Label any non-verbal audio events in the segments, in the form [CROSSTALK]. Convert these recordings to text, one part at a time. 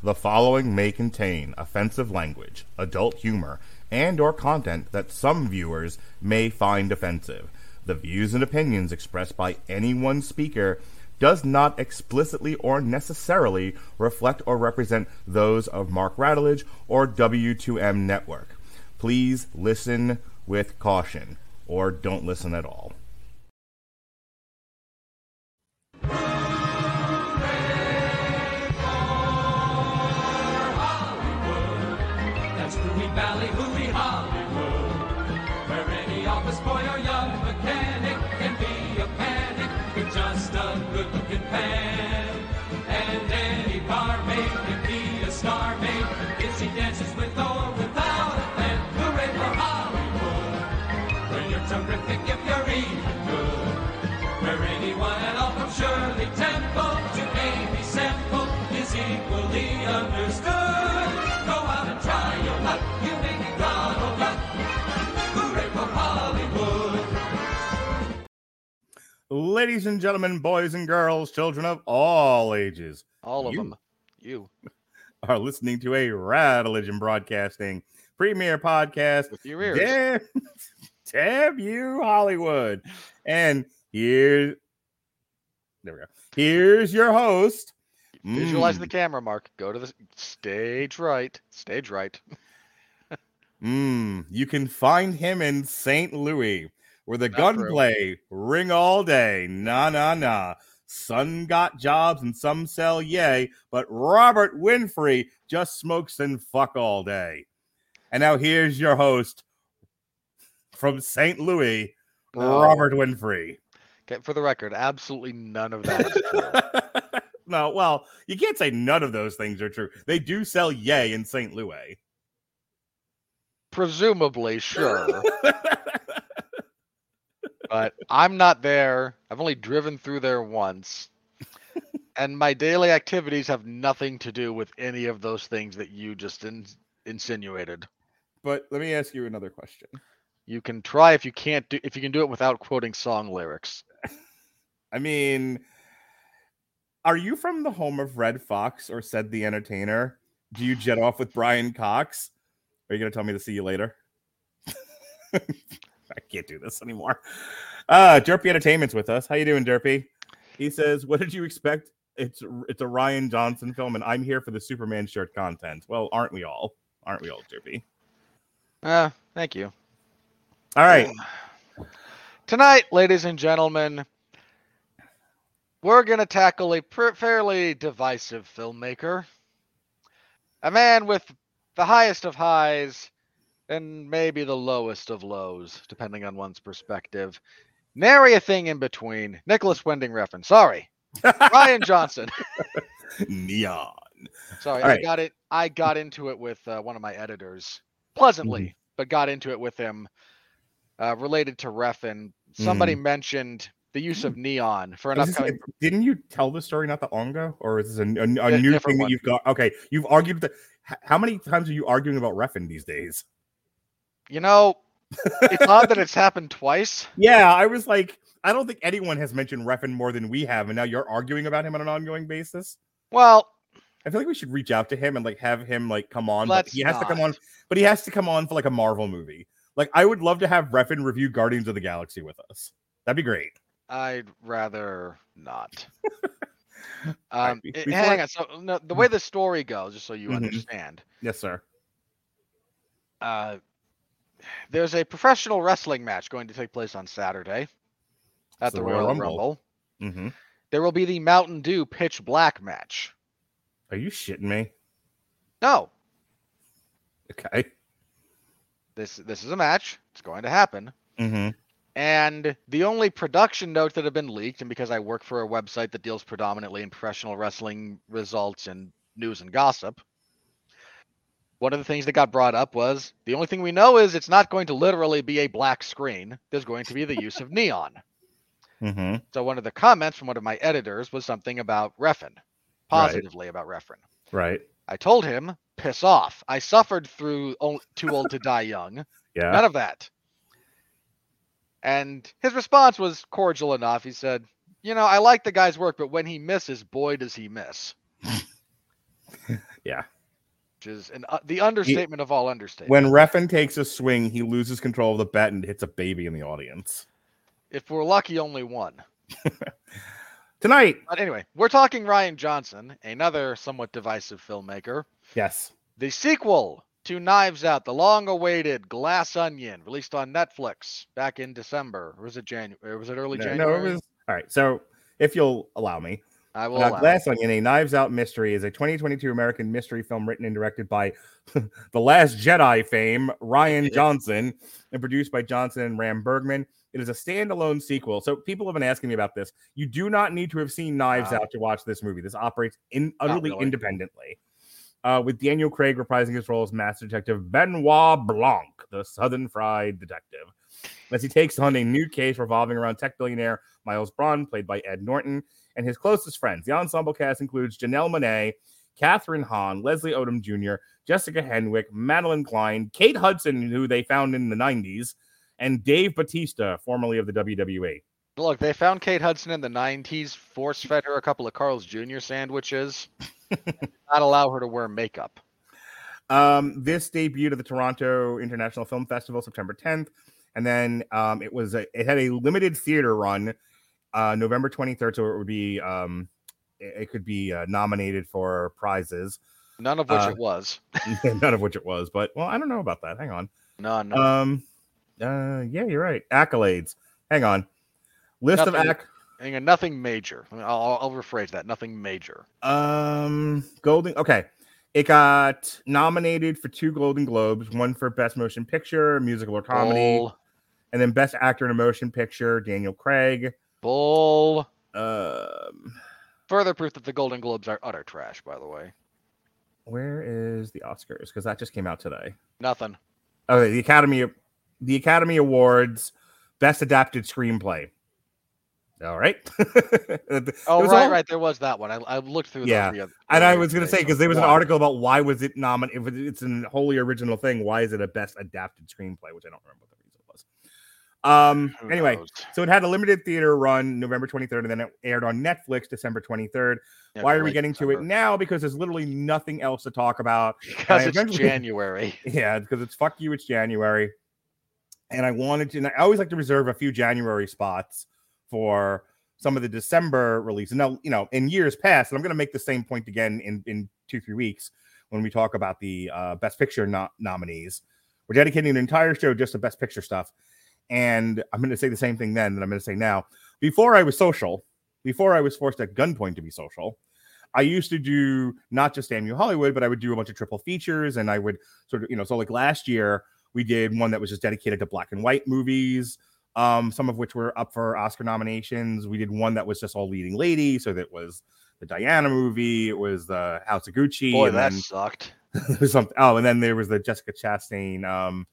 The following may contain offensive language, adult humor, and or content that some viewers may find offensive. The views and opinions expressed by any one speaker does not explicitly or necessarily reflect or represent those of Mark Radulich or W2M Network. Please listen with caution or don't listen at all. Ladies and gentlemen, boys and girls, children of all ages, All of You. them. You [LAUGHS] are listening to a Radulich Broadcasting premier podcast. with your ears. Damn, [LAUGHS] damn you, Hollywood. And here, there we go. Here's your host. Visualize Mm, the camera, Mark. Go to the stage right. Stage right. [LAUGHS] mm, you can find him in St. Louis, where the gunplay ring all day. Nah, nah, nah. Some got jobs and some sell yay, but Robert Winfree just smokes and fuck all day. And now here's your host from St. Louis, No. Robert Winfree. Okay, for the record, absolutely none of that is true. [LAUGHS] no, well, you can't say none of those things are true. They do sell yay in St. Louis. Presumably, sure. [LAUGHS] but I'm not there. I've only driven through there once. And my daily activities have nothing to do with any of those things that you just in- insinuated. but let me ask you another question. You can try if you can't do if you can do it without quoting song lyrics. [LAUGHS] I mean, are you from the home of Redd Foxx or said the entertainer? Do you jet off with Brian Cox? Are you going to tell me to see you later? [LAUGHS] [LAUGHS] I can't do this anymore. Uh, Derpy Entertainment's with us. How you doing, Derpy? He says, "What did you expect? It's it's a Rian Johnson film, and I'm here for the Superman shirt content. Well, aren't we all? Aren't we all, Derpy? Uh, thank you. All right. Tonight, ladies and gentlemen, we're going to tackle a pr- fairly divisive filmmaker. A man with the highest of highs and maybe the lowest of lows, depending on one's perspective. Nary a thing in between. Nicolas Winding Refn. Sorry. Rian Johnson. [LAUGHS] Neon. Sorry, All I right. got it. I got into it with uh, one of my editors pleasantly, Mm-hmm. but got into it with him uh, related to Refn. Somebody mentioned the use of neon for an Mm-hmm. I was just upcoming. saying, didn't you tell the story not the long ago, or is this a, a, a new thing that you've got? Okay, you've argued that. How many times are you arguing about Refn these days? You know, it's odd that it's happened twice. [LAUGHS] Yeah, I was like, I don't think anyone has mentioned Refn more than we have, and now you're arguing about him on an ongoing basis. Well, I feel like we should reach out to him and like have him like come on, but he has to come on, but he has to come on for like a Marvel movie. Like, I would love to have Refn review Guardians of the Galaxy with us. That'd be great. I'd rather not. [LAUGHS] Um, be- eh, before hang on. So no, the way the story goes, just so you Mhm. understand, Yes, sir. uh, there's a professional wrestling match going to take place on Saturday at the the Royal Royal Rumble. Rumble. hmm There will be the Mountain Dew Pitch Black match. Are you shitting me? No, Okay. this this is a match. It's going to happen. hmm And the only production notes that have been leaked, and because I work for a website that deals predominantly in professional wrestling results and news and gossip, one of the things that got brought up was the only thing we know is it's not going to literally be a black screen. There's going to be the use of neon. hmm So one of the comments from one of my editors was something about Refn, positively about Refn. Right. I told him, piss off. I suffered through Too Old to Die Young. Yeah. None of that. And his response was cordial enough. He said, You know, I like the guy's work, but when he misses, boy, does he miss. [LAUGHS] Yeah. Which is an, uh, the understatement of all understatements. When Refn takes a swing, he loses control of the bat and hits a baby in the audience. if we're lucky, only one. [LAUGHS] Tonight, But anyway, we're talking Rian Johnson, another somewhat divisive filmmaker. yes. The sequel to Knives Out, the long-awaited Glass Onion, released on Netflix back in December. Or was it January? Was it early No, no, it was all right. So, if you'll allow me, I will. Uh, allow it. Glass Onion, a Knives Out mystery, is a 2022 American mystery film written and directed by [LAUGHS] the Last Jedi fame Rian Johnson and produced by Johnson and Ram Bergman. It is a standalone sequel. So people have been asking me about this. You do not need to have seen Knives Wow. Out to watch this movie. This operates in utterly really. independently. Uh, with Daniel Craig reprising his role as Master Detective Benoit Blanc, the Southern Fried Detective, as he takes on a new case revolving around tech billionaire Miles Bron, played by Ed Norton, and his closest friends. The ensemble cast includes Janelle Monáe, Kathryn Hahn, Leslie Odom Jr., Jessica Henwick, Madelyn Cline, Kate Hudson, who they found in the 90s, and Dave Bautista, formerly of the. WWE. Look, they found Kate Hudson in the 90s, force fed her a couple of Carl's Jr. sandwiches, and [LAUGHS] not allow her to wear makeup. Um, this debuted at the Toronto International Film Festival September 10th, and then um, it was a, it had a limited theater run uh, November 23rd, so it would be um, it, it could be uh, nominated for prizes, None of which Uh, it was. [LAUGHS] none of which it was. But well, I don't know about that. Hang on. None. Um, uh, yeah, you're right. Accolades. Hang on. List Nothing- of acc. Hang on, nothing major. I mean, I'll, I'll rephrase that. Nothing major. Um, Golden. Okay, it got nominated for two Golden Globes, one for Best Motion Picture, Musical or Comedy, and then Best Actor in a Motion Picture, Daniel Craig. Bull. Um, Further proof that the Golden Globes are utter trash, by the way. where is the Oscars? Because that just came out today. Nothing. Okay, the Academy, the Academy Awards, Best Adapted Screenplay. All right. [LAUGHS] Oh, was right, all- right. There was that one. I, I looked through Yeah, those the other, And I was going to say so because there was an article about why was it nominated? If it's a wholly original thing, why is it a best adapted screenplay? Which I don't remember what the reason was. Um. Anyway, so it had a limited theater run November 23rd, and then it aired on Netflix December 23rd. Yeah, why are we getting to it now? Because there's literally nothing else to talk about. [LAUGHS] Because it's [LAUGHS] January. Yeah, because it's fuck you, it's January. And I wanted to, and I always like to reserve a few January spots for some of the December releases. Now, you know, in years past, and I'm going to make the same point again in, in two, three weeks when we talk about the uh, Best Picture no- nominees. We're dedicating an entire show just to Best Picture stuff. And I'm going to say the same thing then that I'm going to say now. Before I was social, before I was forced at gunpoint to be social, I used to do not just You Hollywood, but I would do a bunch of triple features and I would sort of, you know, so like last year we did one that was just dedicated to black and white movies, um, some of which were up for Oscar nominations. We did one that was just all leading lady, so that was the Diana movie, it was the House of Gucci, Boy, and that then sucked. [LAUGHS] something. Oh, and then there was the Jessica Chastain um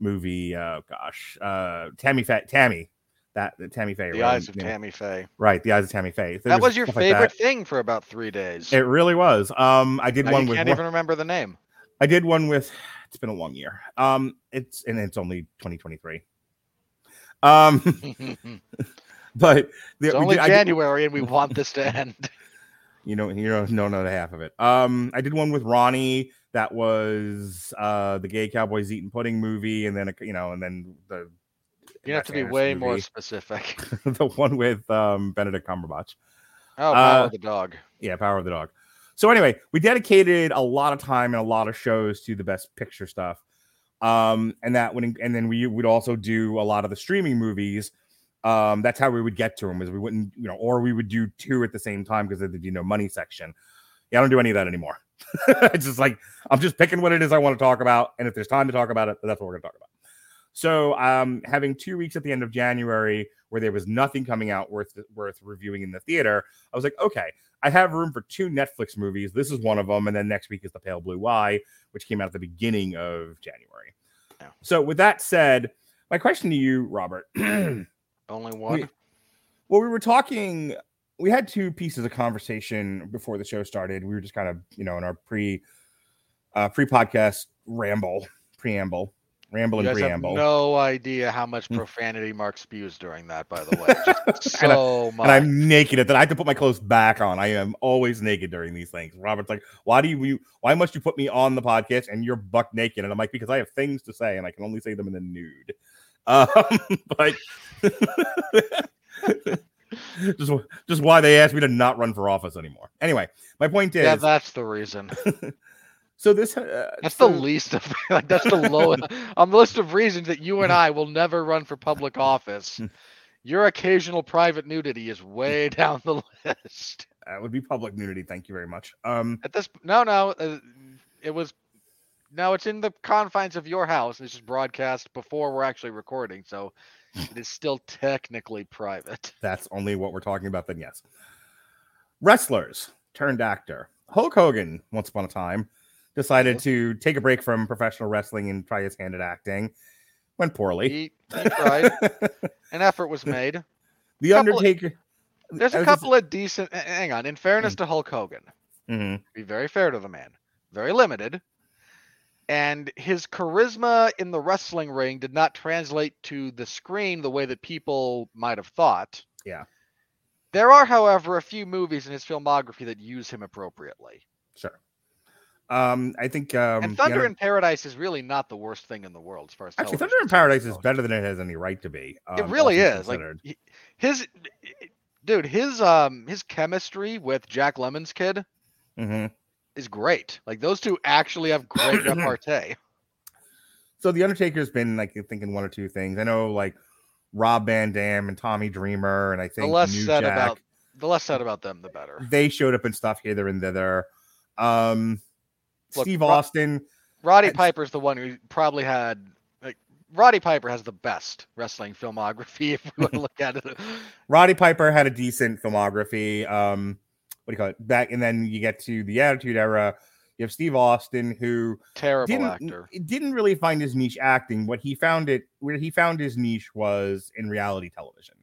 movie. Uh, gosh, uh, Tammy Faye, Tammy, that the Tammy Faye. The right? eyes of Tammy Faye. Right, the eyes of Tammy Faye. There That was your stuff like favorite thing for about three days. It really was. Um, I did Now one you with can't one- even remember the name. I did one with. It's been a long year. Um, it's and it's only 2023. Um, [LAUGHS] [LAUGHS] but the, we only did- I did- January, and we want this to end. [LAUGHS] you know, you know the half of it. Um, I did one with Ronnie that was uh the gay cowboys eating pudding movie, and then you know, and then the You have to be way more [LAUGHS] specific. the one with um Benedict Cumberbatch. Oh, Power Uh, of the Dog. Yeah, Power of the Dog. So anyway, we dedicated a lot of time and a lot of shows to the best picture stuff. Um, and that would and then we would also do a lot of the streaming movies. Um, that's how we would get to them is we wouldn't, you know, or we would do two at the same time because of the you know money section. Yeah, I don't do any of that anymore. [LAUGHS] it's just like I'm just picking what it is I want to talk about, and if there's time to talk about it, that's what we're gonna talk about. So, um, having two weeks at the end of January where there was nothing coming out worth worth reviewing in the theater, I was like, okay, I have room for two Netflix movies. This is one of them, and then next week is The Pale Blue Eye, which came out at the beginning of January. Yeah. So, with that said, my question to you, Robert. [CLEARS THROAT] Only one. well, we were talking. We had two pieces of conversation before the show started. We were just kind of, you know, in our pre uh, pre podcast ramble preamble. ramble and preamble. no idea how much Mm. profanity Mark spews during that, by the way. [LAUGHS] Just And I- so much. and I'm naked at that. I have to put my clothes back on. I am always naked during these things. Robert's like, "Why do you? Why must you put me on the podcast and you're buck naked?" And I'm like, "Because I have things to say and I can only say them in the nude." [LAUGHS] Um, but [LAUGHS] [LAUGHS] just just why they asked me to not run for office anymore. Anyway, my point is, yeah, that's the reason. [LAUGHS] so this uh, That's so- the least of [LAUGHS] like that's the lowest on the list of reasons that you and I will never run for public office. Your occasional private nudity is way down the list. that would be public nudity. Thank you very much. Um, At this, no, no, uh, it was. No, it's in the confines of your house. and It's just broadcast before we're actually recording, so it is still technically private. that's only what we're talking about. Then yes, wrestlers turned actor Hulk Hogan. Once upon a time, decided to take a break from professional wrestling and try his hand at acting. Went poorly. He, he tried. [LAUGHS] An effort was made. the couple of- Undertaker. There's a was just- couple of decent. Hang on. In fairness to Hulk Hogan, Mhm. be very fair to the man. Very limited. And his charisma in the wrestling ring did not translate to the screen the way that people might have thought. Yeah. There are, however, a few movies in his filmography that use him appropriately. Sure. Um, I think um, and Thunder Under- in Paradise is really not the worst thing in the world as far as actually Thunder in Paradise is better than it has any right to be. It um, really is. Like considered. his dude, his um his chemistry with Jack Lemmon's kid Mhm. Is great. Like those two actually have great [CLEARS THROAT] repartee. So the Undertaker's been like thinking one or two things. I know like Rob Van Dam and Tommy Dreamer, and I think The less New said Jack, about the less said about them, the better. they showed up in stuff here and there. Um, Look, Steve Austin, Roddy I- Piper's the one who probably had like Roddy Piper has the best wrestling filmography [LAUGHS] if we want to [LAUGHS] look at it. Roddy Piper had a decent filmography. Um, what do you call it? Back and then you get to the Attitude Era. You have Steve Austin, who Terrible didn't actor. didn't really find his niche acting. What he found it where he found his niche was in reality television.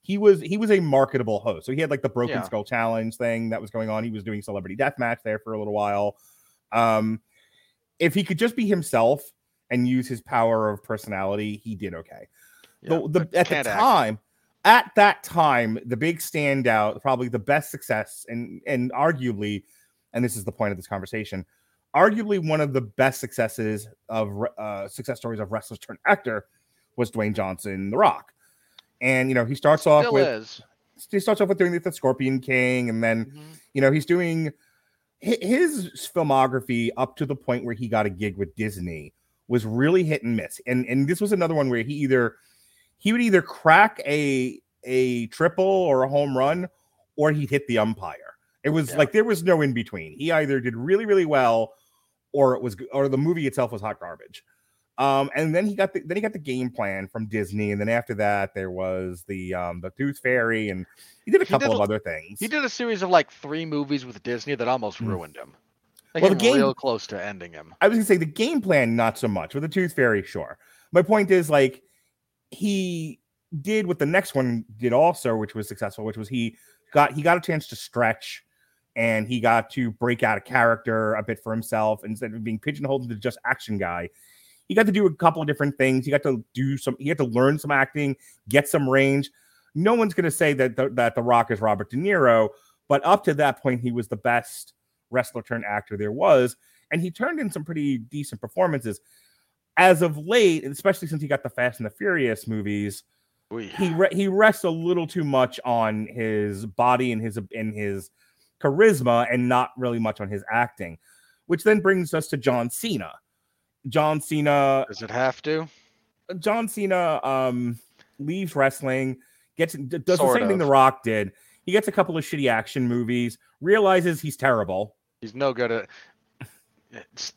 He was he was a marketable host. So he had like the Broken Yeah. Skull Challenge thing that was going on. He was doing Celebrity Deathmatch there for a little while. Um, if he could just be himself and use his power of personality, he did okay. Yeah, the, the, at the can't act. At that time, the big standout, probably the best success, and and arguably, and this is the point of this conversation, arguably one of the best successes of uh, success stories of wrestlers turned actor was Dwayne Johnson, The Rock, and you know he starts off with is. he starts off with doing the Scorpion King, and then Mhm. you know he's doing his filmography up to the point where he got a gig with Disney was really hit and miss. And and this was another one where he either he would either crack a a triple or a home run or he'd hit the umpire. It was Yeah. like there was no in between. He either did really really well or it was or the movie itself was hot garbage. Um, and then he got the then he got the game plan from Disney, and then after that there was the um the Tooth Fairy, and he did a couple did of other things. He did a series of like three movies with Disney that almost Mm. ruined him. Like Well, well, the game- real close to ending him. I was gonna say the game plan, not so much. With the Tooth Fairy, sure. My point is like he did what the next one did also, which was successful, which was he got he got a chance to stretch and he got to break out a character a bit for himself instead of being pigeonholed into just action guy. He got to do a couple of different things. He got to do some. He had to learn some acting, get some range. No one's going to say that the, that the Rock is Robert De Niro, but up to that point, he was the best wrestler turned actor there was, and he turned in some pretty decent performances. As of late, especially since he got the Fast and the Furious movies, Oy. he re- he rests a little too much on his body and his and his charisma, and not really much on his acting. Which then brings us to John Cena. John Cena Does it have to? John Cena um leaves wrestling, gets does Sort the same thing. The Rock did. He gets a couple of shitty action movies, realizes he's terrible. He's no good at.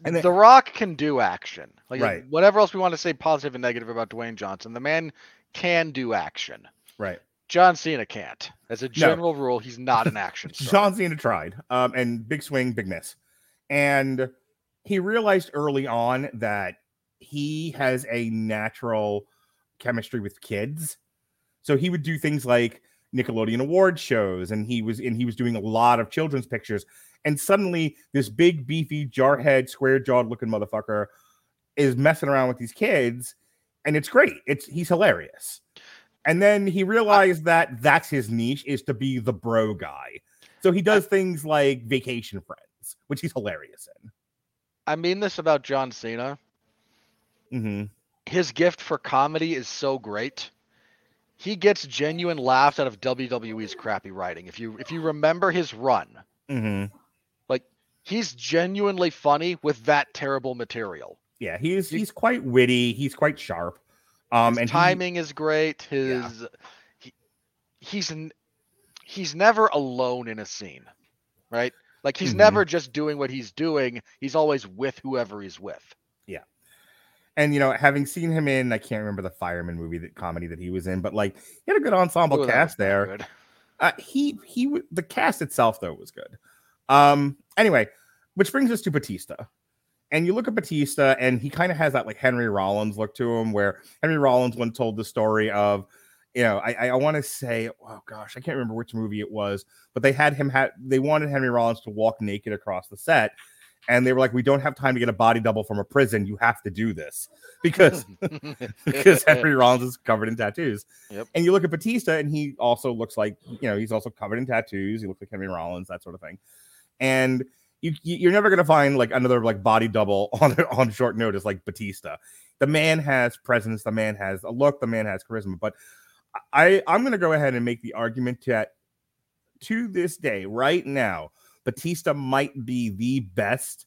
Then- the Rock can do action. Like Right. whatever else we want to say positive and negative about Dwayne Johnson, the man can do action. Right. John Cena can't. As a general rule, he's not an action [LAUGHS] star. John Cena tried. Um, and big swing, big miss. And he realized early on that he has a natural chemistry with kids. So he would do things like Nickelodeon award shows, and he was and he was doing a lot of children's pictures. And suddenly, this big, beefy, jarhead, square jawed looking motherfucker is messing around with these kids, and it's great. It's he's hilarious. And then he realized that that's his niche is to be the bro guy. So he does things like Vacation Friends, which he's hilarious in. I mean this about John Cena. hmm His gift for comedy is so great. He gets genuine laughs out of WWE's crappy writing. If you if you remember his run, hmm he's genuinely funny with that terrible material. Yeah, he's he's quite witty. He's quite sharp. Um, His and he- timing is great. His he, he's he's never alone in a scene, right? Like he's Mhm. never just doing what he's doing. He's always with whoever he's with. And you know, having seen him in, I can't remember the fireman movie that comedy that he was in, but like he had a good ensemble Ooh, cast there. Uh, he he the cast itself though was good. Um, anyway, which brings us to Batista. And you look at Batista, and he kind of has that like Henry Rollins look to him, where Henry Rollins once told the story of, you know, I I, I want to say, oh gosh, I can't remember which movie it was, but they had him have they wanted Henry Rollins to walk naked across the set, and they were like, we don't have time to get a body double from a prison. You have to do this [LAUGHS] because [LAUGHS] because Henry Rollins is covered in tattoos. Yep. And you look at Batista, and he also looks like you know he's also covered in tattoos. He looks like Henry Rollins, that sort of thing. And you you- you're never gonna find like another like body double [LAUGHS] on on short notice like Batista. The man has presence. The man has a look. The man has charisma. But I I'm gonna go ahead and make the argument that to this day, right now, Batista might be the best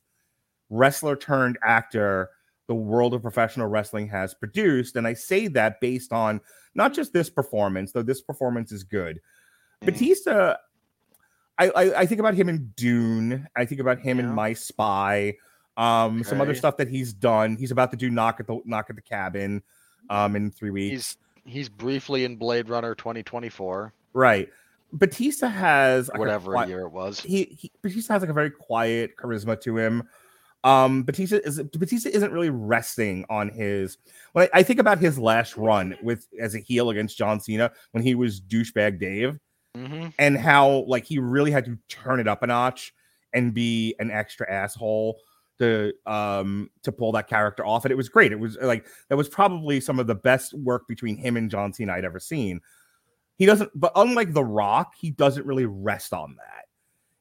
wrestler turned actor the world of professional wrestling has produced. And I say that based on not just this performance, though this performance is good. Mm. Batista, I, I, I think about him in Dune. I think about him in My Spy. Um, some other stuff that he's done. He's about to do Knock at the Knock at the Cabin, um, in three weeks. He's he's briefly in Blade Runner 2024, right. Batista has like a whatever qui- year it was. he, he Batista has like a very quiet charisma to him. Um, Batista is Batista isn't really resting on his. When I, I think about his last run with as a heel against John Cena when he was douchebag Dave, hmm and how like he really had to turn it up a notch and be an extra asshole to um to pull that character off, and it was great. It was like that was probably some of the best work between him and John Cena I'd ever seen. He doesn't, but unlike The Rock, he doesn't really rest on that.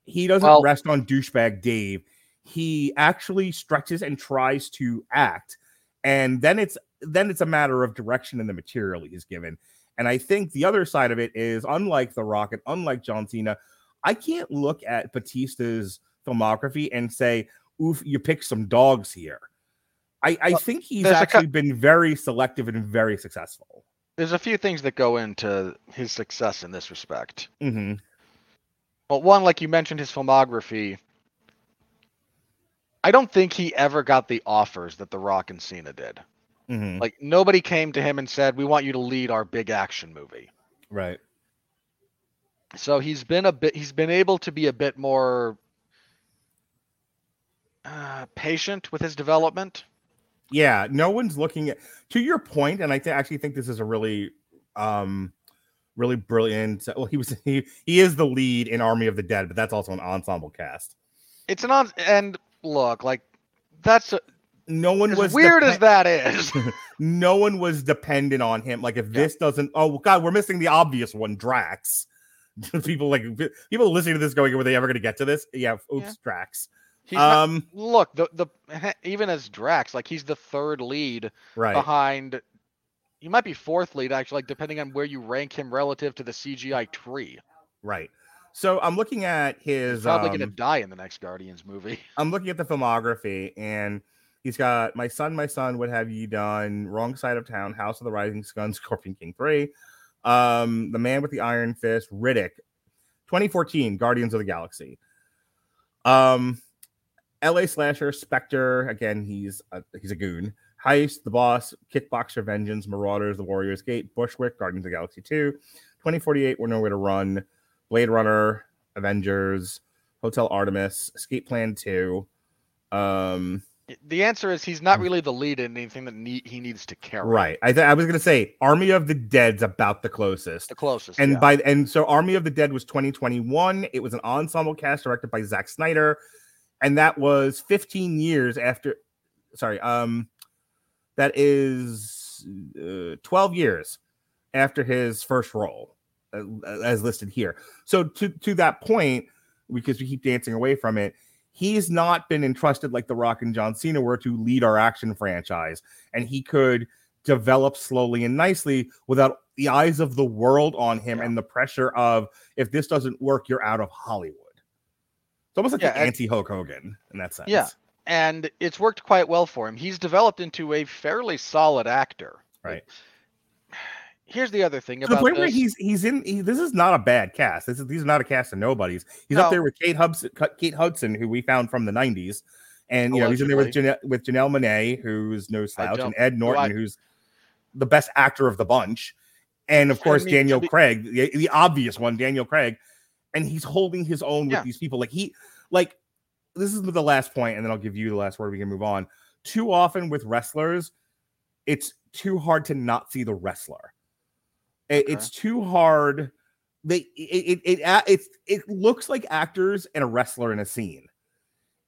He doesn't Well- rest on douchebag Dave. He actually stretches and tries to act, and then it's then it's a matter of direction and the material he's given. And I think the other side of it is, unlike The Rock and unlike John Cena, I can't look at Batista's filmography and say, "Oof, you picked some dogs here." I, I Well, think he's actually been very selective and very successful. There's a few things that go into his success in this respect. hmm But one, like you mentioned, his filmography. I don't think he ever got the offers that The Rock and Cena did. hmm Like nobody came to him and said, "We want you to lead our big action movie." Right. So he's been a bit. He's been able to be a bit more uh, patient with his development. Yeah. No one's looking at. To your point, and I th- actually think this is a really, um, really brilliant. Well, he was [LAUGHS] he he is the lead in Army of the Dead, but that's also an ensemble cast. It's an on and look like that's a, No one as was weird depen- as that is. [LAUGHS] no one was dependent on him. Like if Yeah. this doesn't, oh god, we're missing the obvious one, Drax. [LAUGHS] people like people listening to this going, were they ever going to get to this? Yeah, oops, Yeah. Drax. He's not- Um, look the the [LAUGHS] even as Drax, like he's the third lead right. behind. He might be fourth lead actually, like depending on where you rank him relative to the CGI tree. Right. So I'm looking at his. He's probably um, gonna die in the next Guardians movie. [LAUGHS] I'm looking at the filmography, and he's got "My Son, My Son, What Have You Done?" "Wrong Side of Town," "House of the Rising Sun," [LAUGHS] "Scorpion King 3, um, "The Man with the Iron Fist," "Riddick," 2014, "Guardians of the Galaxy," um, "L.A. Slasher," Spectre. Again, he's a, he's a goon. Heist, The Boss, Kickboxer, Vengeance, Marauders, The Warrior's Gate, Bushwick, Guardians of the Galaxy 2, 2048, We're Nowhere to Run, Blade Runner, Avengers, Hotel Artemis, Escape Plan 2. Um, The answer is he's not really the lead in anything that need, he needs to carry. right. I, th- I was gonna say Army of the Dead's about the closest. The closest. And yeah. by and so Army of the Dead was 2021. It was an ensemble cast directed by Zack Snyder, and that was 15 years after. Sorry, um, that is uh, 12 years after his first role, uh, as listed here. So to to that point, because we keep dancing away from it, he's not been entrusted like The Rock and John Cena were to lead our action franchise, and he could develop slowly and nicely without the eyes of the world on him Yeah. and the pressure of if this doesn't work, you're out of Hollywood. It's almost like Yeah, the anti Hulk Hogan in that sense. Yeah. and it's worked quite well for him. He's developed into a fairly solid actor. Right. [SIGHS] Here's the other thing To the about point where he's he's in. He, this is not a bad cast. This is these are not a cast of nobodies. He's No. up there with Kate Hudson, Kate Hudson, who we found from the '90s, and you know he's in there with Janelle, with Janelle Monae, who's no slouch, and Ed Norton, I- who's the best actor of the bunch, and of I course mean, Daniel be- Craig, the, the obvious one, Daniel Craig, and he's holding his own with Yeah. these people. Like he, like this is the last point, and then I'll give you the last word. We can move on. Too often with wrestlers, it's too hard to not see the wrestler. It- Okay. It's too hard. They it it it, it's it looks like actors and a wrestler in a scene.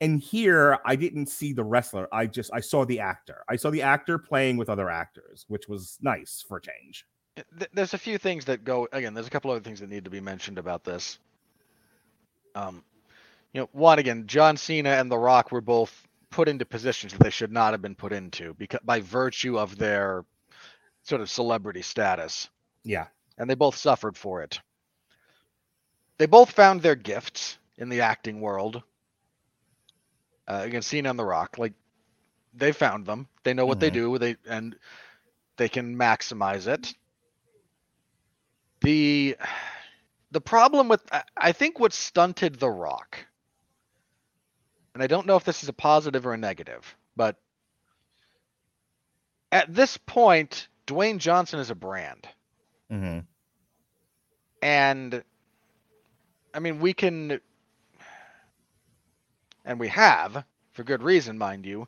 And here I didn't see the wrestler. I just I saw the actor. I saw the actor playing with other actors, which was nice for a change. there's a few things that go again there's a couple other things that need to be mentioned about this um you know one again john cena and the rock were both put into positions that they should not have been put into because by virtue of their sort of celebrity status. Yeah. and they both suffered for it. They both found their gifts in the acting world uh, again cena and the rock. Like they found them. They know what they Mhm. do. They and they can maximize it. The the problem with I- think what stunted The Rock, and I don't know if this is a positive or a negative, but at this point, Dwayne Johnson is a brand, Mm-hmm. and I mean we can, and we have for good reason, mind you,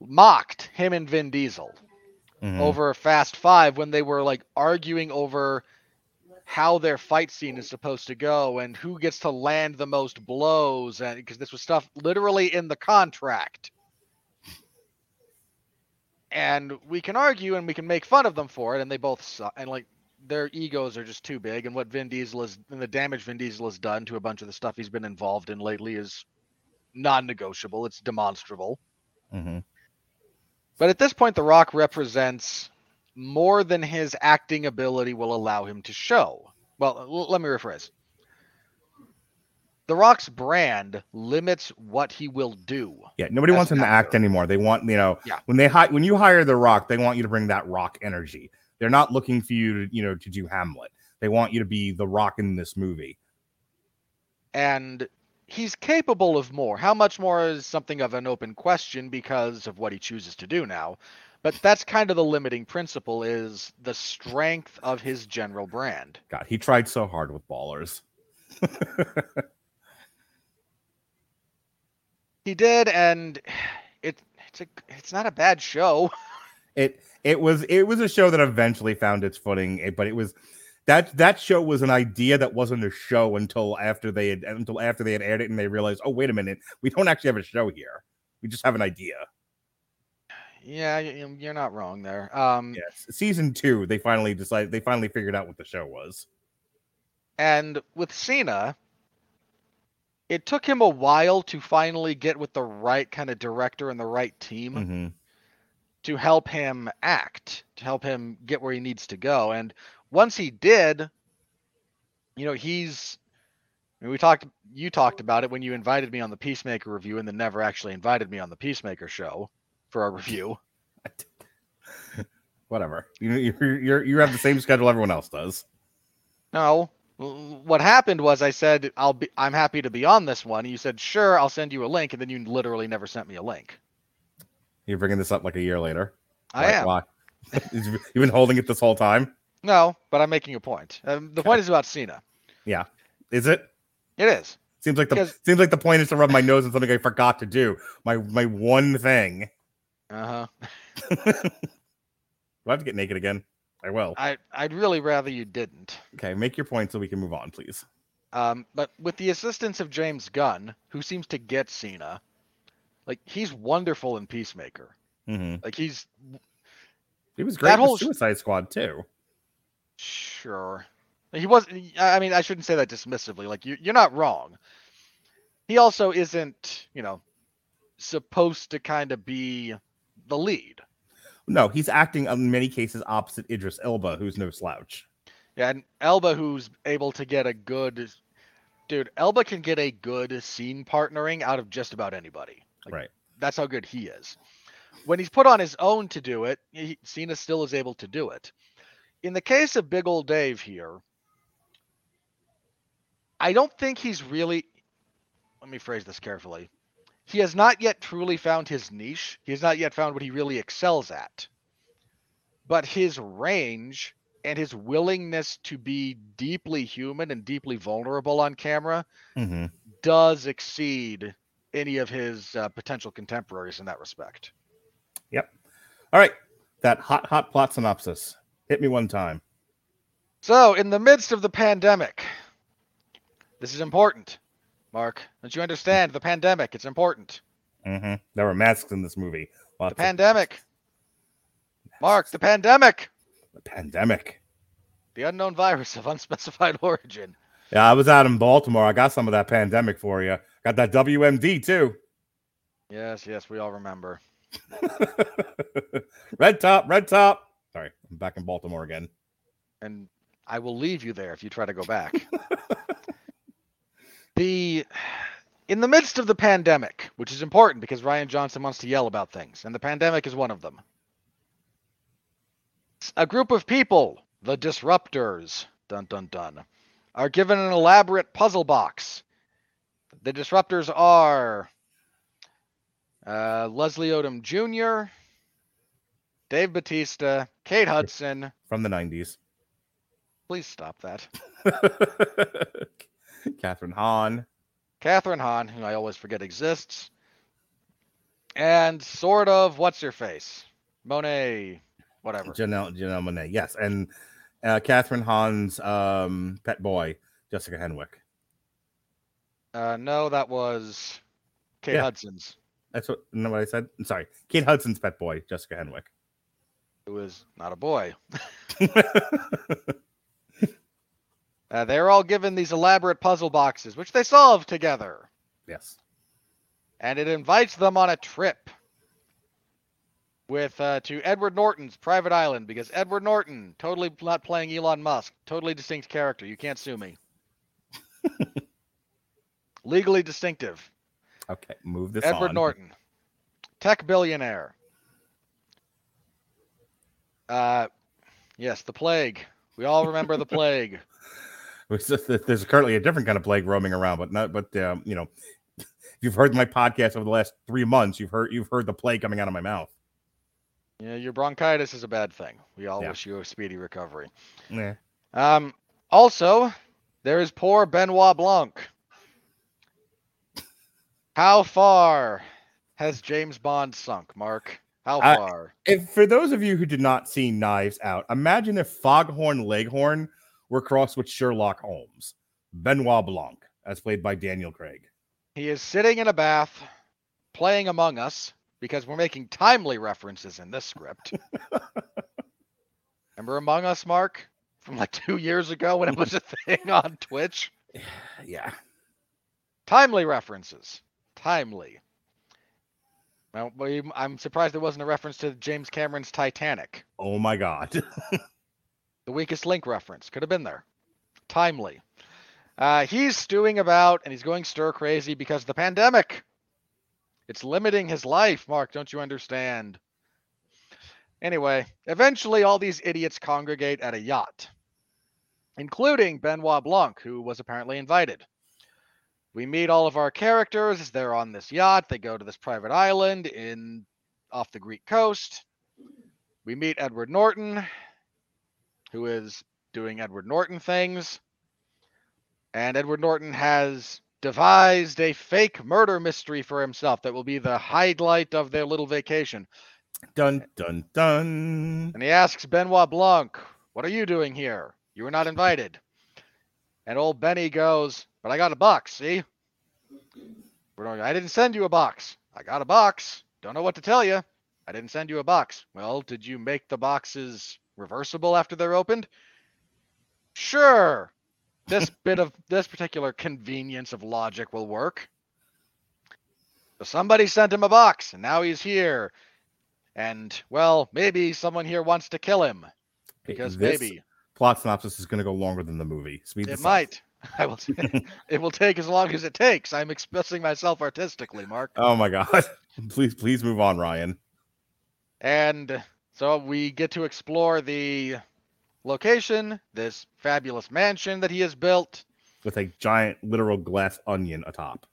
mocked him and Vin Diesel. Mm-hmm. over Fast Five when they were like arguing over how their fight scene is supposed to go and who gets to land the most blows and because this was stuff literally in the contract. And we can argue and we can make fun of them for it, and they both suck. And like their egos are just too big. And what Vin Diesel is, and the damage Vin Diesel has done to a bunch of the stuff he's been involved in lately is non-negotiable. It's demonstrable. Mm-hmm. But at this point, The Rock represents more than his acting ability will allow him to show. Well, let me rephrase. The Rock's brand limits what he will do. Yeah, nobody wants him an to act anymore. They want, you know, Yeah. when they hi- when you hire the Rock, they want you to bring that Rock energy. They're not looking for you to, you know, to do Hamlet. They want you to be the Rock in this movie. And he's capable of more. How much more is something of an open question because of what he chooses to do now. But that's kind of the limiting principle is the strength of his general brand. God, he tried so hard with Ballers. [LAUGHS] He did, and it it's a it's not a bad show. [LAUGHS] It it was it was a show that eventually found its footing, eh, but it was that that show was an idea that wasn't a show until after they had until after they had aired it and they realized, oh wait a minute, we don't actually have a show here. We just have an idea. Yeah, you're not wrong there. Um, Yes, season two, they finally decided they finally figured out what the show was. And with Cena, it took him a while to finally get with the right kind of director and the right team hmm to help him act, to help him get where he needs to go. And once he did, you know, he's. I mean, we talked. You talked about it when you invited me on the Peacemaker review, and then never actually invited me on the Peacemaker show for a review. [LAUGHS] Whatever. You you you have the same schedule everyone else does. No. What happened was I said I'll be I'm happy to be on this one. You said sure, I'll send you a link, and then you literally never sent me a link. You're bringing this up like a year later. I Why- am Why? [LAUGHS] You've been holding it this whole time. no, but I'm making a point. Um, the point is about Cena. Yeah, is it? It is. Seems like the Because- seems like the point is to rub my nose in something I forgot to do. My my one thing. Uh huh. Do I have to get naked again? I will. I I'd really rather you didn't. Okay, make your point so we can move on, please. Um, but with the assistance of James Gunn, who seems to get Cena, like he's wonderful in Peacemaker. Mm-hmm. Like he's He was great in whole Suicide Squad too. sure. He was. I mean, I shouldn't say that dismissively. Like you, you're not wrong. He also isn't, you know, supposed to kind of be the lead. No, he's acting in many cases opposite Idris Elba, who's no slouch. Yeah, and Elba, who's able to get a good, dude, Elba can get a good scene partnering out of just about anybody. Like, Right. That's how good he is. When he's put on his own to do it, he, Cena still is able to do it. In the case of Big Old Dave here, I don't think he's really. Let me phrase this carefully. He has not yet truly found his niche. He has not yet found what he really excels at. But his range and his willingness to be deeply human and deeply vulnerable on camera hmm does exceed any of his uh, potential contemporaries in that respect. Yep. All right, that hot, hot plot synopsis. Hit me one time. So, in the midst of the pandemic, this is important, Mark. Don't you understand? The pandemic, it's important. hmm There were masks in this movie. Lots The pandemic. Mark, the pandemic. the pandemic. The unknown virus of unspecified [LAUGHS] origin. Yeah, I was out in Baltimore. I got some of that pandemic for you. Got that WMD too. Yes, yes, we all remember. [LAUGHS] red top, red top. Sorry, I'm back in Baltimore again. and I will leave you there if you try to go back. [LAUGHS] the in the midst of the pandemic, which is important because Rian Johnson wants to yell about things, and the pandemic is one of them. A group of people, the disruptors, dun dun dun, are given an elaborate puzzle box. The disruptors are uh, Leslie Odom Jr., Dave Bautista, Kate Hudson. From the 90s. Please stop that. [LAUGHS] [LAUGHS] Kathryn Hahn. Kathryn Hahn, who I always forget exists, and sort of what's her face, Monáe, whatever. Janelle Janelle Monáe. Yes, and uh, Kathryn Hahn's um, pet boy, Jessica Henwick. Uh, no, that was Kate Yeah. Hudson's. That's what. No, what I said. I'm sorry. Kate Hudson's pet boy, Jessica Henwick. Who is not a boy. [LAUGHS] [LAUGHS] Uh, they're all given these elaborate puzzle boxes, which they solve together, yes. and it invites them on a trip with uh, to Edward Norton's private island because Edward Norton, totally not playing Elon Musk, totally distinct character. You can't sue me. [LAUGHS] Legally distinctive. Okay. Move this Edward on. Norton, tech billionaire. Uh, yes, the plague. We all remember the [LAUGHS] plague. It's just that There's currently a different kind of plague roaming around, but not. But um, you know, if you've heard my podcast over the last three months, you've heard you've heard the plague coming out of my mouth. Yeah, your bronchitis is a bad thing. We all Yeah. wish you a speedy recovery. Yeah. Um, also, there is poor Benoit Blanc. How far has James Bond sunk, Mark? How far? If for those of you who did not see Knives Out, imagine if Foghorn Leghorn were crossed with Sherlock Holmes. Benoit Blanc, as played by Daniel Craig. He is sitting in a bath, playing Among Us, because we're making timely references in this script. [LAUGHS] Remember Among Us, Mark? From like two years ago when it was a thing on Twitch? [SIGHS] Yeah. Timely references. Timely. Well, I'm surprised there wasn't a reference to James Cameron's Titanic. Oh my God. [LAUGHS] The weakest link reference could have been there. Timely. Uh, he's stewing about and he's going stir crazy because of the pandemic. It's limiting his life, Mark. Don't you understand? Anyway, eventually all these idiots congregate at a yacht, including Benoit Blanc, who was apparently invited. We meet all of our characters they're on this yacht. They go to this private island in off the Greek coast. We meet Edward Norton, who is doing Edward Norton things. And Edward Norton has devised a fake murder mystery for himself that will be the highlight of their little vacation. dun dun dun. And he asks Benoit Blanc, What are you doing here? You were not invited. And old Benny goes, But I got a box, see? I didn't send you a box. I got a box. Don't know what to tell you. I didn't send you a box. Well, did you make the boxes reversible after they're opened? Sure. This [LAUGHS] bit of this particular convenience of logic will work. So somebody sent him a box, and now he's here. And well, maybe someone here wants to kill him because This maybe plot synopsis is going to go longer than the movie. Speed it up. might. [LAUGHS] I will. [LAUGHS] it will take as long as it takes. I'm expressing myself artistically, Mark. Oh my god! please, please move on, Ryan. And so we get to explore the location, this fabulous mansion that he has built. With a giant literal glass onion atop.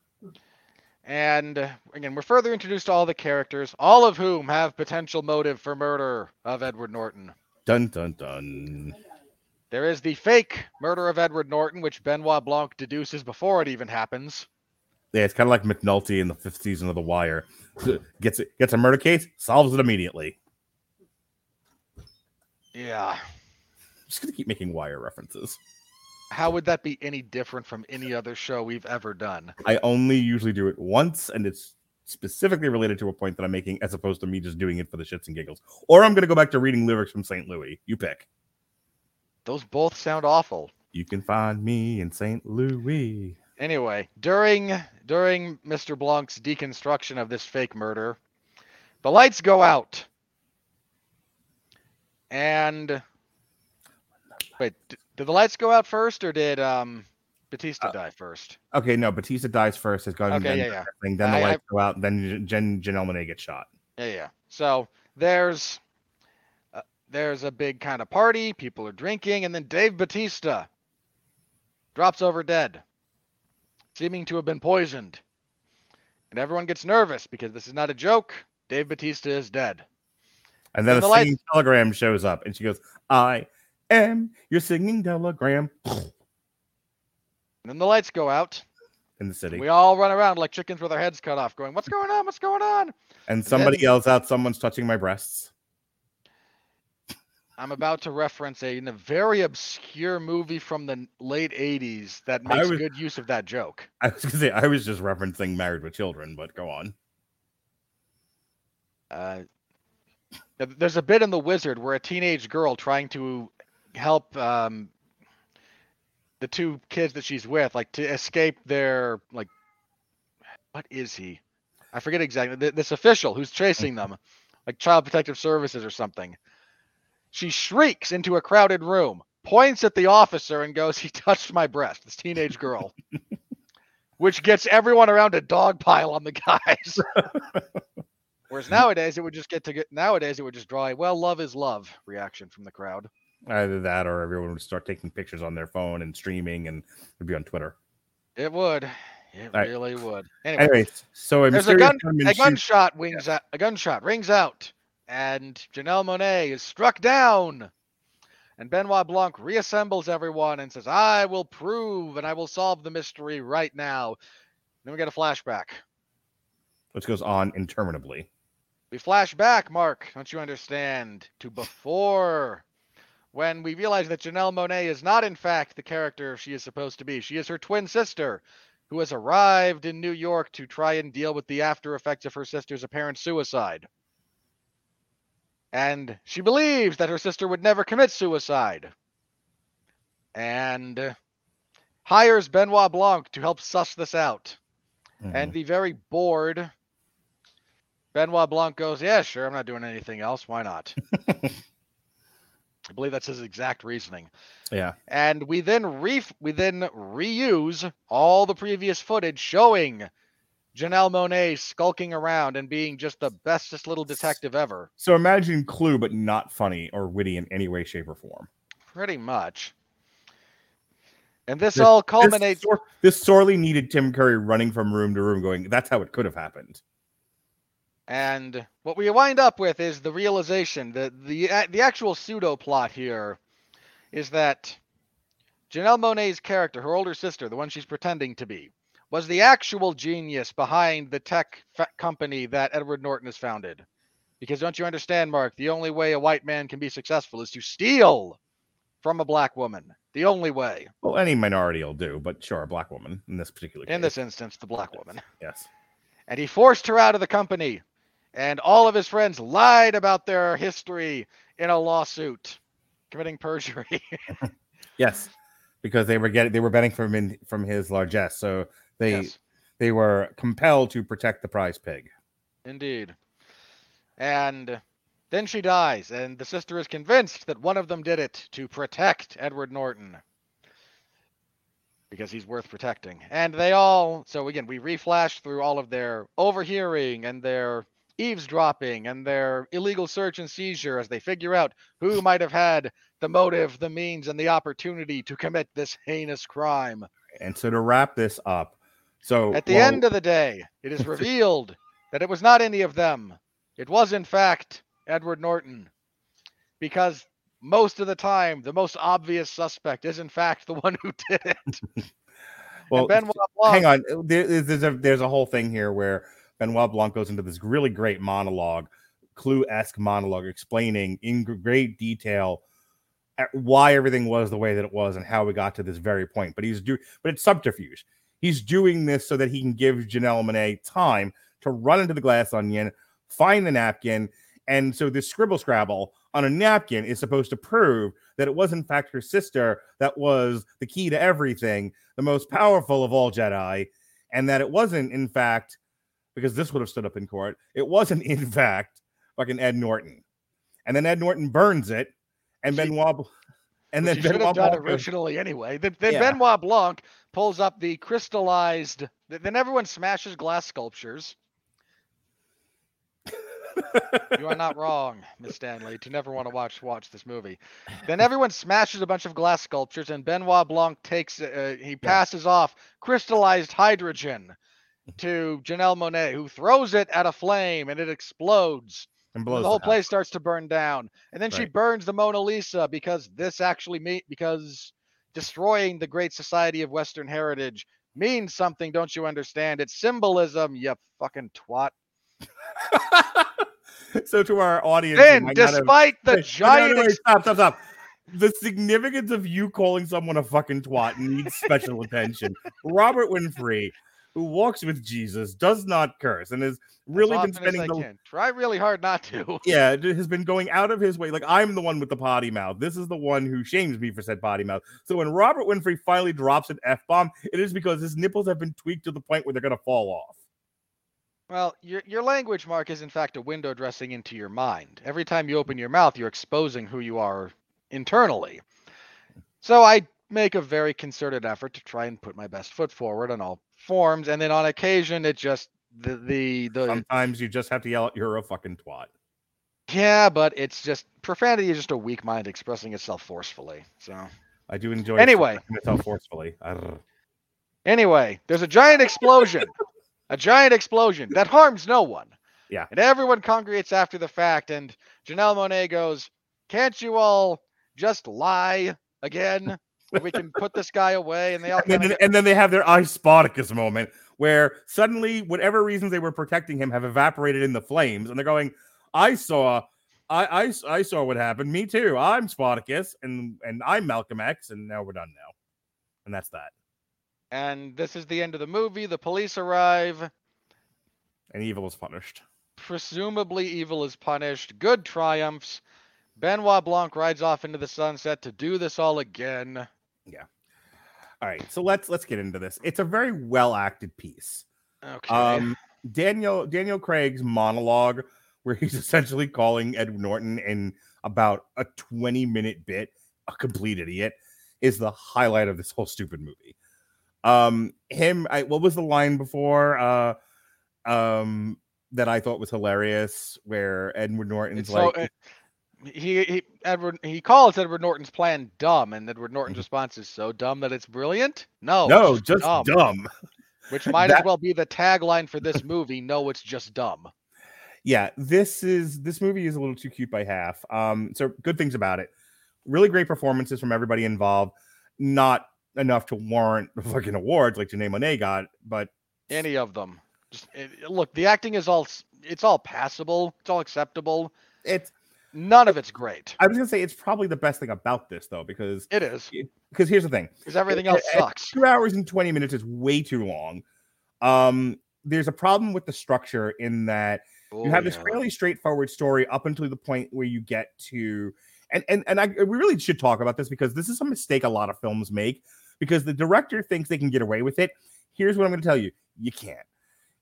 And again, we're further introduced to all the characters, all of whom have potential motive for murder of Edward Norton. Dun dun dun. There is the fake murder of Edward Norton, which Benoit Blanc deduces before it even happens. Yeah, it's kind of like McNulty in the fifth season of The Wire. [LAUGHS] gets it, gets a murder case, solves it immediately. Yeah. I'm just gonna keep making Wire references. How would that be any different from any other show we've ever done? I only usually do it once, and it's specifically related to a point that I'm making, as opposed to me just doing it for the shits and giggles. Or I'm gonna go back to reading lyrics from St. Louis. You pick. Those both sound awful. You can find me in St. Louis. Anyway, during during Mr. Blanc's deconstruction of this fake murder, the lights go out. And wait, did the lights go out first or did um Bautista Uh, die first? Okay, no, Bautista dies first. Has gone Okay, then, yeah, yeah. Thing, then the I- I- lights go out. Then Jen Janelle Monáe gets shot. Yeah, yeah. So there's uh, there's a big kind of party, people are drinking, and then Dave Bautista drops over dead, seeming to have been poisoned. And everyone gets nervous because this is not a joke. Dave Bautista is dead. And then And a the singing telegram shows up, and she goes, "I am your singing telegram." And then the lights go out. In the city, We all run around like chickens with our heads cut off, going, "What's going on? What's going on?" and somebody then- yells out, "Someone's touching my breasts." I'm about to reference a, a very obscure movie from the late '80s that makes was- good use of that joke. I was gonna say I was just referencing Married with Children, but go on. Uh, there's a bit in The Wizard where a teenage girl trying to help um, the two kids that she's with, like to escape their like, what is he? I forget exactly. th- This official who's chasing them, like Child Protective Services or something. She shrieks into a crowded room, points at the officer, and goes, "He touched my breast." This teenage girl. [LAUGHS] Which gets everyone around to dogpile on the guys. [LAUGHS] Whereas nowadays it would just get to get nowadays it would just draw a well love is love reaction from the crowd. Either that, or everyone would start taking pictures on their phone and streaming, and it'd be on Twitter. It would. It Alright. really would. Anyway, Anyways, so a there's a gun a shoots- gunshot wings out a gunshot rings out and Janelle Monáe is struck down. And Benoit Blanc reassembles everyone and says, I will prove and I will solve the mystery right now. Then we get a flashback. which goes on interminably. We flash back, Mark, don't you understand, to before when we realize that Janelle Monáe is not, in fact, the character she is supposed to be. She is her twin sister who has arrived in New York to try and deal with the after effects of her sister's apparent suicide. And she believes that her sister would never commit suicide. And hires Benoit Blanc to help suss this out. Mm-hmm. And the very bored Benoit Blanc goes, Yeah, sure, I'm not doing anything else. Why not? [LAUGHS] I believe that's his exact reasoning. yeah, And we then re we then reuse all the previous footage showing Janelle Monáe skulking around and being just the bestest little detective ever. so imagine Clue, but not funny or witty in any way, shape, or form. Pretty much. And this This- all This, culminates sor- this sorely needed Tim Curry running from room to room, going, "That's how it could have happened." And what we wind up with is the realization that the the actual pseudo plot here is that Janelle Monáe's character, her older sister, the one she's pretending to be, was the actual genius behind the tech fa- company that Edward Norton has founded. Because don't you understand, Mark? The only way a white man can be successful is to steal from a black woman. The only way. Well, any minority will do, but sure, a black woman in this particular case. In this instance, the black woman. yes, and he forced her out of the company and all of his friends lied about their history in a lawsuit, committing perjury. [LAUGHS] Yes, because they were getting they were betting from in, from his largesse, so they yes, they were compelled to protect the prize pig. indeed. And then she dies, and the sister is convinced that one of them did it to protect Edward Norton. Because he's worth protecting. And they all, so again, we reflash through all of their overhearing and their eavesdropping and their illegal search and seizure as they figure out who might have had the motive, the means, and the opportunity to commit this heinous crime. And so to wrap this up, so At the well, end of the day, it is [LAUGHS] revealed that it was not any of them. It was, in fact, Edward Norton. Because most of the time, the most obvious suspect is, in fact, the [LAUGHS] one who did it. [LAUGHS] well, hang on, there, there's a there's a whole thing here where Benoit Blanc goes into this really great monologue, Clue esque monologue, explaining in great detail at why everything was the way that it was and how we got to this very point. But he's doing, but it's subterfuge. He's doing this so that he can give Janelle Monáe time to run into the glass onion, find the napkin, and so this scribble scrabble on a napkin is supposed to prove that it was in fact her sister that was the key to everything, the most powerful of all Jedi, and that it wasn't in fact because this would have stood up in court. It wasn't [LAUGHS] in fact fucking Ed Norton, and then Ed Norton burns it, and She- Benoit, and then he should have Benoit done Blanc originally anyway. Then, then Yeah. Benoit Blanc pulls up the crystallized. Then everyone smashes glass sculptures. you are not wrong, Miss Stanley, to never want to watch watch this movie. Then everyone smashes a bunch of glass sculptures, and Benoit Blanc takes uh, he passes off crystallized hydrogen to Janelle Monáe, who throws it at a flame, and it explodes. and And the whole place starts to burn down, and then she burns the Mona Lisa because this actually me because destroying the Great Society of Western Heritage means something. Don't you understand? It's symbolism. You fucking twat. [LAUGHS] so to our audience, Then, not have- despite the Wait, no, no, giant, no, stop, stop, stop. The significance of you calling someone a fucking twat needs special attention. Robert Winfree, who walks with Jesus, does not curse and has really been spending the can. try really hard not to. [LAUGHS] yeah has been going out of his way. Like I'm the one with the potty mouth. This is the one who shames me for said potty mouth. So when Robert Winfree finally drops an f bomb, it is because his nipples have been tweaked to the point where they're gonna fall off. Well, your your language mark is in fact a window dressing into your mind. Every time you open your mouth, you're exposing who you are internally. So I make a very concerted effort to try and put my best foot forward on all forms, and then on occasion it just the the the Sometimes you just have to yell, "You're a fucking twat." yeah, but it's just profanity is just a weak mind expressing itself forcefully. So I do enjoy Anyway. expressing myself forcefully. Anyway, there's a giant explosion. a giant explosion that harms no one. Yeah. And everyone congregates after the fact, and Janelle Monáe goes, Can't you all just lie again? We can put this guy away. And they all and then, and then they have their I Spartacus moment where suddenly, whatever reasons they were protecting him have evaporated in the flames, and they're going, "I saw, I, I, I saw what happened. Me too. I'm Spartacus, and and I'm Malcolm X, and now we're done now, and that's that. and this is the end of the movie. The police arrive. And evil is punished. Presumably, evil is punished. Good triumphs. Benoit Blanc rides off into the sunset to do this all again. All right, so let's let's get into this. It's a very well acted piece. Okay. Um, Daniel Daniel Craig's monologue, where he's [LAUGHS] essentially calling Ed Norton in about a 20 minute bit a complete idiot, is the highlight of this whole stupid movie. Um, him, I, what was the line before? Uh, um, that I thought was hilarious, where Edward Norton's It's like, uh, he, he Edward he calls Edward Norton's plan dumb, and Edward Norton's response is so dumb that it's brilliant. No, Mm-hmm. "No, just dumb. dumb." [LAUGHS] Which might [LAUGHS] as well be the tagline for this movie. No, it's just dumb. yeah this is this movie is a little too cute by half um so good things about it really great performances from everybody involved not enough to warrant the [LAUGHS] fucking awards like Janae Monáe got but Any of them. Just it, look, the acting is all it's all passable. It's all acceptable. it's None of it's great. i was gonna say it's probably the best thing about this though because It is because here's the thing because everything else uh, sucks. two hours and 20 minutes is way too long um there's a problem with the structure in that you have this Oh, yeah. fairly straightforward story up until the point where you get to and and and I we really should talk about this because this is a mistake a lot of films make because the director thinks they can get away with it. Here's what I'm going to tell you: you can't.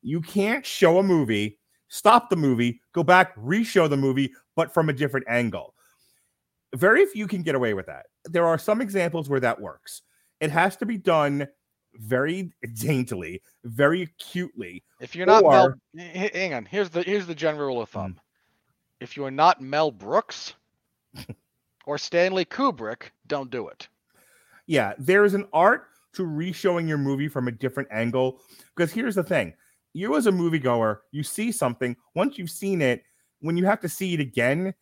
You can't show a movie, stop the movie, go back, re-show the movie, but from a different angle. Very few can get away with that. There are some examples where that works. It has to be done very daintily, very acutely, If you're not Or- h- hang on. Here's the here's the general rule of thumb. Mm. If you are not Mel Brooks [LAUGHS] or Stanley Kubrick, don't do it. yeah, there is an art to re-showing your movie from a different angle. Because here's the thing: you as a moviegoer, you see something. Once you've seen it, when you have to see it again,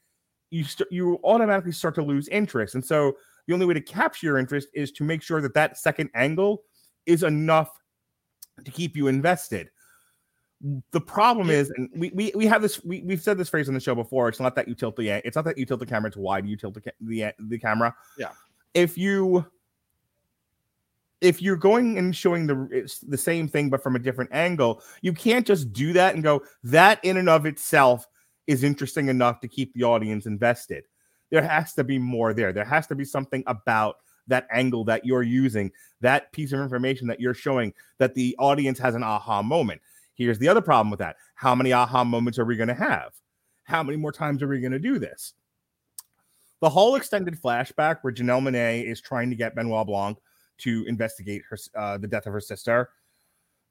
you st- you automatically start to lose interest. And so the only way to capture your interest is to make sure that that second angle is enough to keep you invested. The problem is, and we, we we have this we, we've said this phrase on the show before. It's not that you tilt the it's not that you tilt the camera. It's why do you tilt the ca- the the camera? Yeah. If you if you're going and showing the the same thing but from a different angle, you can't just do that and go that in and of itself is interesting enough to keep the audience invested. There has to be more there. There has to be something about that angle that you're using, that piece of information that you're showing that the audience has an aha moment. Here's the other problem with that. How many aha moments are we going to have? How many more times are we going to do this? The whole extended flashback where Janelle Monáe is trying to get Benoit Blanc to investigate her uh, the death of her sister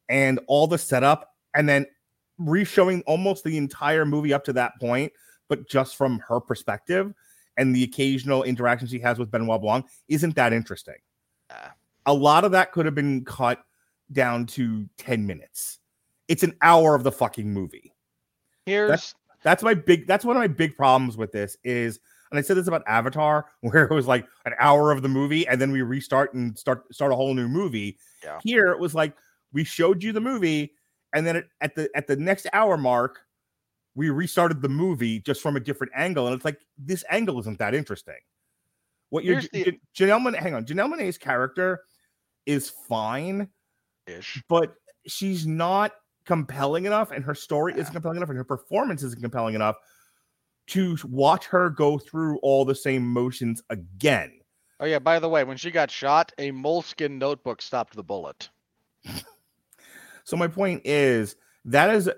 and all the setup and then re-showing almost the entire movie up to that point but just from her perspective and the occasional interaction she has with Benoit Blanc isn't that interesting. Ah. A lot of that could have been cut down to 10 minutes. It's an hour of the fucking movie. Here's That's my big that's one of my big problems with this is and I said this about Avatar [LAUGHS] where it was like an hour of the movie and then we restart and start start a whole new movie. Yeah. Here it was like we showed you the movie and then it, at the at the next hour mark we restarted the movie just from a different angle and it's like this angle isn't that interesting. What you're the- Janelle Monáe, hang on, Janelle Monáe's character is fine ish. but she's not compelling enough and her story Yeah. isn't compelling enough and her performance isn't compelling enough to watch her go through all the same motions again. Oh yeah. By the way, when she got shot, a moleskin notebook stopped the bullet. [LAUGHS] So my point is that is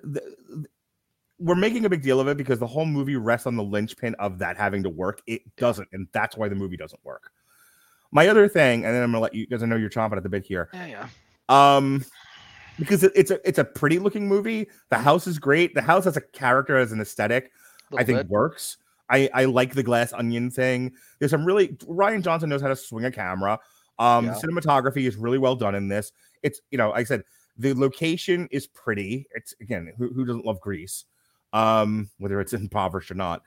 we're making a big deal of it because the whole movie rests on the linchpin of that having to work. It doesn't, and that's why the movie doesn't work. My other thing, and then I'm gonna let you because I know you're chomping at the bit here. Yeah, yeah. Um, because it, it's a it's a pretty looking movie. The house is great. The house has a character as an aesthetic. I think bit. works. I I like the glass onion thing. There's some really Rian Johnson knows how to swing a camera. Um, Yeah. cinematography is really well done in this. It's you know, like I said, the location is pretty. It's again, who, who doesn't love Greece? Um, whether it's [LAUGHS] impoverished or not.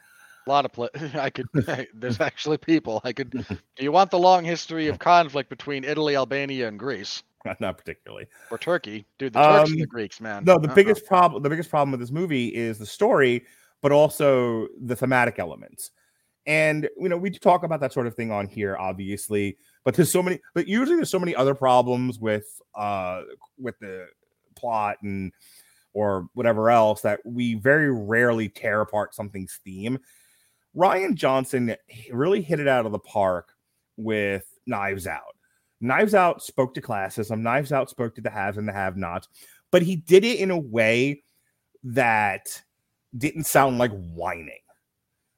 A lot of pla [LAUGHS] I could. [LAUGHS] there's actually people. I could. Do you want the long history of conflict between Italy, Albania, and Greece, not particularly. or Turkey? Dude, the Turks and Um, the Greeks, man. No, the Uh-uh. biggest problem the biggest problem with this movie is the story, but also the thematic elements. And you know, we talk about that sort of thing on here, obviously, but there's so many, but usually there's so many other problems with uh with the plot and or whatever else that we very rarely tear apart something's theme. Rian Johnson really hit it out of the park with Knives Out. Knives Out spoke to classism. Knives Out spoke to the haves and the have-nots, but he did it in a way that didn't sound like whining.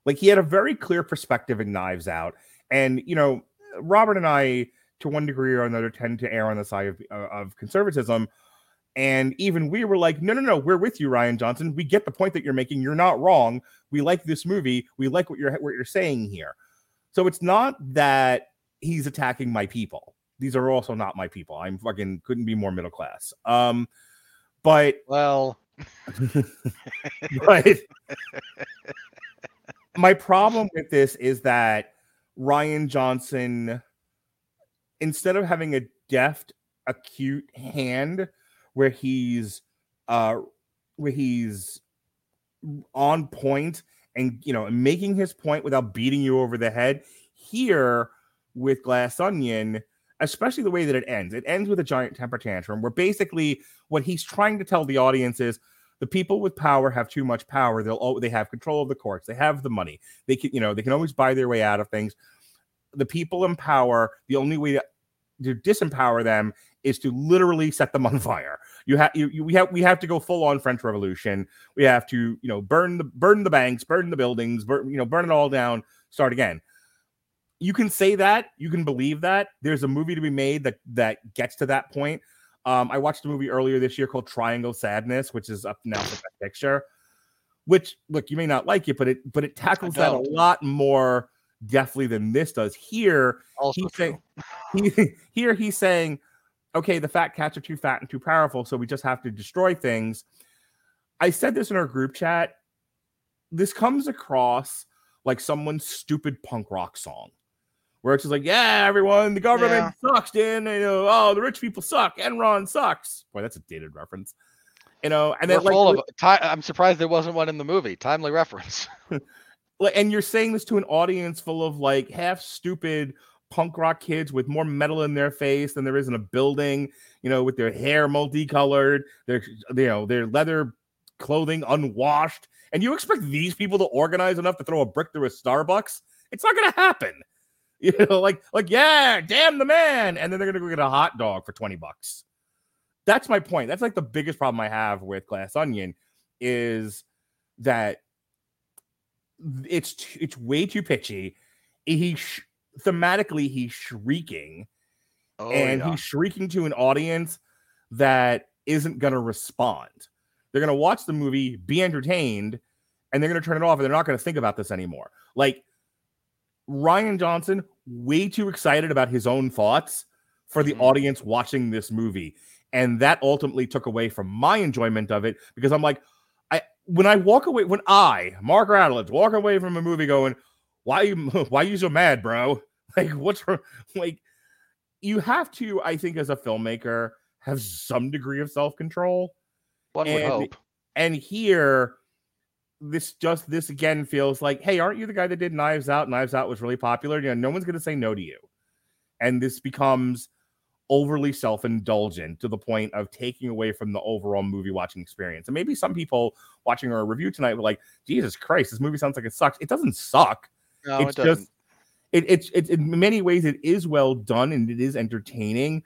Like he had a very clear perspective in Knives Out, and you know, Robert and I, to one degree or another, tend to err on the side of, uh, of conservatism. And even we were like, no, no, no, we're with you, Rian Johnson. We get the point that you're making. You're not wrong. We like this movie. We like what you're what you're saying here. So it's not that he's attacking my people. These are also not my people. I'm fucking couldn't be more middle class. Um, but Well, [LAUGHS] but my problem with this is that Rian Johnson, instead of having a deft, acute hand where he's uh where he's on point and you know making his point without beating you over the head, here with Glass Onion, especially the way that it ends, it ends with a giant temper tantrum where basically what he's trying to tell the audience is the people with power have too much power. They'll al- they have control of the courts. They have the money. They can you know they can always buy their way out of things. The people in power, the only way to, to disempower them is to literally set them on [LAUGHS] fire. You have you, you we have we have to go full on French Revolution. We have to you know burn the burn the banks, burn the buildings, burn you know burn it all down, start again. You can say that, you can believe that. There's a movie to be made that that gets to that point. Um, I watched a movie earlier this year called Triangle Sadness, which is up now for that picture. Which look, you may not like it, but it but it tackles that a lot more deftly than this does. Here, Also he's saying [LAUGHS] he, here he's saying, okay, the fat cats are too fat and too powerful, so we just have to destroy things. I said this in our group chat. This comes across like someone's stupid punk rock song, where it's just like, yeah, everyone, the government sucks, Dan. You know, oh, the rich people suck. Enron sucks. Boy, that's a dated reference. You know, and We're then like, of. Ti- I'm surprised there wasn't one in the movie. Timely reference. [LAUGHS] [LAUGHS] like, and you're saying this to an audience full of like half stupid punk rock kids with more metal in their face than there is in a building, you know, with their hair multicolored, their you know, their leather clothing unwashed. And you expect these people to organize enough to throw a brick through a Starbucks? It's not gonna happen. [LAUGHS] You know, like, like, yeah, damn the man. And then they're gonna go get a hot dog for 20 bucks. That's my point. That's like the biggest problem I have with Glass Onion is that it's it's way too pitchy. He sh- thematically he's shrieking, Oh, and yeah. he's shrieking to an audience that isn't gonna respond. They're gonna watch the movie, be entertained, and they're gonna turn it off, and they're not gonna think about this anymore. Like Rian Johnson, way too excited about his own thoughts for the Mhm. audience watching this movie. And that ultimately took away from my enjoyment of it because I'm like, I when I walk away, when I, Mark Radulich, walk away from a movie going, why you [LAUGHS] why you so mad, bro? [LAUGHS] Like, what's wrong? Like, you have to, I think, as a filmmaker, have some degree of self-control. One would hope. And here, this just this again feels like, hey, aren't you the guy that did Knives Out? Knives Out was really popular. You know, no one's gonna say no to you. And this becomes overly self-indulgent to the point of taking away from the overall movie watching experience. And maybe some people watching our review tonight were like, Jesus Christ, this movie sounds like it sucks. It doesn't suck. No, it's it doesn't. just it, it's it's in many ways it is well done and it is entertaining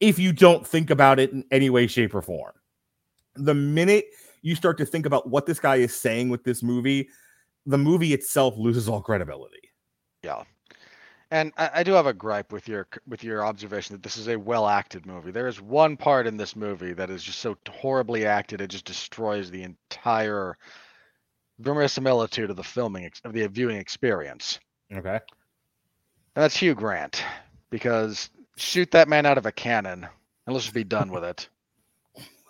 if you don't think about it in any way, shape, or form. The minute you start to think about what this guy is saying with this movie, the movie itself loses all credibility. Yeah. And I, I do have a gripe with your with your observation that this is a well acted movie. There is one part in this movie that is just so horribly acted it just destroys the entire verisimilitude of the filming of the viewing experience. Okay. And that's Hugh Grant, because shoot that man out of a cannon and let's just be done with it. [LAUGHS]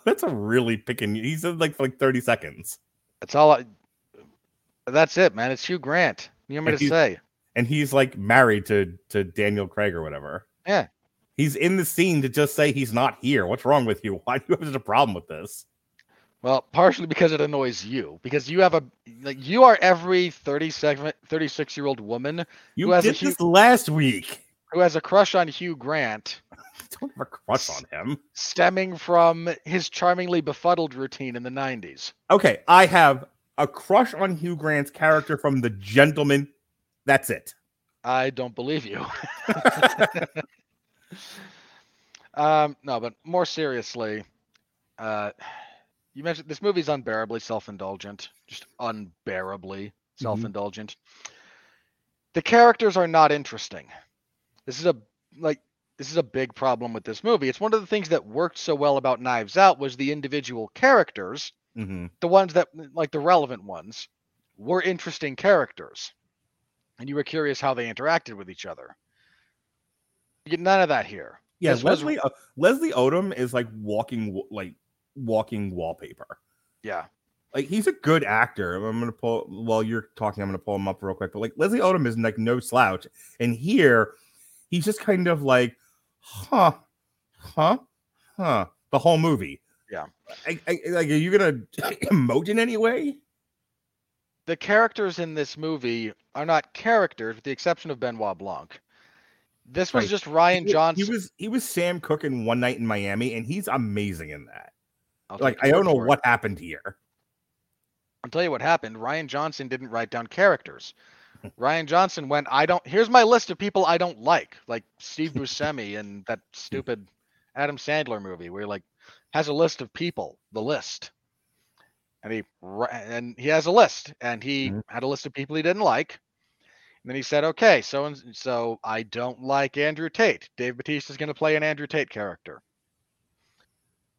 That's a really picking. He said like for like 30 seconds. That's all. I, that's it, man. It's Hugh Grant. You want me And to say? And he's like married to to Daniel Craig or whatever. Yeah. He's in the scene to just say he's not here. What's wrong with you? [LAUGHS] Why do you have such a problem with this? Well, partially because it annoys you, because you have a like you are every 30 segment 36 year old woman You Who has a did huge- this last week. who has a crush on Hugh Grant, [LAUGHS] Don't have a crush on him. stemming from his charmingly befuddled routine in the 90s. Okay, I have a crush on Hugh Grant's character from The Gentlemen. That's it. I don't believe you. [LAUGHS] um, no, but more seriously, uh, you mentioned this movie's unbearably self-indulgent, just unbearably self-indulgent. The characters are not interesting. This is a like this is a big problem with this movie. It's one of the things that worked so well about Knives Out was the individual characters, hmm the ones that like the relevant ones, were interesting characters. And you were curious how they interacted with each other. You get none of that here. Yeah, This was- Leslie uh, Leslie Odom is like walking like walking wallpaper. Yeah. Like he's a good actor. I'm gonna pull while you're talking. I'm gonna pull him up real quick. But like Leslie Odom is like no slouch, and here he's just kind of like, huh, huh, huh. The whole movie. Yeah. I, I, like, are you gonna [COUGHS] emote in any way? The characters in this movie are not characters, with the exception of Benoit Blanc. This was Right. just Rian Johnson. He was he was Sam Cooke in One Night in Miami, and he's amazing in that. Like I don't know it. what happened here. I'll tell you what happened. Rian Johnson didn't write down characters. Rian Johnson went, I don't here's my list of people I don't like, like Steve [LAUGHS] Buscemi and that stupid Adam Sandler movie where he like has a list of people, the list. And he and he has a list and he Mhm. had a list of people he didn't like. And then he said, "Okay, so and so I don't like Andrew Tate. Dave Bautista's going to play an Andrew Tate character.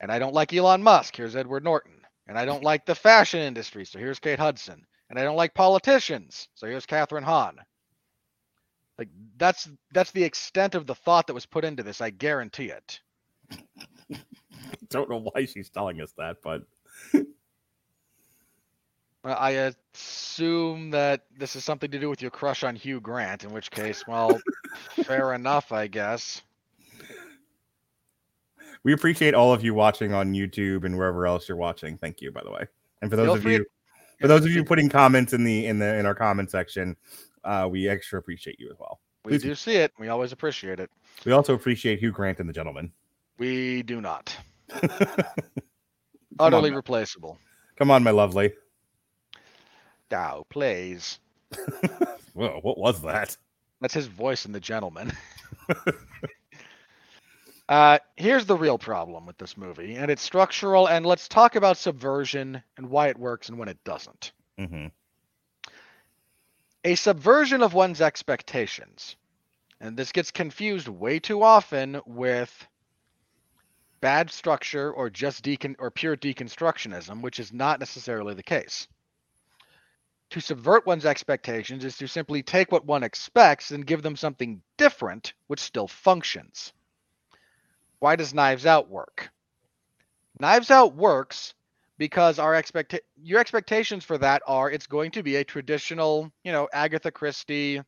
And I don't like Elon Musk. Here's Edward Norton. And I don't like the fashion industry. So here's Kate Hudson. And I don't like politicians. So here's Kathryn Hahn. Like that's that's the extent of the thought that was put into this. I guarantee it. [LAUGHS] Don't know why she's telling us that, but [LAUGHS] I assume that this is something to do with your crush on Hugh Grant. In which case, well, [LAUGHS] fair enough, I guess. we appreciate all of you watching on YouTube and wherever else you're watching. Thank you, by the way. And for those Feel of free- you, for those of you putting comments in the in the in our comment section, uh, we extra appreciate you as well. We Please- do see it. We always appreciate it. We also appreciate Hugh Grant and the gentleman. We do not. [LAUGHS] Utterly on, replaceable. come on, my lovely. Dow plays. [LAUGHS] Whoa, what was that? That's his voice in The Gentlemen. [LAUGHS] uh, here's the real problem with this movie, and it's structural. And let's talk about subversion and why it works and when it doesn't. hmm A subversion of one's expectations, and this gets confused way too often with bad structure or just decon or pure deconstructionism, which is not necessarily the case. To subvert one's expectations is to simply take what one expects and give them something different, which still functions. Why does Knives Out work? Knives Out works because our expect your expectations for that are it's going to be a traditional, you know, Agatha Christie,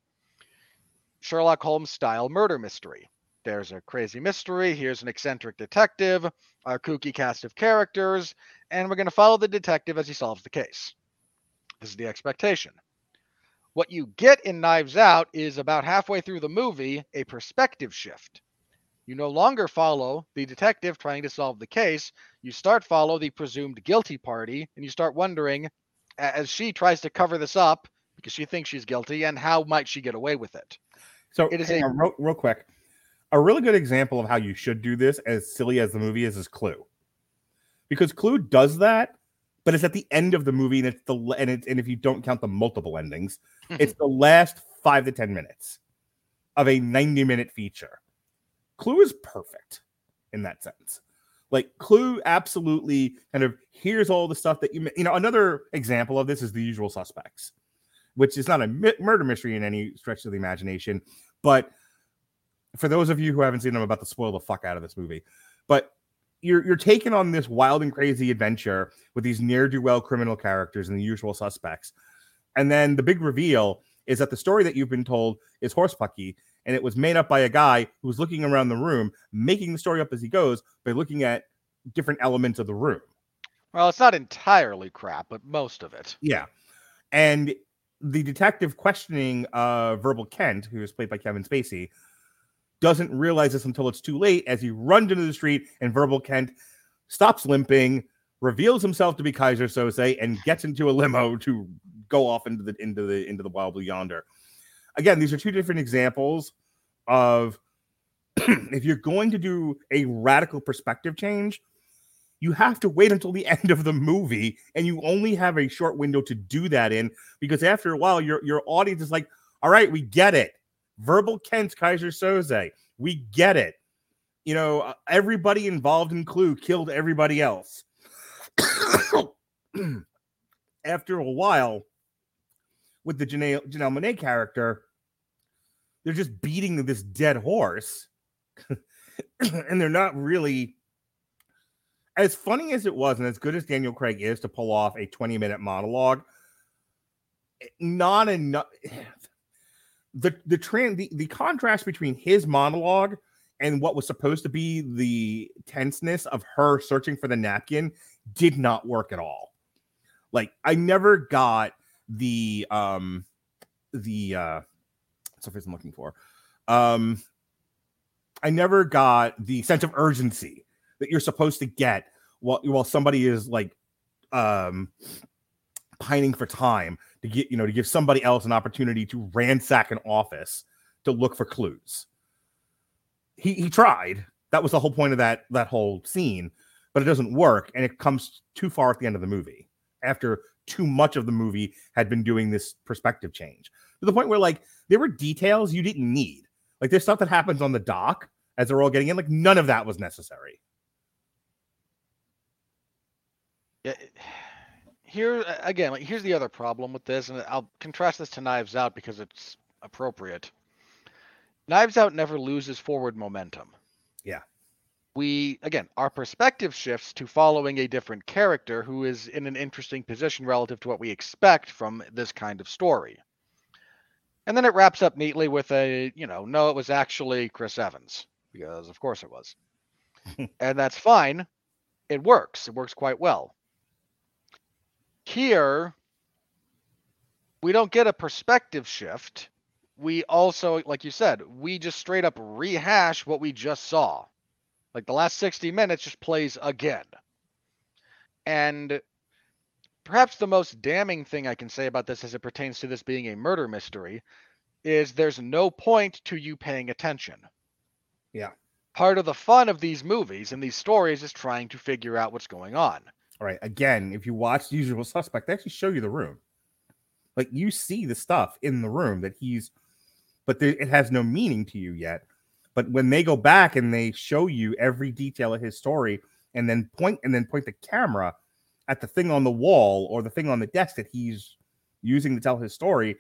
Sherlock Holmes style murder mystery. There's a crazy mystery. Here's an eccentric detective, a kooky cast of characters, and we're going to follow the detective as he solves the case. This is the expectation. What you get in Knives Out is about halfway through the movie a perspective shift. You no longer follow the detective trying to solve the case. You start follow the presumed guilty party, and you start wondering, as she tries to cover this up because she thinks she's guilty, and how might she get away with it? So It is a- on, real, real quick. A really good example of how you should do this, as silly as the movie is, is Clue, because Clue does that, but it's at the end of the movie, and it's the and it's and if you don't count the multiple endings, [LAUGHS] it's the last five to ten minutes of a ninety-minute feature. Clue is perfect in that sense. Like Clue, absolutely kind of here's all the stuff that you you know. Another example of this is The Usual Suspects, which is not a mi- murder mystery in any stretch of the imagination, but for those of you who haven't seen them, I'm about to spoil the fuck out of this movie. But you're you're taking on this wild and crazy adventure with these ne'er do well criminal characters and the usual suspects, and then the big reveal is that the story that you've been told is horsepucky, and it was made up by a guy who was looking around the room, making the story up as he goes by looking at different elements of the room. Well, it's not entirely crap, but most of it. Yeah. And the detective questioning uh Verbal Kint, who is played by Kevin Spacey, doesn't realize this until it's too late as he runs into the street and Verbal Kint stops limping, reveals himself to be Keyser Söze, and gets into a limo to go off into the into the into the wild blue yonder. Again, these are two different examples of [CLEARS THROAT] if you're going to do a radical perspective change, you have to wait until the [LAUGHS] end of the movie and you only have a short window to do that in because after a while your your audience is like all right we get it. Verbal Kint's Keyser Söze. We get it. You know uh, everybody involved in clue killed everybody else. [COUGHS] After a while with the Janelle, Janelle Monáe character they're just beating this dead horse [LAUGHS] and they're not really as funny as it was and as good as Daniel Craig is to pull off a 20 minute monologue, eh, not enough. [SIGHS] The the the, the contrast between his monologue and what was supposed to be the tenseness of her searching for the napkin did not work at all. Like I never got the um the uh what's I'm looking for? Um I never got the sense of urgency that you're supposed to get while while somebody is like um pining for time to get you know to give somebody else an opportunity to ransack an office to look for clues. He he tried. That was the whole point of that that whole scene, but it doesn't work and it comes too far at the end of the movie after too much of the movie had been doing this perspective change to the point where like there were details you didn't need. Like there's stuff that happens on the dock as they're all getting in. Like none of that was necessary. Yeah. [SIGHS] Here again, like here's the other problem with this, and I'll contrast this to Knives Out because it's appropriate. Knives Out never loses forward momentum. We again, our perspective shifts to following a different character who is in an interesting position relative to what we expect from this kind of story. And then it wraps up neatly with a, you know, no, it was actually Chris Evans, because of course it was. [LAUGHS] and that's fine. It works. It works quite well. Here, we don't get a perspective shift. We also, like you said, we just straight up rehash what we just saw. Like the last 60 minutes just plays again. And perhaps the most damning thing I can say about this as it pertains to this being a murder mystery is there's no point to you paying attention. Yeah. Part of the fun of these movies and these stories is trying to figure out what's going on. All right. Again, if you watch The Usual Suspect, they actually show you the room. Like you see the stuff in the room that he's, but there, it has no meaning to you yet. But when they go back and they show you every detail of his story, and then point and then point the camera at the thing on the wall or the thing on the desk that he's using to tell his story,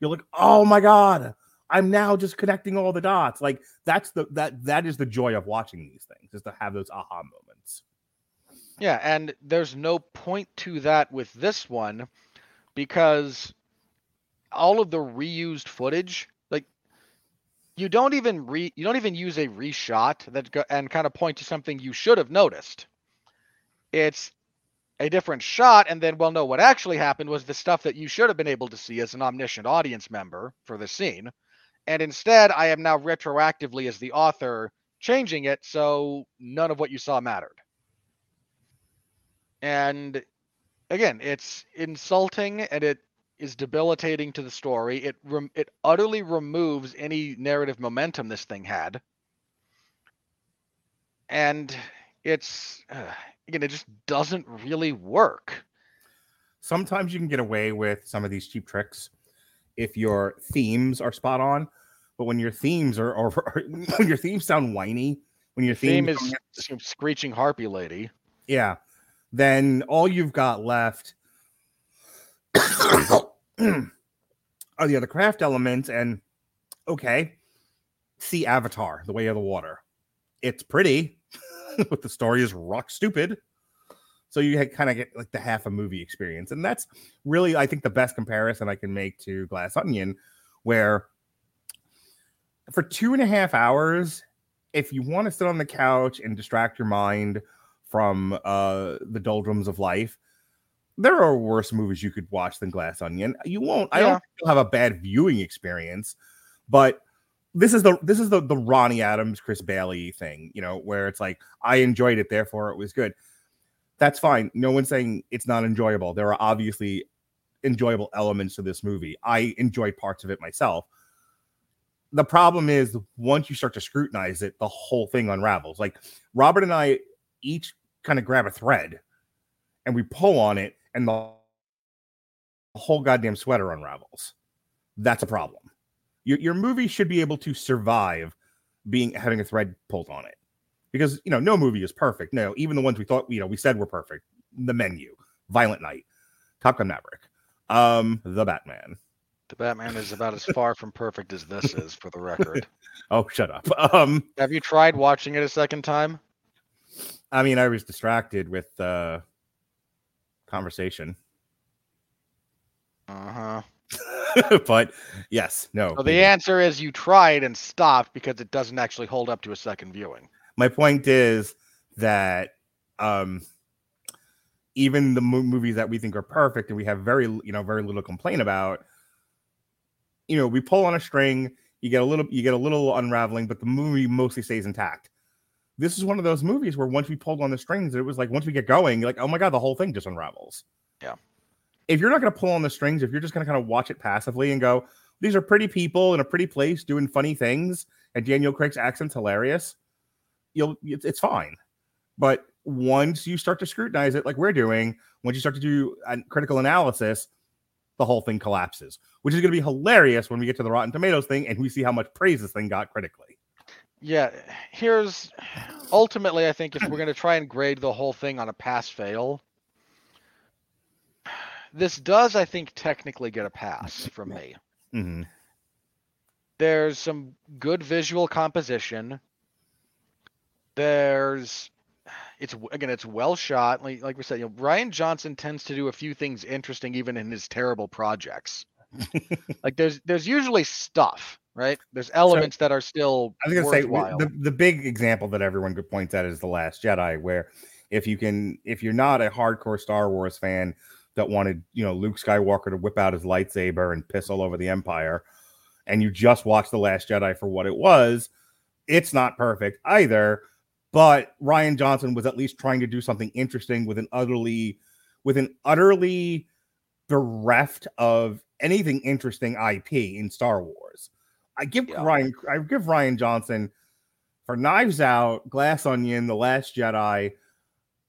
you're like, oh my god, I'm now just connecting all the dots. Like that's the that that is the joy of watching these things, is to have those aha moments. Yeah, and there's no point to that with this one because all of the reused footage, you don't even re you don't even use a reshot that go, and kind of point to something you should have noticed. It's a different shot and then well no what actually happened was the stuff that you should have been able to see as an omniscient audience member for the scene and instead i am now retroactively as the author changing it so none of what you saw mattered and again it's insulting and it is debilitating to the story. It rem- it utterly removes any narrative momentum this thing had. And it's uh, again it just doesn't really work. Sometimes you can get away with some of these cheap tricks if your themes are spot on. But when your themes are, or [LAUGHS] when your themes sound whiny, when your theme theme, is some screeching harpy lady. Yeah, then all you've got left [COUGHS] [COUGHS] [CLEARS THROAT] are the other craft elements. And okay, see Avatar, The Way of the Water. It's pretty, [LAUGHS] but the story is rock stupid. So you kind of get like the half a movie experience. And that's really, I think, the best comparison I can make to Glass Onion, where for two and a half hours, if you want to sit on the couch and distract your mind from uh, the doldrums of life, there are worse movies you could watch than Glass Onion. You won't. I don't think you'll have a bad viewing experience, but this is the this is the the Ronnie Adams, Chris Bailey thing, you know, where it's like I enjoyed it, therefore it was good. That's fine. No one's saying it's not enjoyable. There are obviously enjoyable elements to this movie. I enjoyed parts of it myself. The problem is once you start to scrutinize it, the whole thing unravels. Like Robert and I each kind of grab a thread and we pull on it, and the whole goddamn sweater unravels. That's a problem. Your, your movie should be able to survive being having a thread pulled on it because you know no movie is perfect. No, even the ones we thought you know we said were perfect. The Menu, Violent Night, Top Gun Maverick, um, The Batman. the batman is about as far from perfect as this is for the record [LAUGHS] Oh, shut up. [LAUGHS] Um, have you tried watching it a second time I mean, I was distracted with uh conversation, uh-huh. [LAUGHS] But yes, no. so the answer is you tried and stopped because it doesn't actually hold up to a second viewing. My point is that um even the mo- movies that we think are perfect and we have very you know very little complaint about you know we pull on a string you get a little you get a little unraveling but the movie mostly stays intact this is one of those movies where once we pulled on the strings, it was like once we get going, like, oh my god, the whole thing just unravels. Yeah. If you're not gonna pull on the strings, if you're just gonna kind of watch it passively and go, these are pretty people in a pretty place doing funny things, and Daniel Craig's accent's hilarious, you'll it's, it's fine. But once you start to scrutinize it, like we're doing, once you start to do a critical analysis, the whole thing collapses, which is going to be hilarious when we get to the Rotten Tomatoes thing and we see how much praise this thing got critically. Yeah, here's ultimately, I think if we're going to try and grade the whole thing on a pass fail, this does, I think, technically get a pass from me. Mm-hmm. There's some good visual composition. There's, it's again, it's well shot. Like, like we said, you know, Rian Johnson tends to do a few things interesting even in his terrible projects. [LAUGHS] like there's there's usually stuff right? There's elements so, that are still. I was going to say the, the big example that everyone could point at is the Last Jedi, where if you can, if you're not a hardcore Star Wars fan that wanted, you know, Luke Skywalker to whip out his lightsaber and piss all over the Empire, and you just watch the Last Jedi for what it was, it's not perfect either. But Rian Johnson was at least trying to do something interesting with an utterly, with an utterly bereft of anything interesting IP in Star Wars. I give yeah. Rian I give Rian Johnson for Knives Out, Glass Onion, The Last Jedi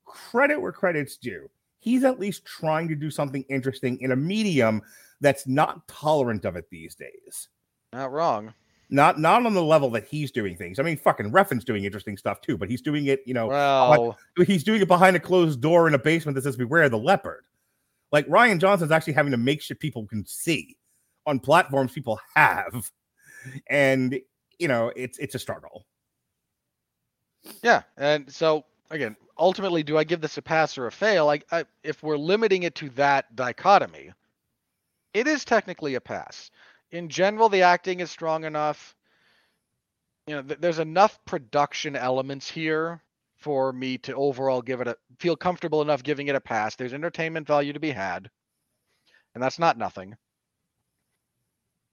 credit where credit's due. He's at least trying to do something interesting in a medium that's not tolerant of it these days. Not wrong. Not not on the level that he's doing things. I mean, fucking Refn's doing interesting stuff too, but he's doing it, you know, he's doing it behind a closed door in a basement that says "Beware the leopard." Like Rian Johnson's actually having to make shit people can see on platforms people have and you know it's it's a struggle. Yeah, and so again, ultimately, do I give this a pass or a fail? Like, I, if we're limiting it to that dichotomy, it is technically a pass. In general, the acting is strong enough. You know, th- there's enough production elements here for me to overall give it a feel comfortable enough giving it a pass. There's entertainment value to be had, and that's not nothing.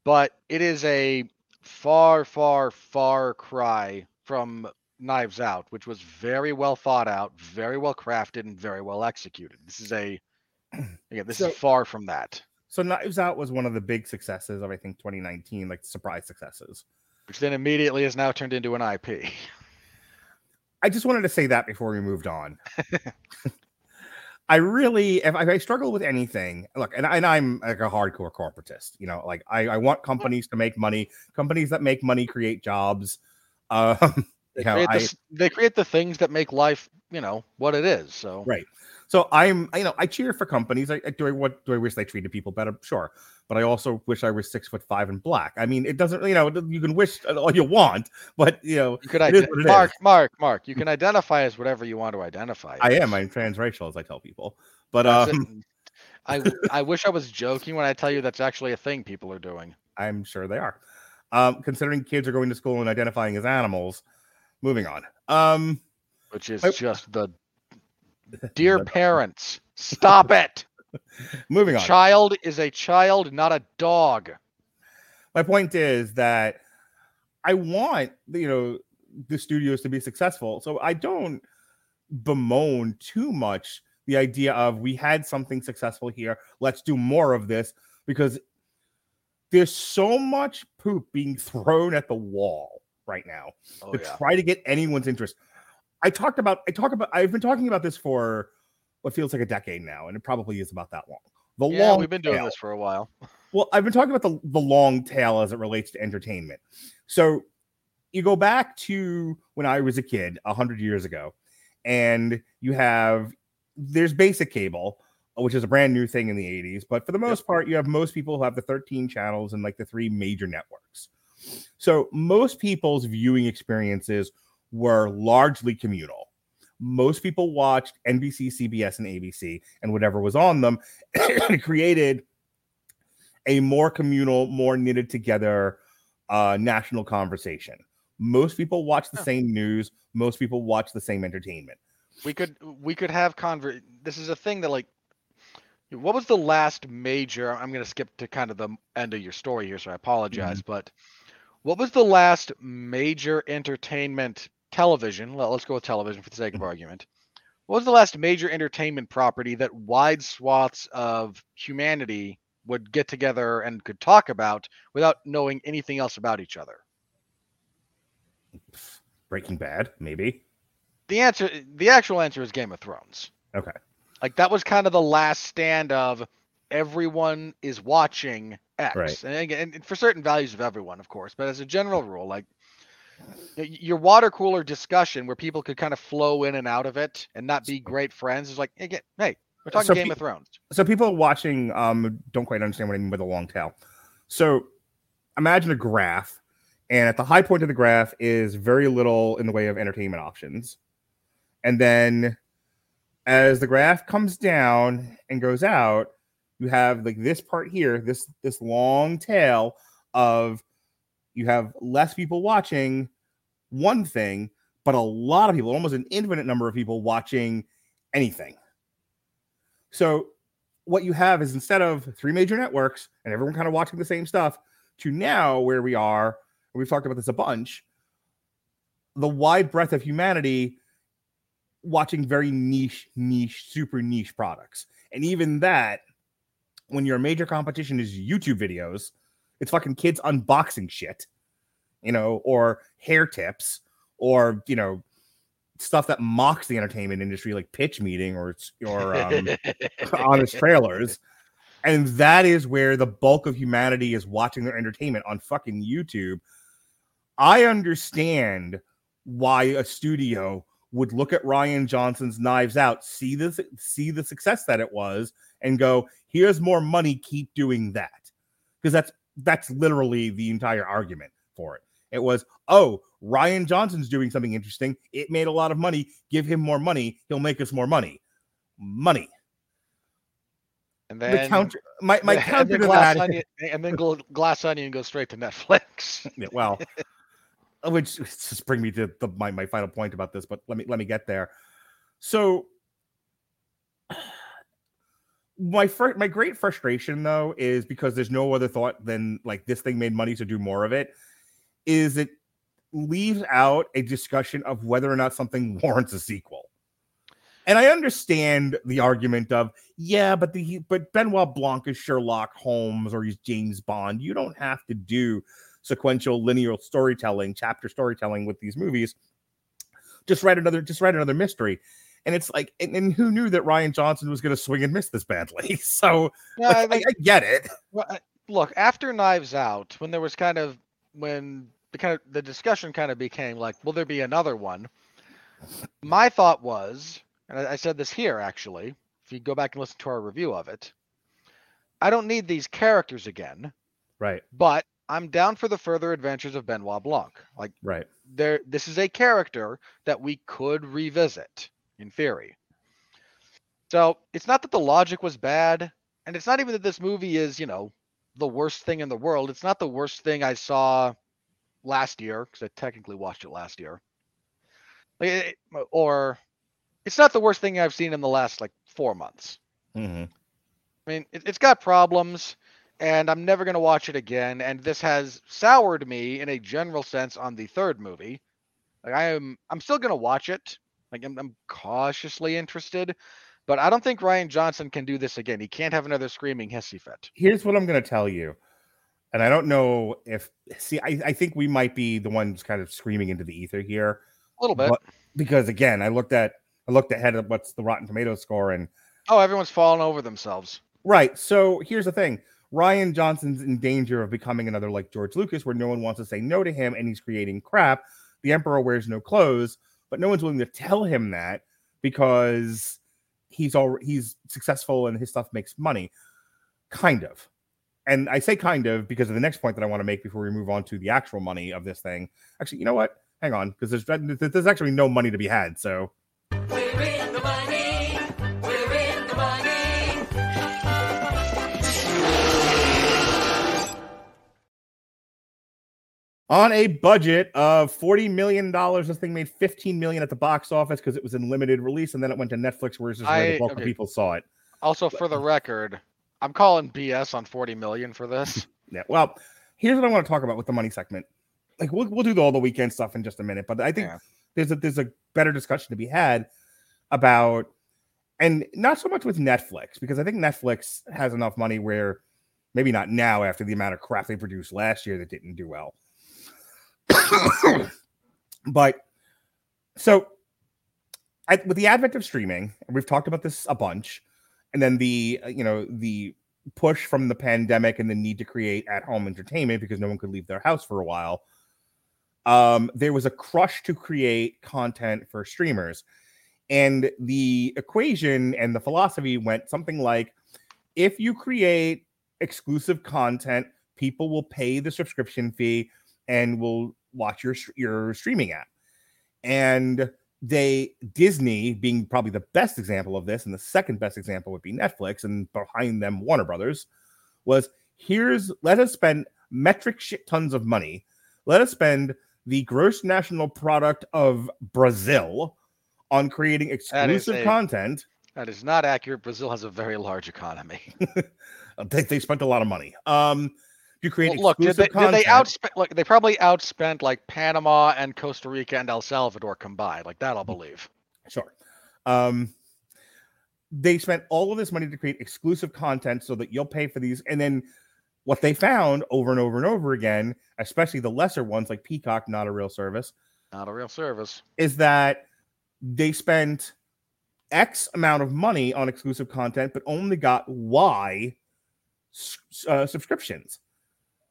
But it is a far, far, far cry from Knives Out, which was very well thought out, very well crafted, and very well executed. This is a [CLEARS THROAT] again, this so, is far from that. So Knives Out was one of the big successes of I think 2019, like surprise successes. Which then immediately has now turned into an IP. I just wanted to say that before we moved on. [LAUGHS] I really, if I, struggle with anything, look, and, and I'm like a hardcore corporatist, you know, like I, I want companies to make money. Companies that make money create jobs. [LAUGHS] Um, they, create know, the, I, they create the things that make life, you know, what it is. So right. So I'm, you know, I cheer for companies. I, do I what do I wish they treated people better? Sure, but I also wish I was six foot five and black. I mean, it doesn't, you know, you can wish all you want, but you know, you could ident- Mark, Mark, Mark. You can identify as whatever you want to identify. I am. I'm transracial, as I tell people. But um, I [LAUGHS] I wish I was joking when I tell you that's actually a thing people are doing. I'm sure they are. Um, considering kids are going to school and identifying as animals. Moving on. Um, which is I, just the dear parents, stop it. [LAUGHS] Moving on. Child is a child, not a dog. My point is that I want you know the studios to be successful, so I don't bemoan too much the idea of we had something successful here. Let's do more of this because there's so much poop being [LAUGHS] thrown at the wall right now oh, to yeah. try to get anyone's interest. I talked about I talk about I've been talking about this for what feels like a decade now, and it probably is about that long. The yeah, long we've been doing this for a while. [LAUGHS] Well, I've been talking about the, the long tail as it relates to entertainment. So you go back to when I was a kid, a hundred years ago, and you have there's basic cable, uh, which is a brand new thing in the 80s, but for the most yep. part, you have most people who have the 13 channels and like the three major networks. So most people's viewing experiences were largely communal. Most people watched NBC, CBS, and ABC and whatever was on them. it [COUGHS] created a more communal, more knitted together uh, national conversation. Most people watch the same news. Most people watch the same entertainment. We could we could have conver. This is a thing that like, what was the last major? I'm gonna skip to kind of the end of your story here, so I apologize. Mm-hmm. But what was the last major entertainment television, let- let's go with television for the sake of argument. What was the last major entertainment property that wide swaths of humanity would get together and could talk about without knowing anything else about each other? Breaking Bad, maybe. The answer, the actual answer is Game of Thrones. Okay. Like that was kind of the last stand of everyone is watching X, Right. and and for certain values of everyone, of course. But as a general rule, like your water cooler discussion where people could kind of flow in and out of it and not be great friends is like, again, hey, we're talking So Game pe- of Thrones. so people watching um don't quite understand what I mean by the long tail. So imagine a graph, and at the high point of the graph is very little in the way of entertainment options. And then as the graph comes down and goes out, you have like this part here, this this long tail of you have less people watching one thing, but a lot of people, almost an infinite number of people watching anything. So what you have is instead of three major networks and everyone kind of watching the same stuff to now where we are, and we've talked about this a bunch, the wide breadth of humanity watching very niche, niche, super niche products. And even that, when your major competition is YouTube videos, it's fucking kids unboxing shit, you know, or hair tips, or you know, stuff that mocks the entertainment industry, like pitch meeting or or um, [LAUGHS] honest trailers. And that is where the bulk of humanity is watching their entertainment on fucking YouTube. I understand why a studio would look at Rian Johnson's Knives Out, see the see the success that it was, and go, "Here's more money. Keep doing that," because that's that's literally the entire argument for it. It was, "Oh, Rian Johnson's doing something interesting. It made a lot of money. Give him more money. He'll make us more money. Money." And the then counter my my [LAUGHS] counter then to glass that onion, and then gl- glass onion goes straight to Netflix. Yeah, well [LAUGHS] uh, which just bring me to the, my, my final point about this but let me let me get there so my first my great frustration though is because there's no other thought than like this thing made money to do more of it is it leaves out a discussion of whether or not something [LAUGHS] warrants a sequel and I understand the argument of yeah, but the but Benoit Blanc is Sherlock Holmes or he's James Bond. You don't have to do sequential linear storytelling, chapter storytelling with these movies. Just write another, just write another mystery. And it's like, and, and who knew that Rian Johnson was going to swing and miss this badly? [LAUGHS] So Yeah, like, I I, I get it. Well, I- look, after Knives Out, when there was kind of when the kind of the discussion kind of became like, will there be another one? My thought was, and I, I said this here actually, if you go back and listen to our review of it, I don't need these characters again, Right, but I'm down for the further adventures of Benoit Blanc. Like right. there, this is a character that we could revisit in theory. So it's not that the logic was bad, and it's not even that this movie is, you know, the worst thing in the world. It's not the worst thing I saw last year because I technically watched it last year. Like, it- or it's not the worst thing I've seen in the last like four months. hmm I mean, it, it's got problems, and I'm never going to watch it again. And this has soured me in a general sense on the third movie. Like I am, I'm still going to watch it. Like I'm, I'm cautiously interested, but I don't think Rian Johnson can do this again. He can't have another screaming hissy fit. Here's what I'm going to tell you. And I don't know if, see, I, I think we might be the ones kind of screaming into the ether here. A little bit. But- because again, I looked at, I looked ahead at what's the Rotten Tomatoes score and Oh, everyone's falling over themselves. Right. So here's the thing. Rian Johnson's in danger of becoming another like George Lucas, where no one wants to say no to him and he's creating crap. The Emperor wears no clothes, but no one's willing to tell him that because he's all he's successful and his stuff makes money. Kind of. And I say kind of because of the next point that I want to make before we move on to the actual money of this thing. Actually, you know what? Hang on, because there's there's actually no money to be had. So on a budget of 40 million dollars this thing made 15 million at the box office because it was in limited release and then it went to netflix where it's just where the I- bulk of people saw it Also, for the record, I'm calling BS on 40 million for this. [LAUGHS] yeah well here's what i want to talk about with the money segment like we'll, we'll do all the weekend stuff in just a minute but i think Yeah. there's a there's a better discussion to be had about and not so much with Netflix because I think Netflix has enough money where maybe not now after the amount of crap they produced last year that didn't do well. [COUGHS] but so with the advent of streaming, and we've talked about this a bunch, and then the uh, you know the push from the pandemic and the need to create at home entertainment because no one could leave their house for a while. Um, there was a crush to create content for streamers. And the equation and the philosophy went something like if you create exclusive content, people will pay the subscription fee and will watch your your streaming app. And they Disney being probably the best example of this, and the second best example would be Netflix, and behind them Warner Brothers, was here's let us spend metric shit tons of money. Let us spend the gross national product of Brazil on creating exclusive a- content. That is not accurate. Brazil has a very large economy. [LAUGHS] they, they spent a lot of money. Um, to create Well, look, did they, did they content. outspend? Look, they probably outspent like Panama and Costa Rica and El Salvador combined. Like that, I'll believe. Sure. Um, they spent all of this money to create exclusive content so that you'll pay for these. And then what they found over and over and over again, especially the lesser ones like Peacock, not a real service, Not a real service. is that they spent X amount of money on exclusive content, but only got Y uh, subscriptions.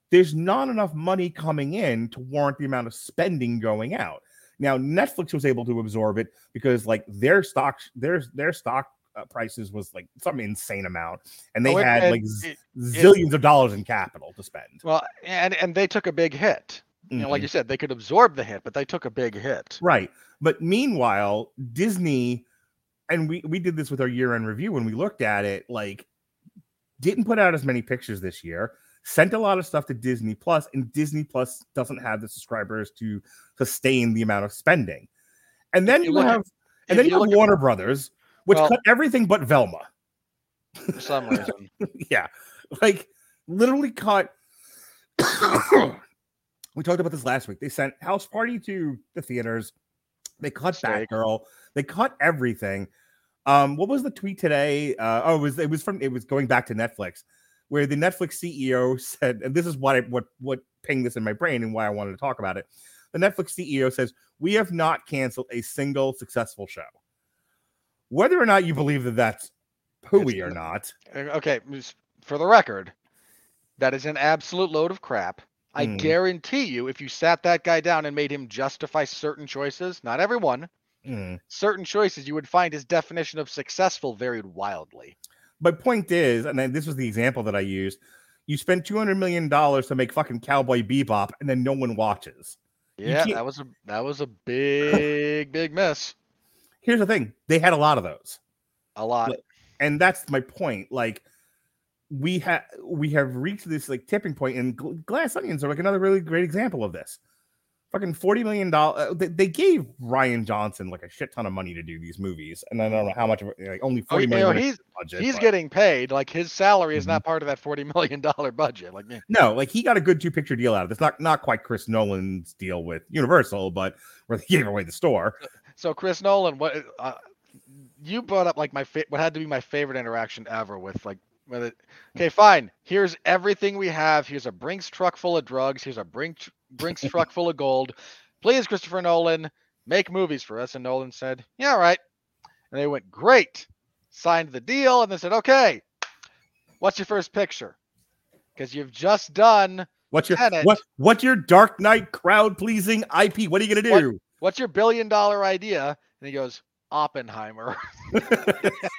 There's not enough money coming in to warrant the amount of spending going out. Now Netflix was able to absorb it because like their stock, their their stock uh, prices was like some insane amount, and they Oh, it- had like it- zillions of dollars in capital to spend. Well, and and they took a big hit. You know, like Mhm. you said, they could absorb the hit, but they took a big hit. Right. But meanwhile, Disney, and we we did this with our year end review when we looked at it, like didn't put out as many pictures this year, sent a lot of stuff to Disney Plus, and Disney Plus doesn't have the subscribers to sustain the amount of spending. And then you you, look at- have and then you you have look at- Warner Brothers, which Well- cut everything but Velma. For some reason, [LAUGHS] yeah, like literally cut. [COUGHS] we talked about this last week. They sent House Party to the theaters. They cut Mistake. Batgirl. They cut everything. Um, what was the tweet today? Uh, oh, it was it was from it was going back to Netflix, where the Netflix CEO said, and this is what I, what what pinged this in my brain and why I wanted to talk about it. The Netflix CEO says we have not canceled a single successful show. Whether or not you believe that that's hooey or not, Uh, okay. For the record, that is an absolute load of crap. I Mm. guarantee you, if you sat that guy down and made him justify certain choices, not everyone, mm, certain choices, you would find his definition of successful varied wildly. My point is, and then this was the example that I used. You spent two hundred million dollars to make fucking Cowboy Bebop, and then no one watches. Yeah, that was a that was a big big mess. Here's the thing: they had a lot of those, A lot. And that's my point. Like, we have we have reached this like tipping point, and Glass Onions are like another really great example of this. Fucking forty million dollars. They, they gave Rian Johnson like a shit ton of money to do these movies, and I don't know how much of it, like only Oh, forty you know, he's budget, he's but- getting paid. Like his salary is Mhm. not part of that forty million dollar budget. Like No, like he got a good two picture deal out of this. Not not quite Chris Nolan's deal with Universal, but where they [LAUGHS] gave away the store. so, Chris Nolan, what uh, you brought up like my fa- what had to be my favorite interaction ever with like it. Okay, fine. Here's everything we have. Here's a Brinks truck full of drugs. Here's a Brinks Brinks truck full of gold. Please, Christopher Nolan, make movies for us. And Nolan said, "Yeah, all right." And they went, "Great." Signed the deal, and they said, "Okay, what's your first picture?" Because you've just done What's your Tenet. what what's your Dark Knight crowd pleasing IP? What are you gonna What- do? what's your billion dollar idea? And he goes, Oppenheimer.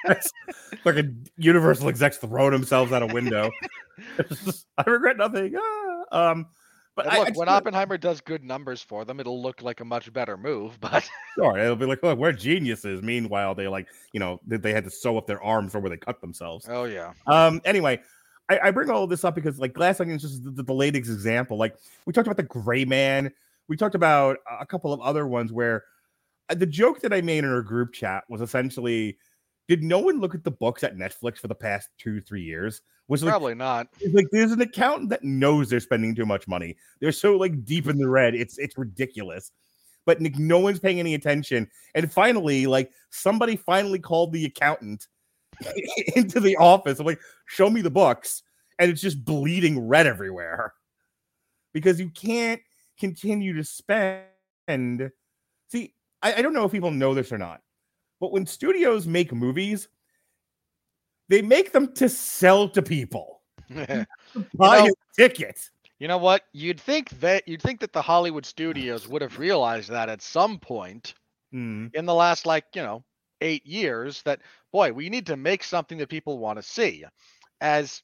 That's [LAUGHS] fucking Universal execs throwing themselves out a window. [LAUGHS] [LAUGHS] I regret nothing. Ah, um, but And look, I when just- Oppenheimer does good numbers for them, it'll look like a much better move. [LAUGHS] But sure, it'll be like, look, we're geniuses. Meanwhile, they like, you know, they, they had to sew up their arms from where they cut themselves. oh yeah, Um. Anyway, I, I bring all of this up because like Glass Onion is just the, the latest example. Like we talked about the Gray Man. We talked about a couple of other ones where uh, the joke that I made in our group chat was essentially, did no one look at the books at Netflix for the past two three years? Was like, probably not. like there's an accountant that knows they're spending too much money. They're so like deep in the red. It's it's ridiculous. but Nick, no one's paying any attention. And finally, like somebody finally called the accountant [LAUGHS] into the office. I'm like, show me the books. And it's just bleeding red everywhere because you can't continue to spend. See, I, I don't know if people know this or not, but when studios make movies, they make them to sell to people. [LAUGHS] Buy know- a ticket. You know what? You'd think that you'd think that the Hollywood studios would have realized that at some point Mm, in the last like, you know, 8 years that boy, we need to make something that people want to see. As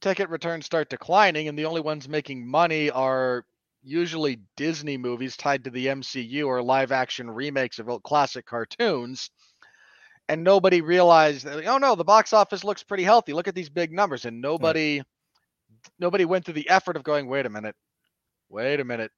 ticket returns start declining and the only ones making money are usually Disney movies tied to the MCU or live action remakes of old classic cartoons. And nobody realized that, oh no, the box office looks pretty healthy. Look at these big numbers. And nobody nobody went through the effort of going, wait a minute, wait a minute,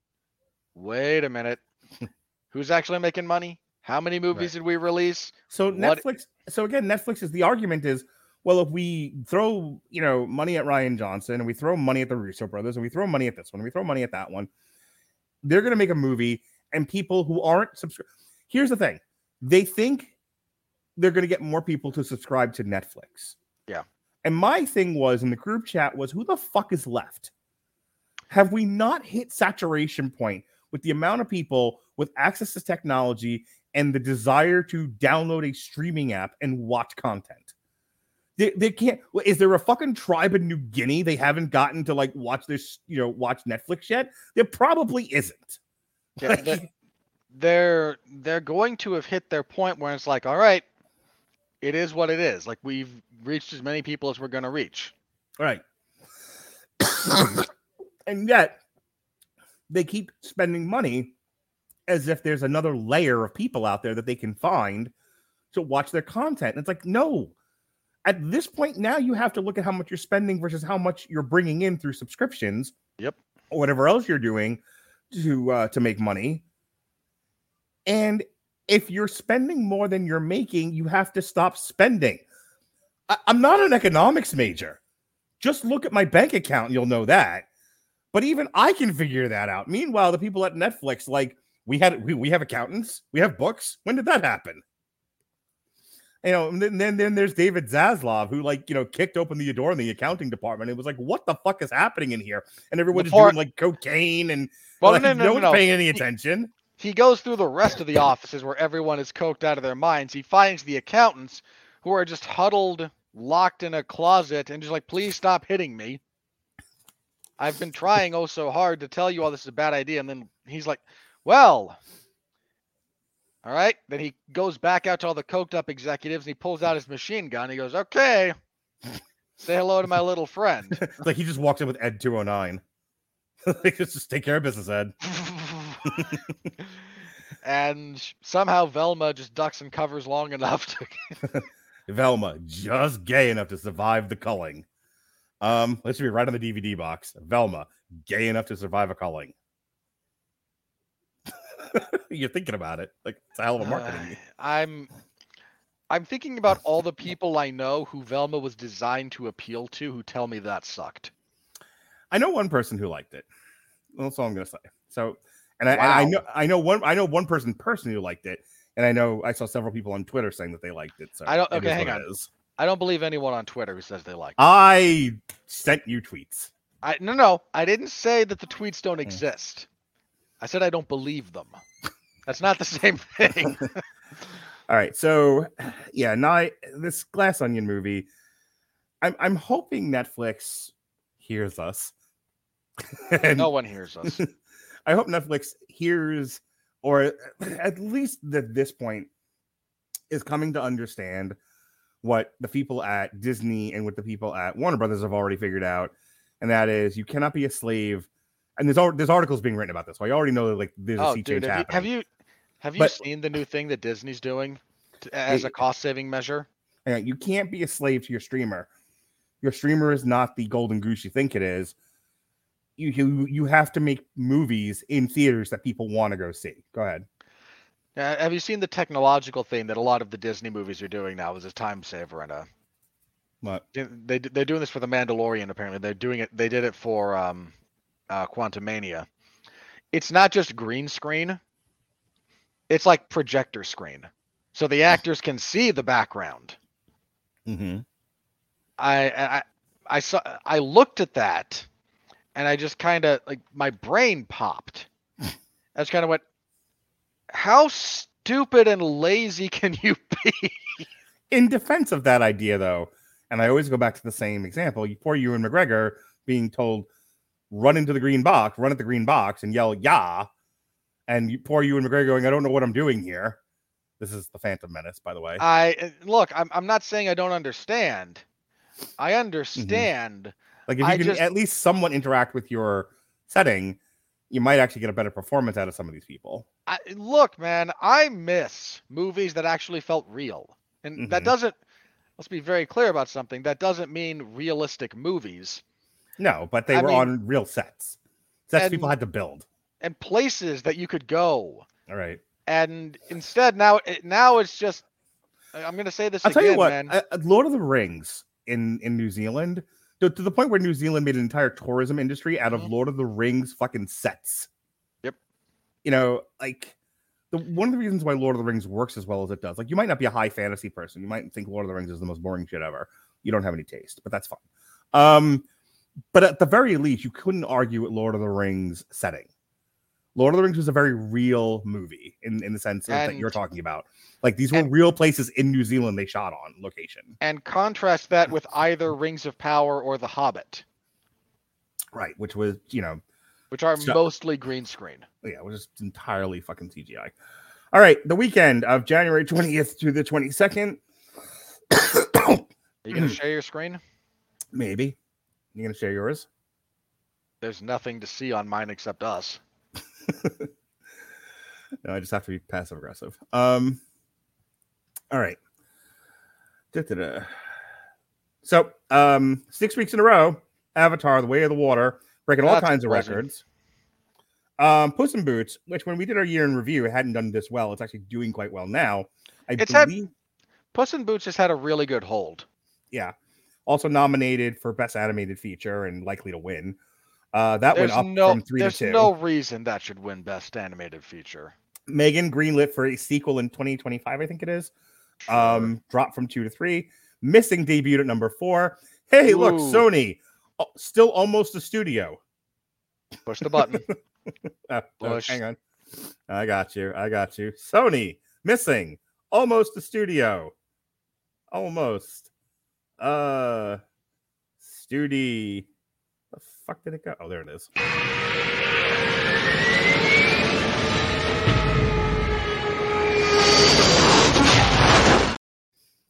wait a minute. [LAUGHS] Who's actually making money? How many movies did we release? So What- Netflix. So again, Netflix is the argument is well, if we throw you know money at Rian Johnson and we throw money at the Russo brothers and we throw money at this one and we throw money at that one, they're going to make a movie and people who aren't subscribed. Here's the thing: they think they're going to get more people to subscribe to Netflix. Yeah. And my thing was in the group chat was who the fuck is left? Have we not hit saturation point with the amount of people with access to technology and the desire to download a streaming app and watch content? They, they can't. Is there a fucking tribe in New Guinea they haven't gotten to like watch this, you know, watch Netflix yet? There probably isn't. Yeah, Like, the- they're they're going to have hit their point where it's like, all right, it is what it is. Like we've reached as many people as we're going to reach. Right. [COUGHS] and yet they keep spending money as if there's another layer of people out there that they can find to watch their content. And it's like, no. At this point now, you have to look at how much you're spending versus how much you're bringing in through subscriptions. Yep. Or whatever else you're doing to uh, to make money. And if you're spending more than you're making, you have to stop spending. I- I'm not an economics major. Just look at my bank account and you'll know that. But even I can figure that out. Meanwhile, the people at Netflix, like we had, we, we have accountants, we have books. When did that happen? You know, and then, then there's David Zaslav who like you know kicked open the door in the accounting department. It was like, what the fuck is happening in here? And everyone's just doing like cocaine and Well, like, no, no, no, one's no. paying any attention. He goes through the rest of the offices where everyone is coked out of their minds. He finds the accountants who are just huddled, locked in a closet, and just like, please stop hitting me. I've been trying oh so hard to tell you all this is a bad idea. And then he's like, well, all right. Then he goes back out to all the coked up executives and he pulls out his machine gun. He goes, okay, say hello to my little friend. [LAUGHS] Like he just walked in with Ed 209. [LAUGHS] like, just take care of business, Ed. [LAUGHS] [LAUGHS] and somehow Velma just ducks and covers long enough to [LAUGHS] [LAUGHS] Velma, just gay enough to survive the culling. Um, that should be right on the DVD box. Velma, gay enough to survive a culling. You're thinking about it. Like it's a hell of a marketing. Uh, I'm I'm thinking about all the people I know who Velma was designed to appeal to who tell me that sucked. I know one person who liked it. That's all I'm gonna say. So, and I, and I Wow. know I know one I know one person personally who liked it, and I know I saw several people on Twitter saying that they liked it. So I don't- okay, hang on. I don't believe anyone on Twitter who says they like. it. I sent you tweets. I no no, I didn't say that the tweets don't Hmm. exist. I said I don't believe them. That's not the [LAUGHS] same thing. [LAUGHS] All right, so yeah, now I, this Glass Onion movie, I'm I'm hoping Netflix hears us. [LAUGHS] no one hears us. I hope Netflix hears, or [CLEARS THROAT] at least at this point, is coming to understand what the people at Disney and what the people at Warner Brothers have already figured out, and that is you cannot be a slave. And there's al- there's articles being written about this, so I already know that like there's a Oh, sea dude, change have you, have you have you But- seen the new thing that Disney's doing to, as a cost saving measure? You can't be a slave to your streamer. Your streamer is not the golden goose you think it is. You you, you have to make movies in theaters that people want to go see. Go ahead. Uh, have you seen the technological thing that a lot of the Disney movies are doing now as a time saver and a What? They they they're doing this for the Mandalorian. Apparently, they're doing it. They did it for um, uh, Quantumania. It's not just green screen. it's like projector screen, so the actors can see the background. Mm-hmm. I I I saw I looked at that, and I just kind of like my brain popped. That's kind of what. How stupid and lazy can you [LAUGHS] be? In defense of that idea, though, and I always go back to the same example: you poor Ewan McGregor being told, "Run into the green box, run at the green box, and yell yeah," and you poor Ewan McGregor going, "I don't know what I'm doing here." This is the Phantom Menace, by the way. I uh, look. I'm I'm not saying I don't understand. I understand. Like if you I can just- at least somewhat interact with your setting, you might actually get a better performance out of some of these people. I, look, man, I miss movies that actually felt real, and that Mhm. doesn't. Let's be very clear about something. That doesn't mean realistic movies No, but they I were mean- on real sets. Sets people had to build. and places that you could go. All right. And instead, now it- now it's just. I'm gonna say this I'll again, tell you what, man. uh, uh, Lord of the Rings in in New Zealand, to, to the point where New Zealand made an entire tourism industry out of Mhm. Lord of the Rings fucking sets. Yep. You know, like the one of the reasons why Lord of the Rings works as well as it does. Like you might not be a high fantasy person. You might think Lord of the Rings is the most boring shit ever. You don't have any taste, but that's fine. Um, but at the very least, you couldn't argue with Lord of the Rings setting. Lord of the Rings was a very real movie in, in the sense of, that you're talking about. Like these were and- real places in New Zealand they shot on location. and contrast that with [LAUGHS] either Rings of Power or The Hobbit, Right, which was, you know, which are mostly green screen. yeah, it was just entirely fucking CGI. All right, the weekend of January 20th to the 22nd. Are you gonna [CLEARS THROAT] share your screen? Maybe. You gonna share yours? There's nothing to see on mine except us. [LAUGHS] No, I just have to be passive aggressive. Um all right. Da-da-da. So um six weeks in a row, Avatar, The Way of the Water, breaking all That's kinds of records. Um, Puss in Boots, which when we did our year in review, it hadn't done this well. It's actually doing quite well now. I It's had- believe Puss in Boots has had a really good hold. yeah. Also nominated for best animated feature and likely to win. Uh, that There's went up no from three to there's no reason that should win best animated feature. Megan greenlit for a sequel in 2025, I think it is. Sure. Um, dropped from two to three. Missing debuted at number four. Hey, look, Sony, oh, still almost a studio. push the button. Uh, [LAUGHS] oh, Push. hang on, I got you. I got you. Sony missing almost a studio. Almost. Uh, Studi. Fuck did it go? Oh, there it is.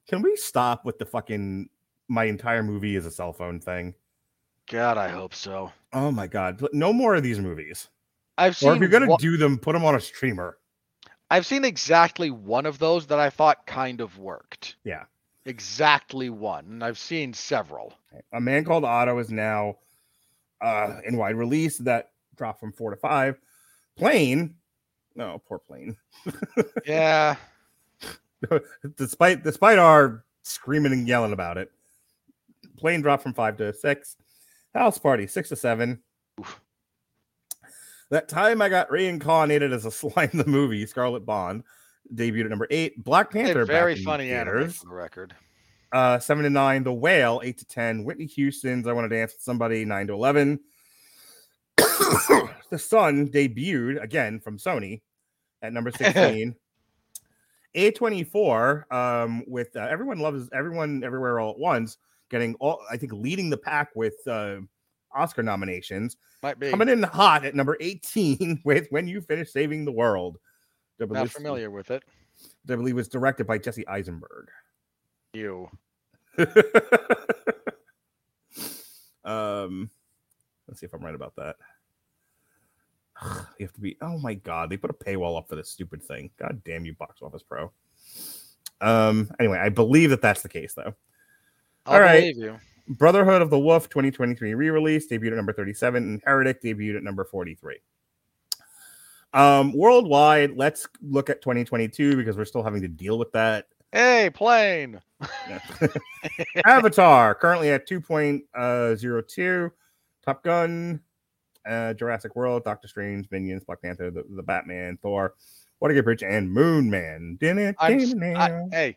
Can we stop with the fucking my entire movie is a cell phone thing? God, I hope so. Oh my god, no more of these movies. I've Or seen if you're gonna one- do them, put them on a streamer. I've seen exactly one of those that I thought kind of worked. Yeah. Exactly one. And I've seen several. A Man Called Otto is now uh in wide release. That dropped from four to five. Plane, no, poor plane. [LAUGHS] Yeah. [LAUGHS] despite despite our screaming and yelling about it, plane dropped from five to six. House Party six to seven. Oof. That time I got reincarnated as a slime [LAUGHS] the movie. Scarlet Bond debuted at number eight. Black Panther back very funny anime for the record. Uh, seven to nine. The Whale eight to ten. Whitney Houston's I Want to Dance with Somebody nine to eleven. [COUGHS] the Sun debuted again from Sony at number [LAUGHS] sixteen. A24 um, with uh, everyone loves everyone everywhere all at once getting all I think leading the pack with uh, Oscar nominations Might be. coming in hot at number 18 [LAUGHS] with When You Finish Saving the World. Not familiar with it. I believe was directed by Jesse Eisenberg. You. [LAUGHS] um, let's see if I'm right about that. [SIGHS] You have to be. Oh my god, they put a paywall up for this stupid thing. God damn you, Box Office Pro. Um. Anyway, I believe that that's the case though. I'll All right. you. Brotherhood of the Wolf 2023 re-release debuted at number 37 and Heretic debuted at number 43. Um, worldwide, let's look at 2022 because we're still having to deal with that. Hey, plane. [LAUGHS] Avatar currently at 2.02. Top Gun, uh, Jurassic World, Doctor Strange, Minions, Black Panther, the, the Batman, Thor, Watergate Bridge, and Moon Man. Hey,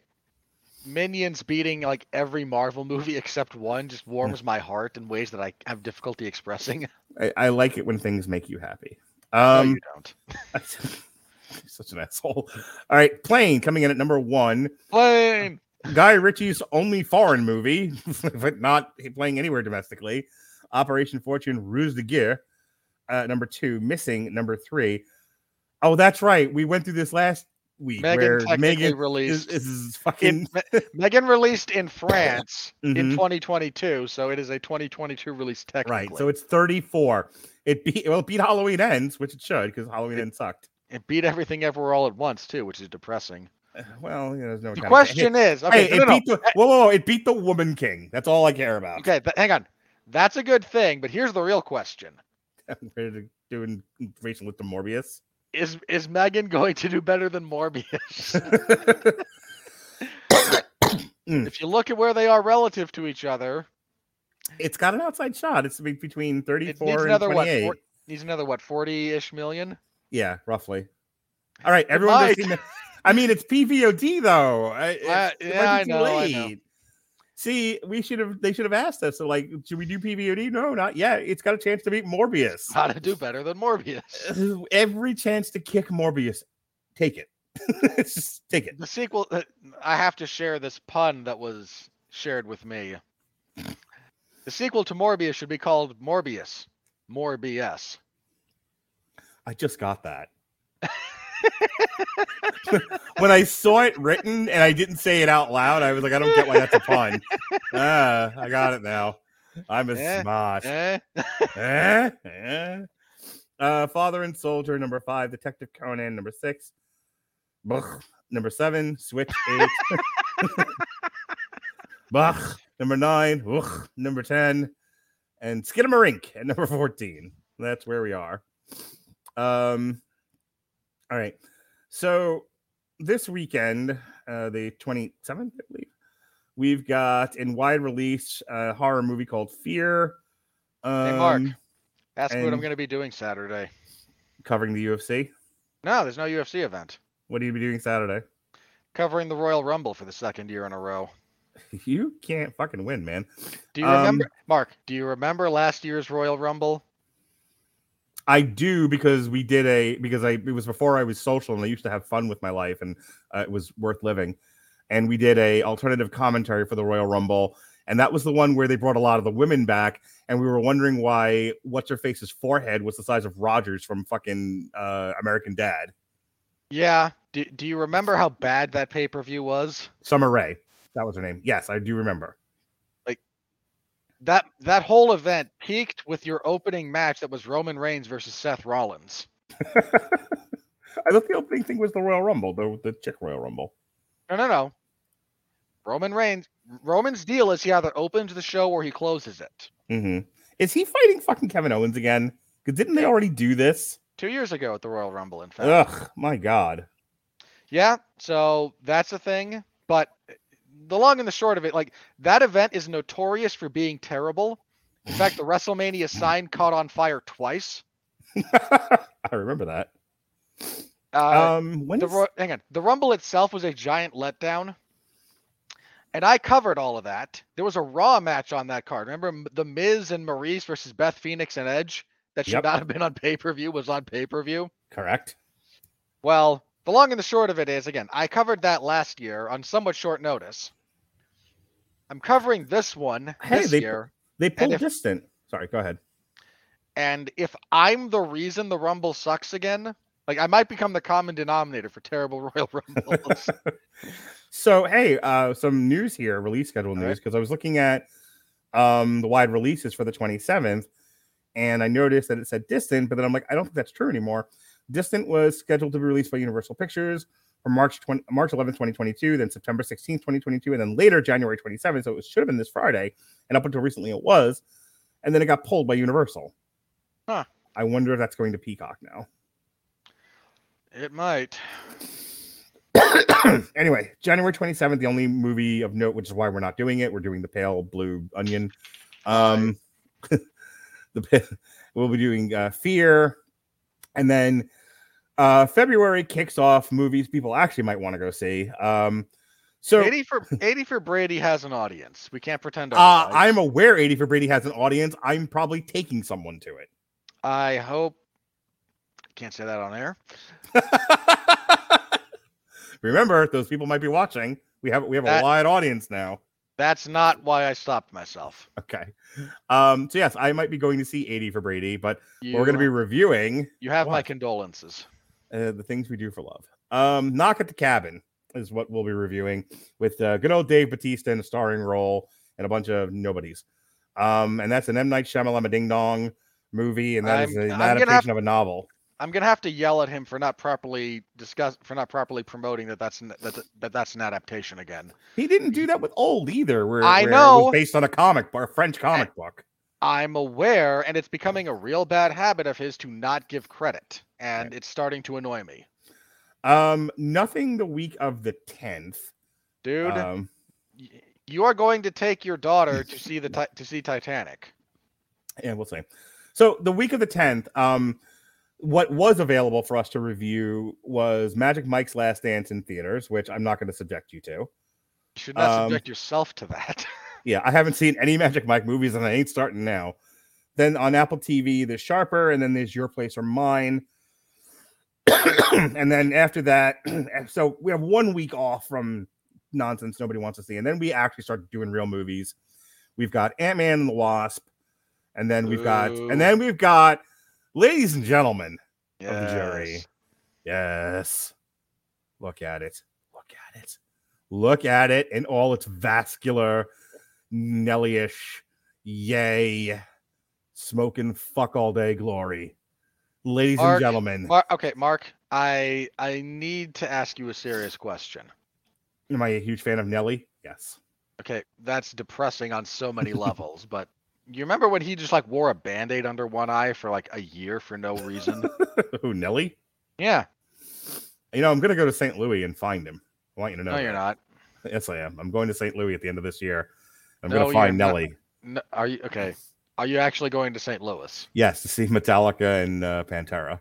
Minions beating like every Marvel movie [LAUGHS] except one just warms my heart in ways that I have difficulty expressing. [LAUGHS] I, I like it when things make you happy. no, Um, you don't. [LAUGHS] such an asshole. All right, Plane coming in at number one. Plane. Guy Ritchie's only foreign movie, [LAUGHS] but not playing anywhere domestically. Operation Fortune Ruse de Guerre. Uh, number two, Missing. Number three. Oh, that's right. We went through this last week Megan where Megan released. is fucking. in, Megan released in [LAUGHS] France in Mhm. 2022, so it is a 2022 release technically. Right, so it's 34. It beat well, it beat Halloween Ends, which it should, because Halloween Ends sucked. It beat everything everywhere all at once too, which is depressing. Uh, Well, you know, there's no The question is, Hey, okay, hey, no, it no, no. beat the whoa, whoa, whoa, it beat the Woman King. That's all I care about. okay, th- hang on. That's a good thing, but here's the real question: [LAUGHS] We're doing information with the Morbius. Is is Megan going to do better than Morbius? [LAUGHS] [COUGHS] If you look at where they are relative to each other, it's got an outside shot. It's be- between it 34 needs and another what? 28. Four, needs another what? 40-ish million. Yeah, roughly. All right, everyone see. Ma- I mean, it's PVOD though. It's- Uh, yeah, I know, I know. See, we should have. They should have asked us. So, like, should we do PVOD? No, not yet. It's got a chance to beat Morbius. How to do better than Morbius? [LAUGHS] Every chance to kick Morbius, take it. [LAUGHS] Just take it. The sequel. uh, I have to share this pun that was shared with me. [LAUGHS] The sequel to Morbius should be called Morbius. More BS. I just got that. [LAUGHS] when I saw it written and I didn't say it out loud, I was like, I don't get why that's a pun. [LAUGHS] ah, I got it now. I'm a Eh, smart. Eh? [LAUGHS] Eh? Eh? Uh, Father and Soldier, number five. Detective Conan, number six. Bach, number seven. Switch, eight. Bach, number nine. Number 10. And Skinamarink at number 14. That's where we are. Um, all right. So this weekend, uh, the 27th, I believe, we've got in wide release a horror movie called Fear. Um, Mark. Ask me what I'm going to be doing Saturday. covering the UFC. No, there's no UFC event. What are you be doing Saturday? Covering the Royal Rumble for the second year in a row. [LAUGHS] You can't fucking win, man. Do you Um, remember, Mark? Do you remember last year's Royal Rumble? I do because we did a because I it was before I was social and I used to have fun with my life and uh, it was worth living. And we did a alternative commentary for the Royal Rumble, and that was the one where they brought a lot of the women back, and we were wondering why what's her face's forehead was the size of Rogers from fucking uh, American Dad. Yeah. Do, do you remember how bad that pay per view was? Summer Rae, that was her name. Yes, I do remember. That that whole event peaked with your opening match that was Roman Reigns versus Seth Rollins. [LAUGHS] I thought the opening thing was the Royal Rumble, the the chick Royal Rumble. No, no, no. Roman Reigns. Roman's deal is he either opens the show or he closes it. hmm Is he fighting fucking Kevin Owens again? Because didn't they already do this? Two years ago at the Royal Rumble, in fact. Ugh, my god. Yeah, so that's a thing. But the long and the short of it, like that event is notorious for being terrible. In fact, the WrestleMania [LAUGHS] sign caught on fire twice. [LAUGHS] I remember that. Uh, um, when the is- hang on, the Rumble itself was a giant letdown, and I covered all of that. There was a Raw match on that card. Remember the Miz and Maryse versus Beth Phoenix and Edge that should Yep. not have been on pay per view was on pay per view. correct? Well, the long and the short of it is, again, I covered that last year on somewhat short notice. I'm covering this one Hey, this they- year, They pulled if- distant. Sorry, go ahead. and if I'm the reason the Rumble sucks again, like I might become the common denominator for terrible [LAUGHS] Royal Rumbles. [LAUGHS] So hey, uh, some news here, release schedule news, right. because I was looking at um the wide releases for the 27th, and I noticed that it said distant, but then I'm like, I don't think that's true anymore. Distant was scheduled to be released by Universal Pictures from March 20, March 11th, 2022, then September 16th, 2022, and then later January 27th. So it should have been this Friday, and up until recently it was, and then it got pulled by Universal. Huh. I wonder if that's going to Peacock now. it might. [COUGHS] anyway, January 27th, the only movie of note, which is why we're not doing it. We're doing the pale blue onion. Um [LAUGHS] the we'll be doing uh fear, and then Uh, February kicks off movies people actually might want to go see. Um, so 80 for 80 for Brady has an audience. We can't pretend uh. I'm aware 80 for Brady has an audience. I'm probably taking someone to it. I hope can't say that on air. [LAUGHS] Remember, those people might be watching. We have we have a That- wide audience now. That's not why I stopped myself. Okay. Um, so yes, I might be going to see 80 for Brady, but You, we're going to be reviewing you have my condolences. uh, the things we do for love. Um, Knock at the Cabin is what we'll be reviewing with uh, good old Dave Bautista in a starring role and a bunch of nobodies. Um, and that's an M Night Shyamalan Ding Dong movie, and that is I'm- an I'm adaptation have- of a novel. I'm gonna have to yell at him for not properly discuss for not properly promoting that that's n- that, that that's an adaptation again. He didn't do that with Old either, where, I where it know. was based on a comic book, a French comic book. I'm aware, and it's becoming a real bad habit of his to not give credit, and it's starting to annoy me, Um, nothing the week of the tenth. dude. Um, you are going to take your daughter to [LAUGHS] see the to see Titanic. yeah, we'll see. So the week of the tenth, um, what was available for us to review was Magic Mike's Last Dance in theaters, which I'm not going to subject you to. You should not Um, subject yourself to that. [LAUGHS] Yeah, I haven't seen any Magic Mike movies, and I ain't starting now. Then on Apple TV, there's Sharper, and then there's Your Place or Mine. and then after that, [CLEARS THROAT] so we have one week off from nonsense nobody wants to see, and then we actually start doing real movies. We've got Ant Man and the Wasp, and then we've got, and then we've got, ladies and gentlemen, of the jury. Yes. Yes. Look at it. Look at it. Look at it in all its vascular, Nelly-ish, yay, smoking fuck all day glory. Ladies and gentlemen, okay, Mark, I I need to ask you a serious question. am I a huge fan of Nelly? Yes. Okay, that's depressing on so many [LAUGHS] levels, but you remember when he just like wore a band-aid under one eye for like a year for no reason? [LAUGHS] Who, Nelly? yeah. You know, I'm going to go to St. Louis and find him. I want you to know. No, you're not. Yes, I am. I'm going to St. Louis at the end of this year. I'm No, going to find. Nelly. No, are you okay? Are you actually going to St. Louis? Yes, to see Metallica and uh, Pantera.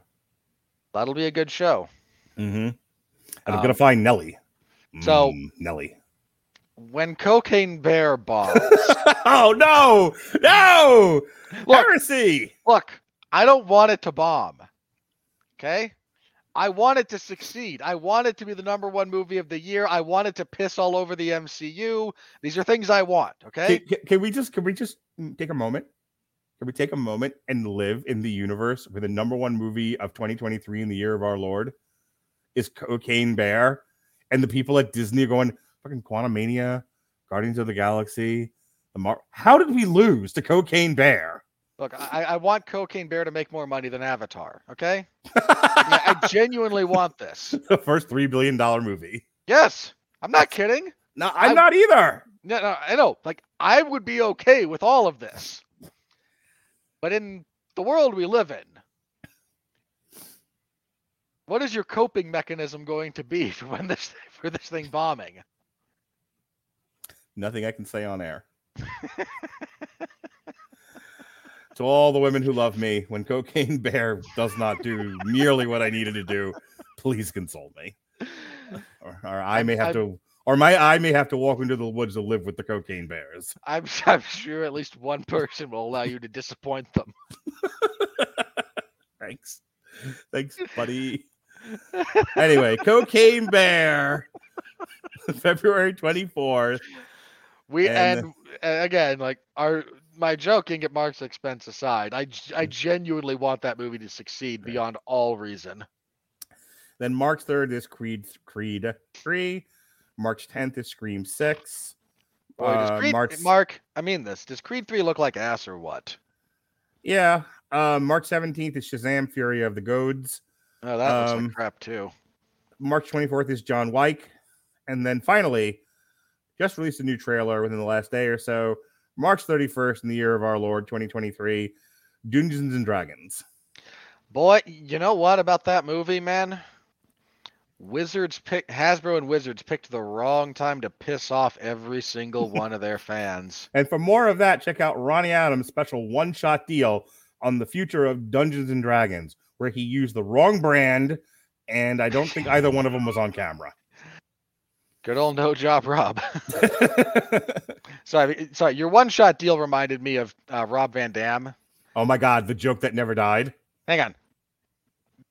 That'll be a good show. Mm-hmm. And I'm Um, gonna find Nelly. so- Mm, Nelly. When Cocaine Bear bombs, [LAUGHS] oh no, no Look. heresy. look, I don't want it to bomb. Okay? I want it to succeed. I want it to be the number one movie of the year. I want it to piss all over the MCU. These are things I want. Okay? Can, can- can we just can we just take a moment? Can we take a moment and live in the universe where the number one movie of 2023 in the year of our Lord is Cocaine Bear, and the people at Disney are going fucking Quantumania, Guardians of the Galaxy, the Mar- How did we lose to Cocaine Bear? Look, I, I want Cocaine Bear to make more money than Avatar. Okay? I, [LAUGHS] I genuinely want this. [LAUGHS] the first three billion dollar movie. Yes. I'm not kidding. No, I'm I- not either. No, no, I know. Like, I would be okay with all of this. But in the world we live in, what is your coping mechanism going to be [LAUGHS] for when this for this thing bombing? Nothing I can say on air. [LAUGHS] to all the women who love me, when Cocaine Bear does not do nearly what I needed to do, please console me. [LAUGHS] Or, or I may have I'm- to, or my I may have to walk into the woods to live with the cocaine bears. I'm [LAUGHS] I'm sure at least one person will allow you to disappoint them. Thanks. Thanks, buddy. Anyway, Cocaine Bear, February 24th. We And- and, again, like our my joking at Mark's expense aside, I I genuinely want that movie to succeed. Right. beyond all reason. Then March 3rd is Creed Creed 3. March 10th is Scream 6. Boy, Uh, Creed, March- Mark, I mean this. Does Creed 3 look like ass or what? Yeah. Uh, March 17th is Shazam Fury of the Gods. Oh, that looks Um, like crap too. March 24th is John Wick. And then finally, just released a new trailer within the last day or so. March 31st in the year of our Lord 2023, Dungeons and Dragons. Boy, you know what about that movie, man? Wizards pick Hasbro and Wizards picked the wrong time to piss off every single [LAUGHS] one of their fans. And for more of that, check out Ronnie Adams' special one shot deal on the future of Dungeons and Dragons, where he used the wrong brand and I don't think either one of them was on camera. Good old no job, Rob. [LAUGHS] [LAUGHS] sorry, sorry. Your one shot deal reminded me of uh, Rob Van Dam. oh my god, the joke that never died. Hang on.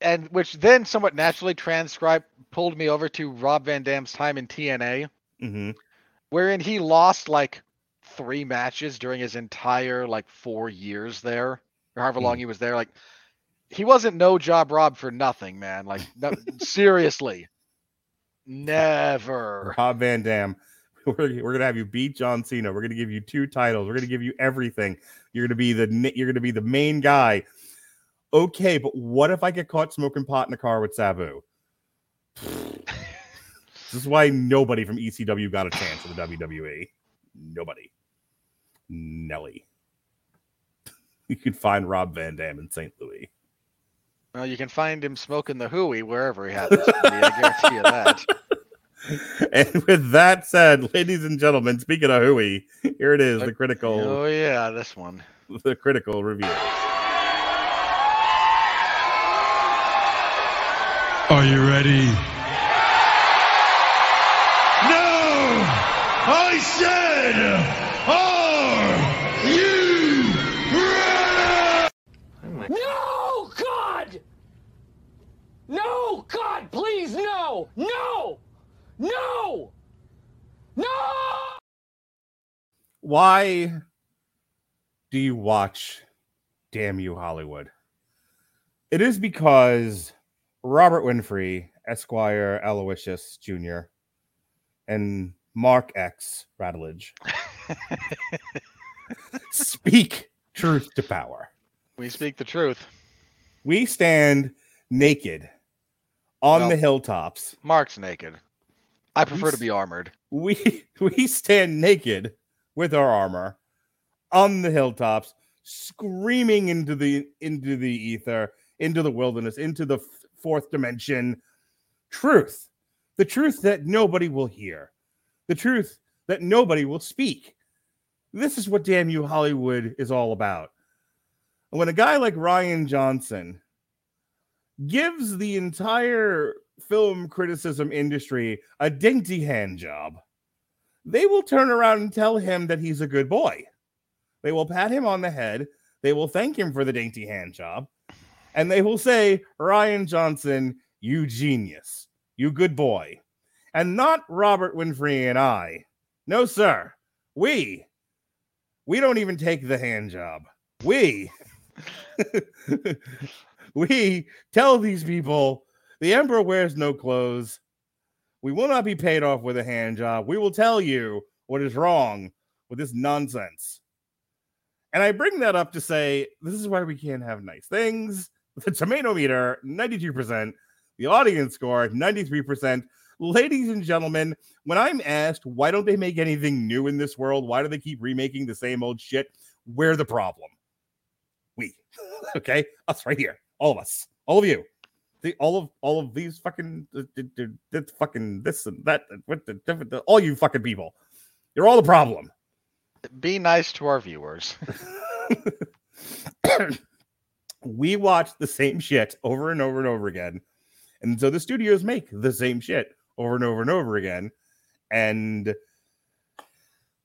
And which then somewhat naturally transcribed pulled me over to Rob Van Dam's time in TNA, hmm wherein he lost like three matches during his entire like four years there, or however long Hmm. he was there. Like he wasn't no job Rob for nothing, man. Like no, [LAUGHS] seriously, never. [LAUGHS] Rob Van Dam. [LAUGHS] We're, we're gonna have you beat John Cena. We're gonna give you two titles. We're gonna give you everything. You're gonna be the you're gonna be the main guy. Okay, but what if I get caught smoking pot in a car with Sabu? [LAUGHS] this is why nobody from ECW got a chance in the WWE. Nobody. Nelly. You can find Rob Van Dam in St. Louis. Well, you can find him smoking the hooey wherever he happens to be. I guarantee you that. [LAUGHS] And with that said, ladies and gentlemen, speaking of hooey, here it is, the uh, critical Oh yeah, this one. the critical review. Are you ready? No! I said, No, God, please, no! No! No! No! Why do you watch Damn You Hollywood? It is because Robert Winfree, Esquire Aloysius Jr., and Mark X Rattledge [LAUGHS] speak truth to power. We speak the truth. We stand naked on Well- the hilltops. Mark's naked. I prefer to be armored. We [LAUGHS] we stand naked with our armor on the hilltops, screaming into the into the ether, into the wilderness, into the fourth dimension. Truth, the truth that nobody will hear, the truth that nobody will speak. This is what Damn You Hollywood is all about. And when a guy like Rian Johnson gives the entire film criticism industry a dainty hand job, they will turn around and tell him that he's a good boy. They will pat him on the head. They will thank him for the dainty hand job. And they will say, Rian Johnson, you genius, you good boy. And not Robert Winfree and I. No, sir. We, we don't even take the hand job. We, [LAUGHS] [LAUGHS] we tell these people the emperor wears no clothes. We will not be paid off with a hand job. We will tell you what is wrong with this nonsense. And I bring that up to say this is why we can't have nice things. [LAUGHS] The tomato meter, 92%. The audience score, 93%. Ladies and gentlemen, when I'm asked why don't they make anything new in this world, why do they keep remaking the same old shit? We're the problem. We. [LAUGHS] okay? Us right here. All of us. All of you. The all of all of these fucking fucking this and that what the different all you fucking people. You're all the problem. Be nice to our viewers. [LAUGHS] we watch the same shit over and over and over again. And so the studios make the same shit over and over and over again. And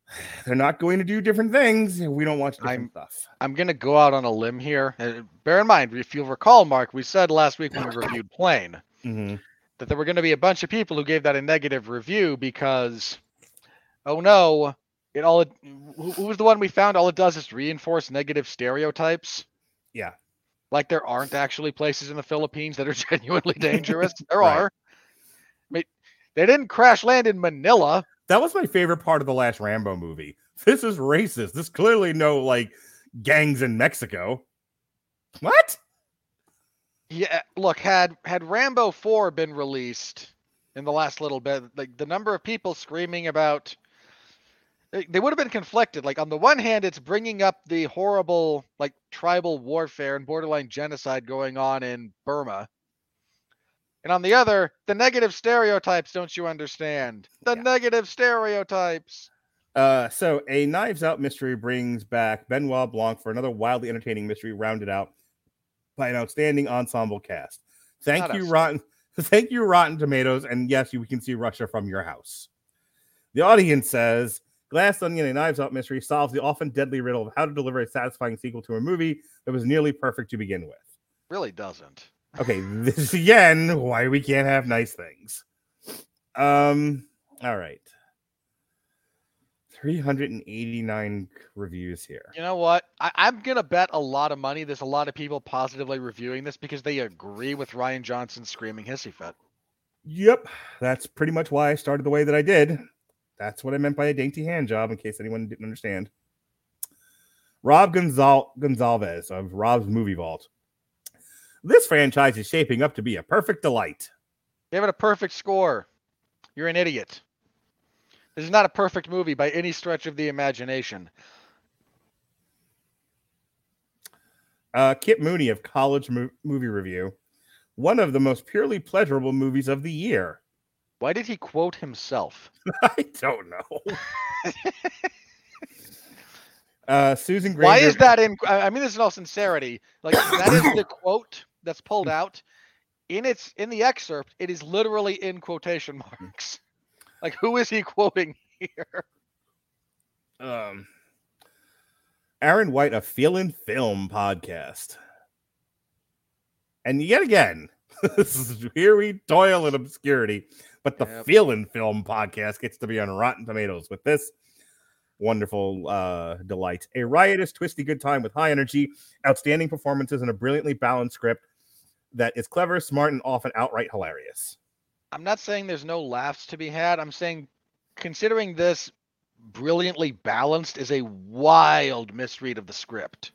[SIGHS] they're not going to do different things we don't watch different I'm- stuff I'm gonna go out on a limb here. Uh, bear in mind, if you'll recall, Mark, we said last week when we [COUGHS] reviewed Plane Mhm. that there were going to be a bunch of people who gave that a negative review because, oh no, it all who, who was the one we found? All it does is reinforce negative stereotypes. Yeah. Like there aren't actually places in the Philippines that are [LAUGHS] genuinely [LAUGHS] dangerous. there Right. are. I mean, they didn't crash land in Manila. That was my favorite part of the last rambo movie [LAUGHS] this is racist this clearly no like gangs in mexico what Yeah, look, had had Rambo 4 been released in the last little bit, like the number of people screaming about they they would have been conflicted. Like on the one hand, it's bringing up the horrible like tribal warfare and borderline genocide going on in Burma. And on the other, the negative stereotypes, don't you understand? The Yeah. negative stereotypes. Uh, so a Knives Out mystery brings back Benoit Blanc for another wildly entertaining mystery, rounded out by an outstanding ensemble cast. Thank Not you, us. Rotten. [LAUGHS] Thank you, Rotten Tomatoes. And yes, you can see Russia from your house. The audience says Glass Onion, a Knives Out mystery, solves the often deadly riddle of how to deliver a satisfying sequel to a movie that was nearly perfect to begin with. Really doesn't. Okay, this again why we can't have nice things. Um, all right. 389 reviews here. You know what? I, I'm gonna bet a lot of money. There's a lot of people positively reviewing this because they agree with Rian Johnson screaming hissy fit. Yep, that's pretty much why I started the way that I did. That's what I meant by a dainty hand job, in case anyone didn't understand. Rob Gonzal- Gonzalez of Rob's Movie Vault. This franchise is shaping up to be a perfect delight. Give it a perfect score. You're an idiot. This is not a perfect movie by any stretch of the imagination. Uh, Kip Mooney of College Mo- Movie Review. One of the most purely pleasurable movies of the year. Why did he quote himself? [LAUGHS] I don't know. [LAUGHS] uh, Susan Granger. Why is that in? I I mean, this is all sincerity. Like that is the [COUGHS] quote that's pulled out. In its in the excerpt, it is literally in quotation marks. [LAUGHS] Like who is he quoting here? um Aaron White of feeling Film podcast. And yet again, [LAUGHS] this is here we toil in obscurity, but the Yep. Feelin' Film podcast gets to be on Rotten Tomatoes with this wonderful uh delight. A riotous, twisty good time with high energy, outstanding performances, and a brilliantly balanced script that is clever, smart, and often outright hilarious. I'm not saying there's no laughs to be had. I'm saying considering this brilliantly balanced is a wild misread of the script.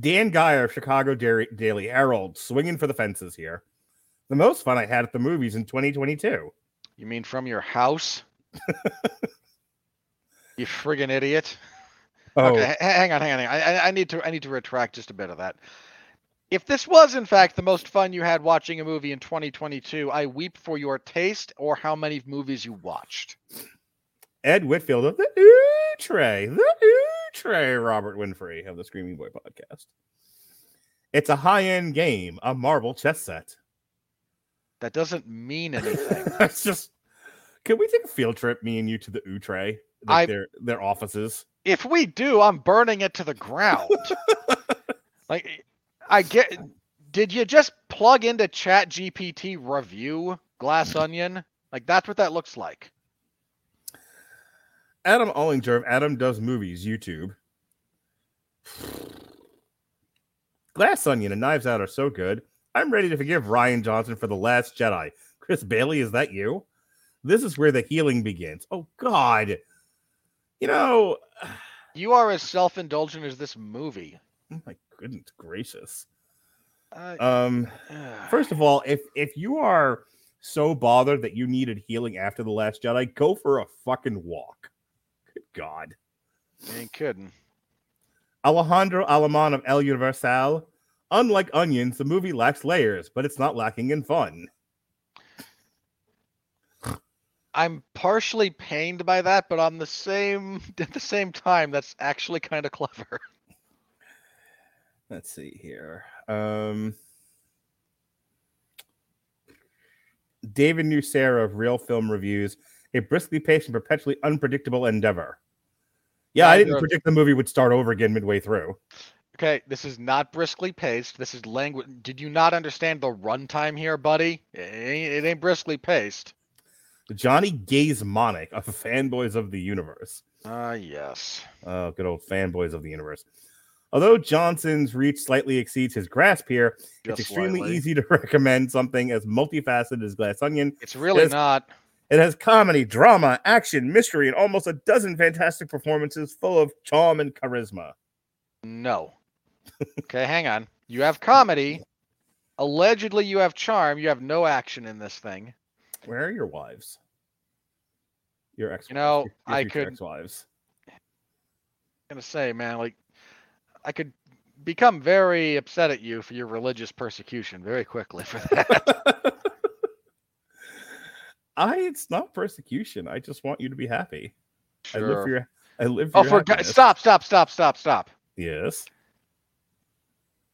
Dann Gire of Chicago Daily, Herald swinging for the fences here. The most fun I had at the movies in 2022. You mean from your house? [LAUGHS] you friggin' idiot. Oh, Okay, hang on, hang on, hang on. I- I need to I need to retract just a bit of that. If this was in fact the most fun you had watching a movie in 2022, I weep for your taste or how many movies you watched. Ed Whitfield of the Ooh Tray, the Ooh Tray, Robert Winfree of the Screaming Boy podcast. It's a high end game, a marble chess set. That doesn't mean [LAUGHS] anything. That's just. Can we take a field trip, me and you, to the Ooh Tray, I- like their their offices? if we do, I'm burning it to the ground. [LAUGHS] like I get did you just plug into Chat GPT review Glass mm-hmm. Onion? Like that's what that looks like. Adam Ollinger of Adam Does Movies YouTube. [SIGHS] Glass Onion and Knives Out are so good. I'm ready to forgive Rian Johnson for The Last Jedi. Chris Bailey, is that you? This is where the healing begins. Oh, God. You know, [SIGHS] You are as self-indulgent as this movie. oh my goodness gracious. Uh, Um, first of all, if if you are so bothered that you needed healing after The Last Jedi, go for a fucking walk. Good God. ain't kidding. Alejandro Alemán of El Universal. Unlike Onions, the movie lacks layers, but it's not lacking in fun. I'm partially pained by that, but on the same [LAUGHS] at the same time, that's actually kind of clever. [LAUGHS] Let's see here. Um, David Nusair of Real Film Reviews, a briskly paced and perpetually unpredictable endeavor. Yeah, I didn't predict the movie would start over again midway through. Okay, this is not briskly paced. This is language. Did you not understand the runtime here, buddy? It ain't, it ain't briskly paced. Johnny Gazemonic of Fanboys of the Universe. Ah, yes. Oh, good old fanboys of the universe. Although Johnson's reach slightly exceeds his grasp here, Just it's extremely slightly. easy to [LAUGHS] recommend something as multifaceted as Glass Onion. It's really Yes. not. It has comedy, drama, action, mystery, and almost a dozen fantastic performances full of charm and charisma. No. Okay, hang on. You have comedy. Allegedly, you have charm. You have no action in this thing. Where are your wives? Your ex. You know, your, your I could- ex-wives. I'm gonna say, man, like I could become very upset at you for your religious persecution very quickly for that. [LAUGHS] I. It's not persecution. I just want you to be happy. I live for your. I live for Oh, for God, stop, stop, stop, stop, stop. Yes.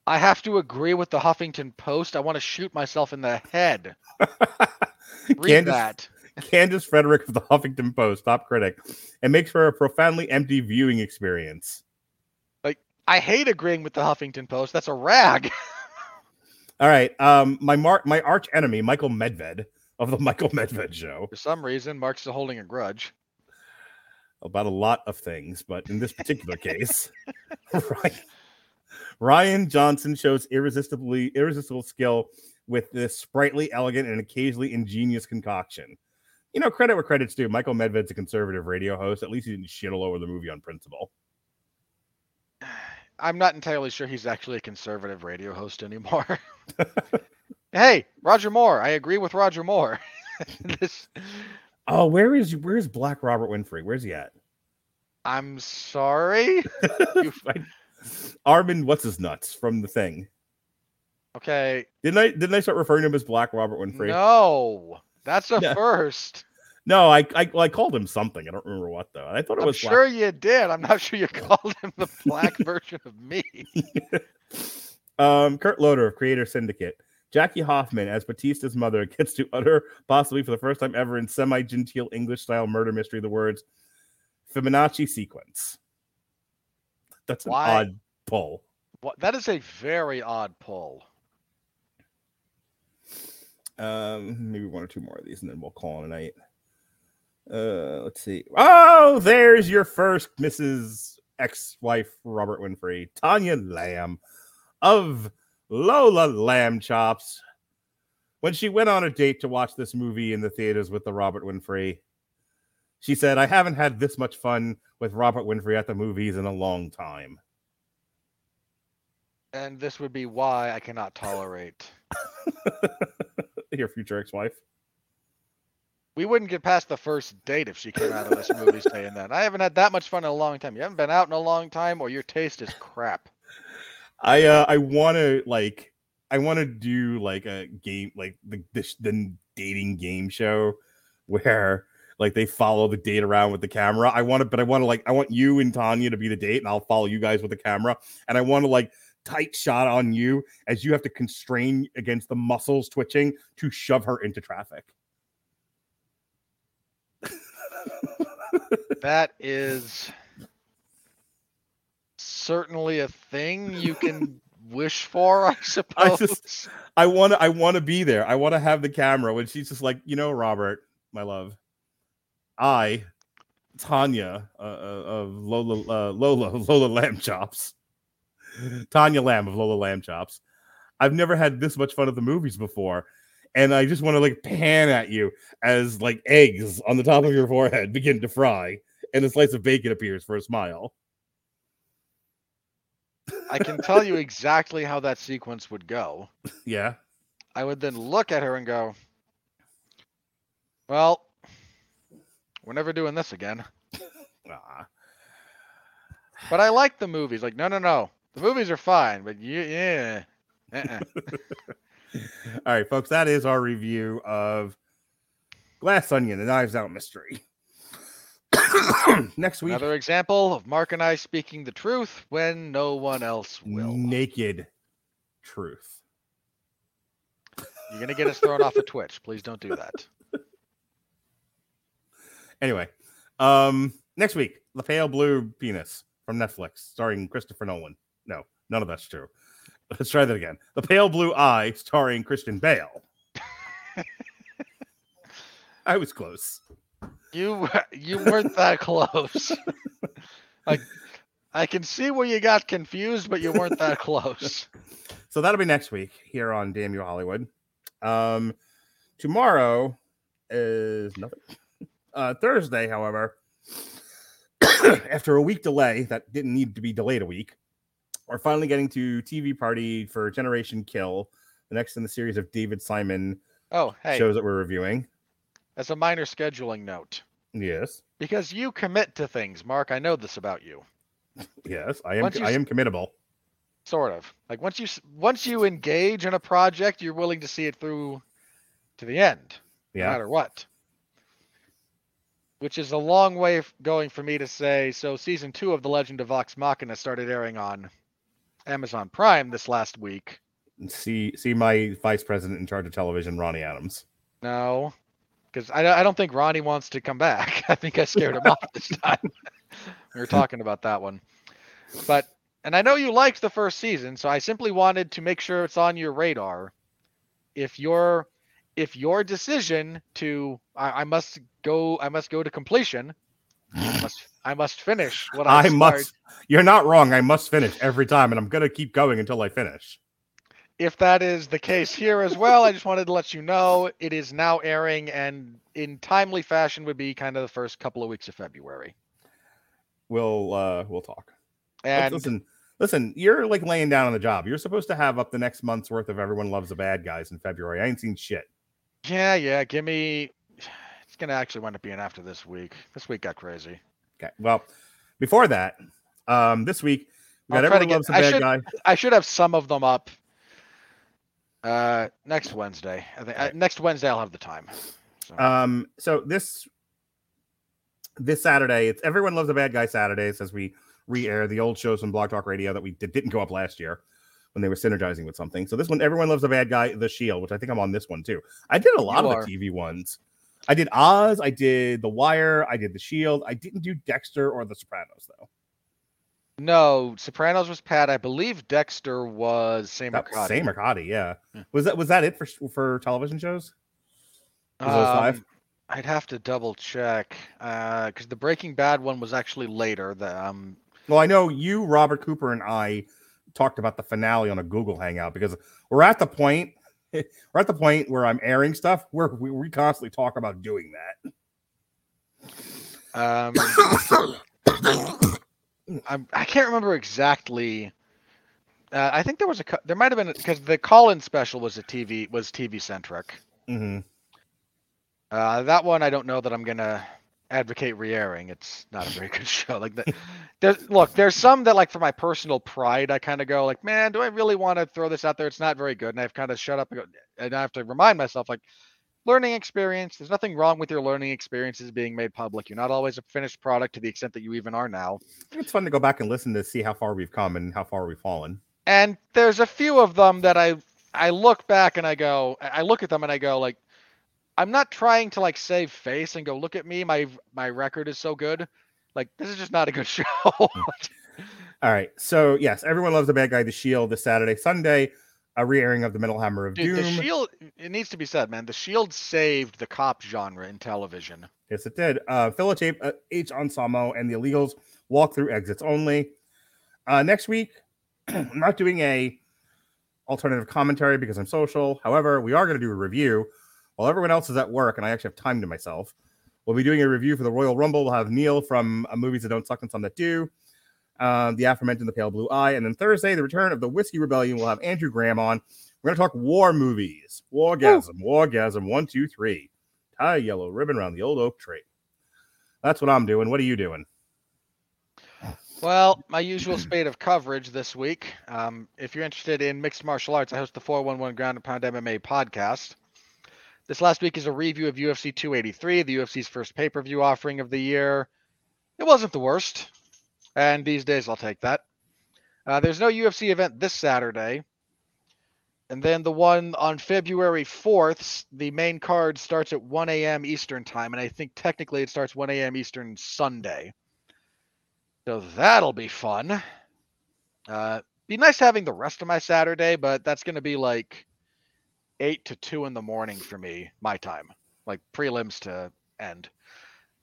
I have to agree with the Huffington Post. I want to shoot myself in the head. [LAUGHS] Read Candace, that. Candace Frederick of the Huffington Post, top critic, and makes for a profoundly empty viewing experience. I hate agreeing with the Huffington Post. That's a rag. [LAUGHS] All right, um, my mar- my arch enemy, Michael Medved of the [LAUGHS] Michael Medved Show, For some reason, Mark's still holding a grudge. about a lot of things, but in this particular case, [LAUGHS] Rian, Rian Johnson shows irresistibly irresistible skill with this sprightly, elegant, and occasionally ingenious concoction. You know, credit where credit's due. Michael Medved's a conservative radio host. At least he didn't shit all over the movie on principle. I'm not entirely sure he's actually a conservative radio host anymore. [LAUGHS] hey, Roger Moore. I agree with Roger Moore. [LAUGHS] this, Oh, where is where's Black Robert Winfree? Where's he at? I'm sorry. [LAUGHS] Armond, what's his nuts from the thing? Okay. Didn't I didn't I start referring to him as Black Robert Winfree? No, that's a Yeah. first. No, I I, well, I called him something. I don't remember what though. I thought it I'm was sure you did. I'm not sure you [LAUGHS] called him the black [LAUGHS] version of me. [LAUGHS] Um, Kurt Loder of Creator Syndicate. Jackie Hoffman as Bautista's mother gets to utter, possibly for the first time ever in semi-genteel English-style murder mystery, the words Fibonacci sequence. That's an Why? odd pull. What, that is a very odd pull. Um, maybe one or two more of these, and then we'll call it a night. Uh, let's see. Oh, there's your first Mrs. Ex-wife Robert Winfree, Tanya Lamb of Lola Lamb Chops. When she went on a date to watch this movie in the theaters with the Robert Winfree, she said, "I haven't had this much fun with Robert Winfree at the movies in a long time." And this would be why I cannot tolerate. [LAUGHS] Your future ex-wife. We wouldn't get past the first date if she came out of this movie [LAUGHS] saying that. I haven't had that much fun in a long time. You haven't been out in a long time, or your taste is crap. I uh I want to like I want to do like a game like the, the the dating game show where like they follow the date around with the camera. I want to, but I want to like I want you and Tanya to be the date, and I'll follow you guys with the camera, and I want to like tight shot on you as you have to constrain against the muscles twitching to shove her into traffic. That is certainly a thing you can [LAUGHS] wish for, I suppose. just- I want to I want to be there. I want to have the camera when she's just like, you know, Robert, my love, I, Tanya uh, uh, of Lola uh, Lola [LAUGHS] Lola Lamb Chops, Tanya Lamb of Lola Lamb Chops. I've never had this much fun at the movies before, and I just want to like pan at you as like eggs on the top of your forehead begin to fry, and a slice of bacon appears for a smile. I can tell you exactly how that sequence would go. Yeah, I would then look at her and go, Well, we're never doing this again. [LAUGHS] Ah. But I like the movies. Like, no, no, no. The movies are fine, but you, yeah. Uh-uh. [LAUGHS] [LAUGHS] All right, folks, that is our review of Glass Onion, the Knives Out mystery. [COUGHS] Next week, Another example of Mark and I speaking the truth when no one else will. naked truth. You're going to get us thrown off of Twitch. Please don't do that. [LAUGHS] Anyway, um, next week, The Pale Blue Penis from Netflix, starring Christopher Nolan. No, none of that's true. Let's try that again. The Pale Blue Eye, starring Christian Bale. [LAUGHS] I was close. You you weren't that close. [LAUGHS] like I can see where you got confused, but you weren't that close. [LAUGHS] So that'll be next week here on Damn You Hollywood. Um, tomorrow is nothing. Uh, Thursday, however, [COUGHS] after a week delay that didn't need to be delayed a week, we're finally getting to TV Party for Generation Kill, the next in the series of David Simon Oh, hey, shows that we're reviewing. as a minor scheduling note, Yes, because you commit to things, Mark. I know this about you. yes, I am. You I am committable. Sort of. Like once you once you engage in a project, you're willing to see it through to the end, no matter what. Which is a long way going for me to say. So season two of The Legend of Vox Machina started airing on Amazon Prime this last week. See see my vice president in charge of television, Ronnie Adams. No, because I, I don't think Ronnie wants to come back. [LAUGHS] I think I scared him off this time. [LAUGHS] we were talking about that one, but and I know you liked the first season, so I simply wanted to make sure it's on your radar. If your if your decision to I, I must go I must go to completion, I must I must finish what I, I must. You're not wrong. I must finish every time, and I'm gonna keep going until I finish. if that is the case here as well, I just wanted to let you know it is now airing and in timely fashion would be kind of the first couple of weeks of February. We'll uh we'll talk. And listen, listen. You're like laying down on the job. You're supposed to have up the next month's worth of Everyone Loves the Bad Guys in February. I ain't seen shit. yeah, yeah, give me it's gonna actually wind up being after this week. This week got crazy. Okay. Well, before that, um, this week we got Everyone get- Loves the Bad should- Guy. I should have some of them up uh next Wednesday. I think uh, next Wednesday I'll have the time. So, Um, so this this Saturday, it's Everyone Loves a Bad Guy Saturdays as we re-air the old shows from Blog Talk Radio that we did, didn't go up last year when they were synergizing with something. So this one, Everyone Loves a Bad Guy, The Shield, which I think I'm on this one too. I did a lot You of are. the TV ones. I did Oz, I did The Wire, I did The Shield. I didn't do Dexter or The Sopranos though. no, Sopranos was Pat. I believe Dexter was Sam That. Same Mercati, yeah. Was that was that it for for television shows? Was those five? Um, I'd have to double check because the Breaking Bad one was actually later. The um, Well, I know you, Robert Cooper, and I talked about the finale on a Google Hangout because we're at the point [LAUGHS] we're at the point where I'm airing stuff where we, we constantly talk about doing that. um [COUGHS] I'm, I can't remember exactly. Uh, I think there was a there might have been because the call-in special was a TV was TV centric. Mhm. Uh, that one I don't know that I'm gonna advocate re-airing. It's not a very [LAUGHS] good show. Like that. [LAUGHS] There's look, there's some that like for my personal pride, I kind of go like, man, do I really want to throw this out there? It's not very good, and I've kind of shut up and, go, and I have to remind myself like, learning experience. There's nothing wrong with your learning experiences being made public. You're not always a finished product to the extent that you even are now. It's fun to go back and listen to see how far we've come and how far we've fallen. And there's a few of them that I I look back and I go, I look at them and I go like, I'm not trying to like save face and go look at me. My my record is so good. Like this is just not a good [LAUGHS] show. [LAUGHS] All right. So yes, everyone loves the bad guy, the shield, this Saturday, Sunday, a re-airing of the Metal Hammer of Dude, Doom. the Shield. It needs to be said, man. The Shield saved the cop genre in television. Yes, it did. Uh, Philip H. uh, H. And the Illegals walk through exits only. Uh, next week, [CLEARS THROAT] I'm not doing a alternative commentary because I'm social. However, we are going to do a review while everyone else is at work and I actually have time to myself. We'll be doing a review for the Royal Rumble. We'll have Neil from uh, Movies That Don't Suck and Some That Do, uh, the aforementioned The Pale Blue Eye, and then Thursday, the return of the Whiskey Rebellion. We'll have Andrew Graham on. We're going to talk war movies. Wargasm, Wargasm, one, two, three. Tie a yellow ribbon around the old oak tree. That's what I'm doing. What are you doing? Well, my usual spate of coverage this week. Um, if you're interested in mixed martial arts, I host the 411 Ground and Pound MMA podcast. This last week is a review of UFC 283, the UFC's first pay per view offering of the year. It wasn't the worst, and these days I'll take that. Uh, there's no UFC event this Saturday. And then the one on February 4th, the main card starts at 1 a.m. Eastern time, and I think technically it starts 1 a.m. Eastern Sunday. So that'll be fun. Uh, be nice having the rest of my Saturday, but that's going to be like eight to two in the morning for me, my time, like prelims to end.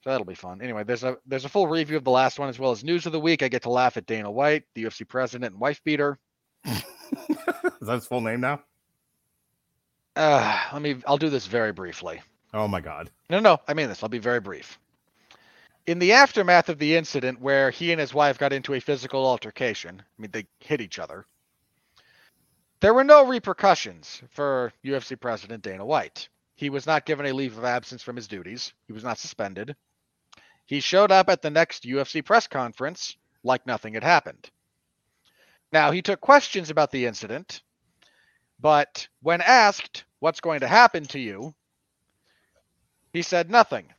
So that'll be fun. Anyway, there's a there's a full review of the last one as well as news of the week. I get to laugh at Dana White, the UFC president and wife beater. [LAUGHS] Is that his full name now? Uh, let me. I'll do this very briefly. Oh my god. No, no, I mean this. I'll be very brief. In the aftermath of the incident where he and his wife got into a physical altercation, I mean, they hit each other, there were no repercussions for UFC President Dana White. He was not given a leave of absence from his duties, he was not suspended. He showed up at the next UFC press conference like nothing had happened. Now, he took questions about the incident, but when asked, What's going to happen to you? He said nothing.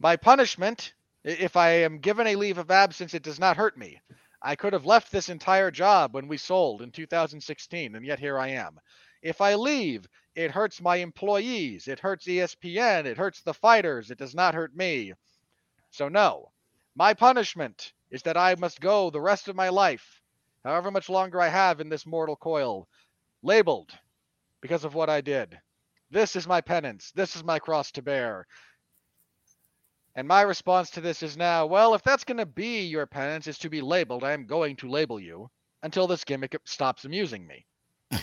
My punishment, if I am given a leave of absence, it does not hurt me. I could have left this entire job when we sold in 2016, and yet here I am. If I leave, it hurts my employees, it hurts ESPN, it hurts the fighters, it does not hurt me. So, no, my punishment is that I must go the rest of my life, however much longer I have in this mortal coil, labeled because of what I did. This is my penance. This is my cross to bear. And my response to this is now, well, if that's going to be your penance, is to be labeled, I am going to label you until this gimmick stops amusing me. [LAUGHS]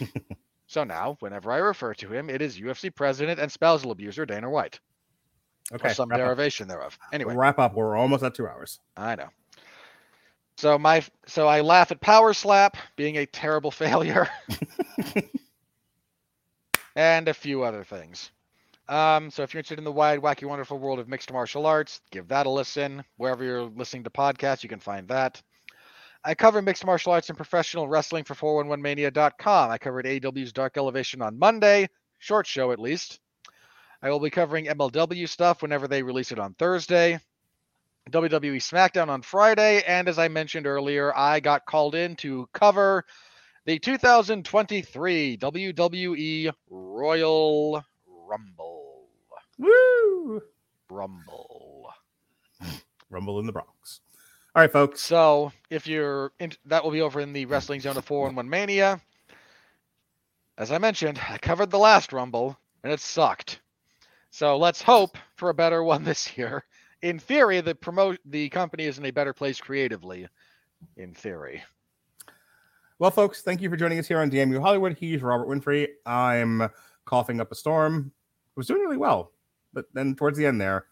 so now, whenever I refer to him, it is UFC president and spousal abuser Dana White, Okay. or some wrap up. derivation thereof. Anyway, Wrap up. We're almost at two hours. I know. So my so I laugh at Power Slap being a terrible [LAUGHS] failure, [LAUGHS] and a few other things. Um, so if you're interested in the wide, wacky, wonderful world of mixed martial arts, give that a listen. Wherever you're listening to podcasts, you can find that. I cover mixed martial arts and professional wrestling for 411mania.com. I covered AEW's Dark Elevation on Monday, short show at least. I will be covering MLW stuff whenever they release it on Thursday. WWE SmackDown on Friday, and as I mentioned earlier, I got called in to cover the 2023 WWE Royal Rumble. Woo! Rumble. Rumble in the Bronx. All right, folks. So, if you're in, that will be over in the Wrestling Zone of 411 Mania. As I mentioned, I covered the last Rumble, and it sucked. So let's hope for a better one [LAUGHS] this year. In theory, the promote the company is in a better place creatively. In theory. Well, folks, thank you for joining us here on Damn You Hollywood. He's Robert Winfree. I'm coughing up a storm. Was doing really well, but then towards the end there,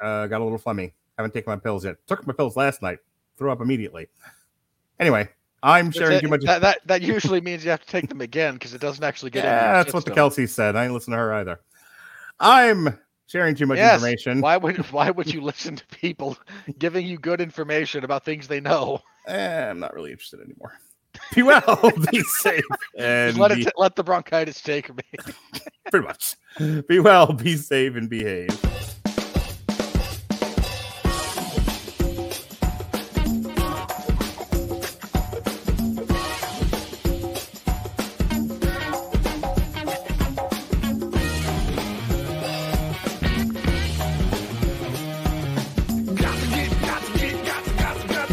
uh, got a little phlegmy. Haven't taken my pills yet. Took my pills last night. Threw up immediately. Anyway, I'm sharing that, too much. that, that that usually means you have to take them again because it doesn't actually get. Yeah, that's what the. Kelsey said. I ain't listen to her either. I'm sharing too much Yes, information. Why would [LAUGHS] why would you listen to people giving you good information about things they know? Eh, I'm not really interested anymore. Be well, [LAUGHS] be safe, and let be, it let the bronchitis take me. [LAUGHS] pretty much. Be well, be safe, and behave.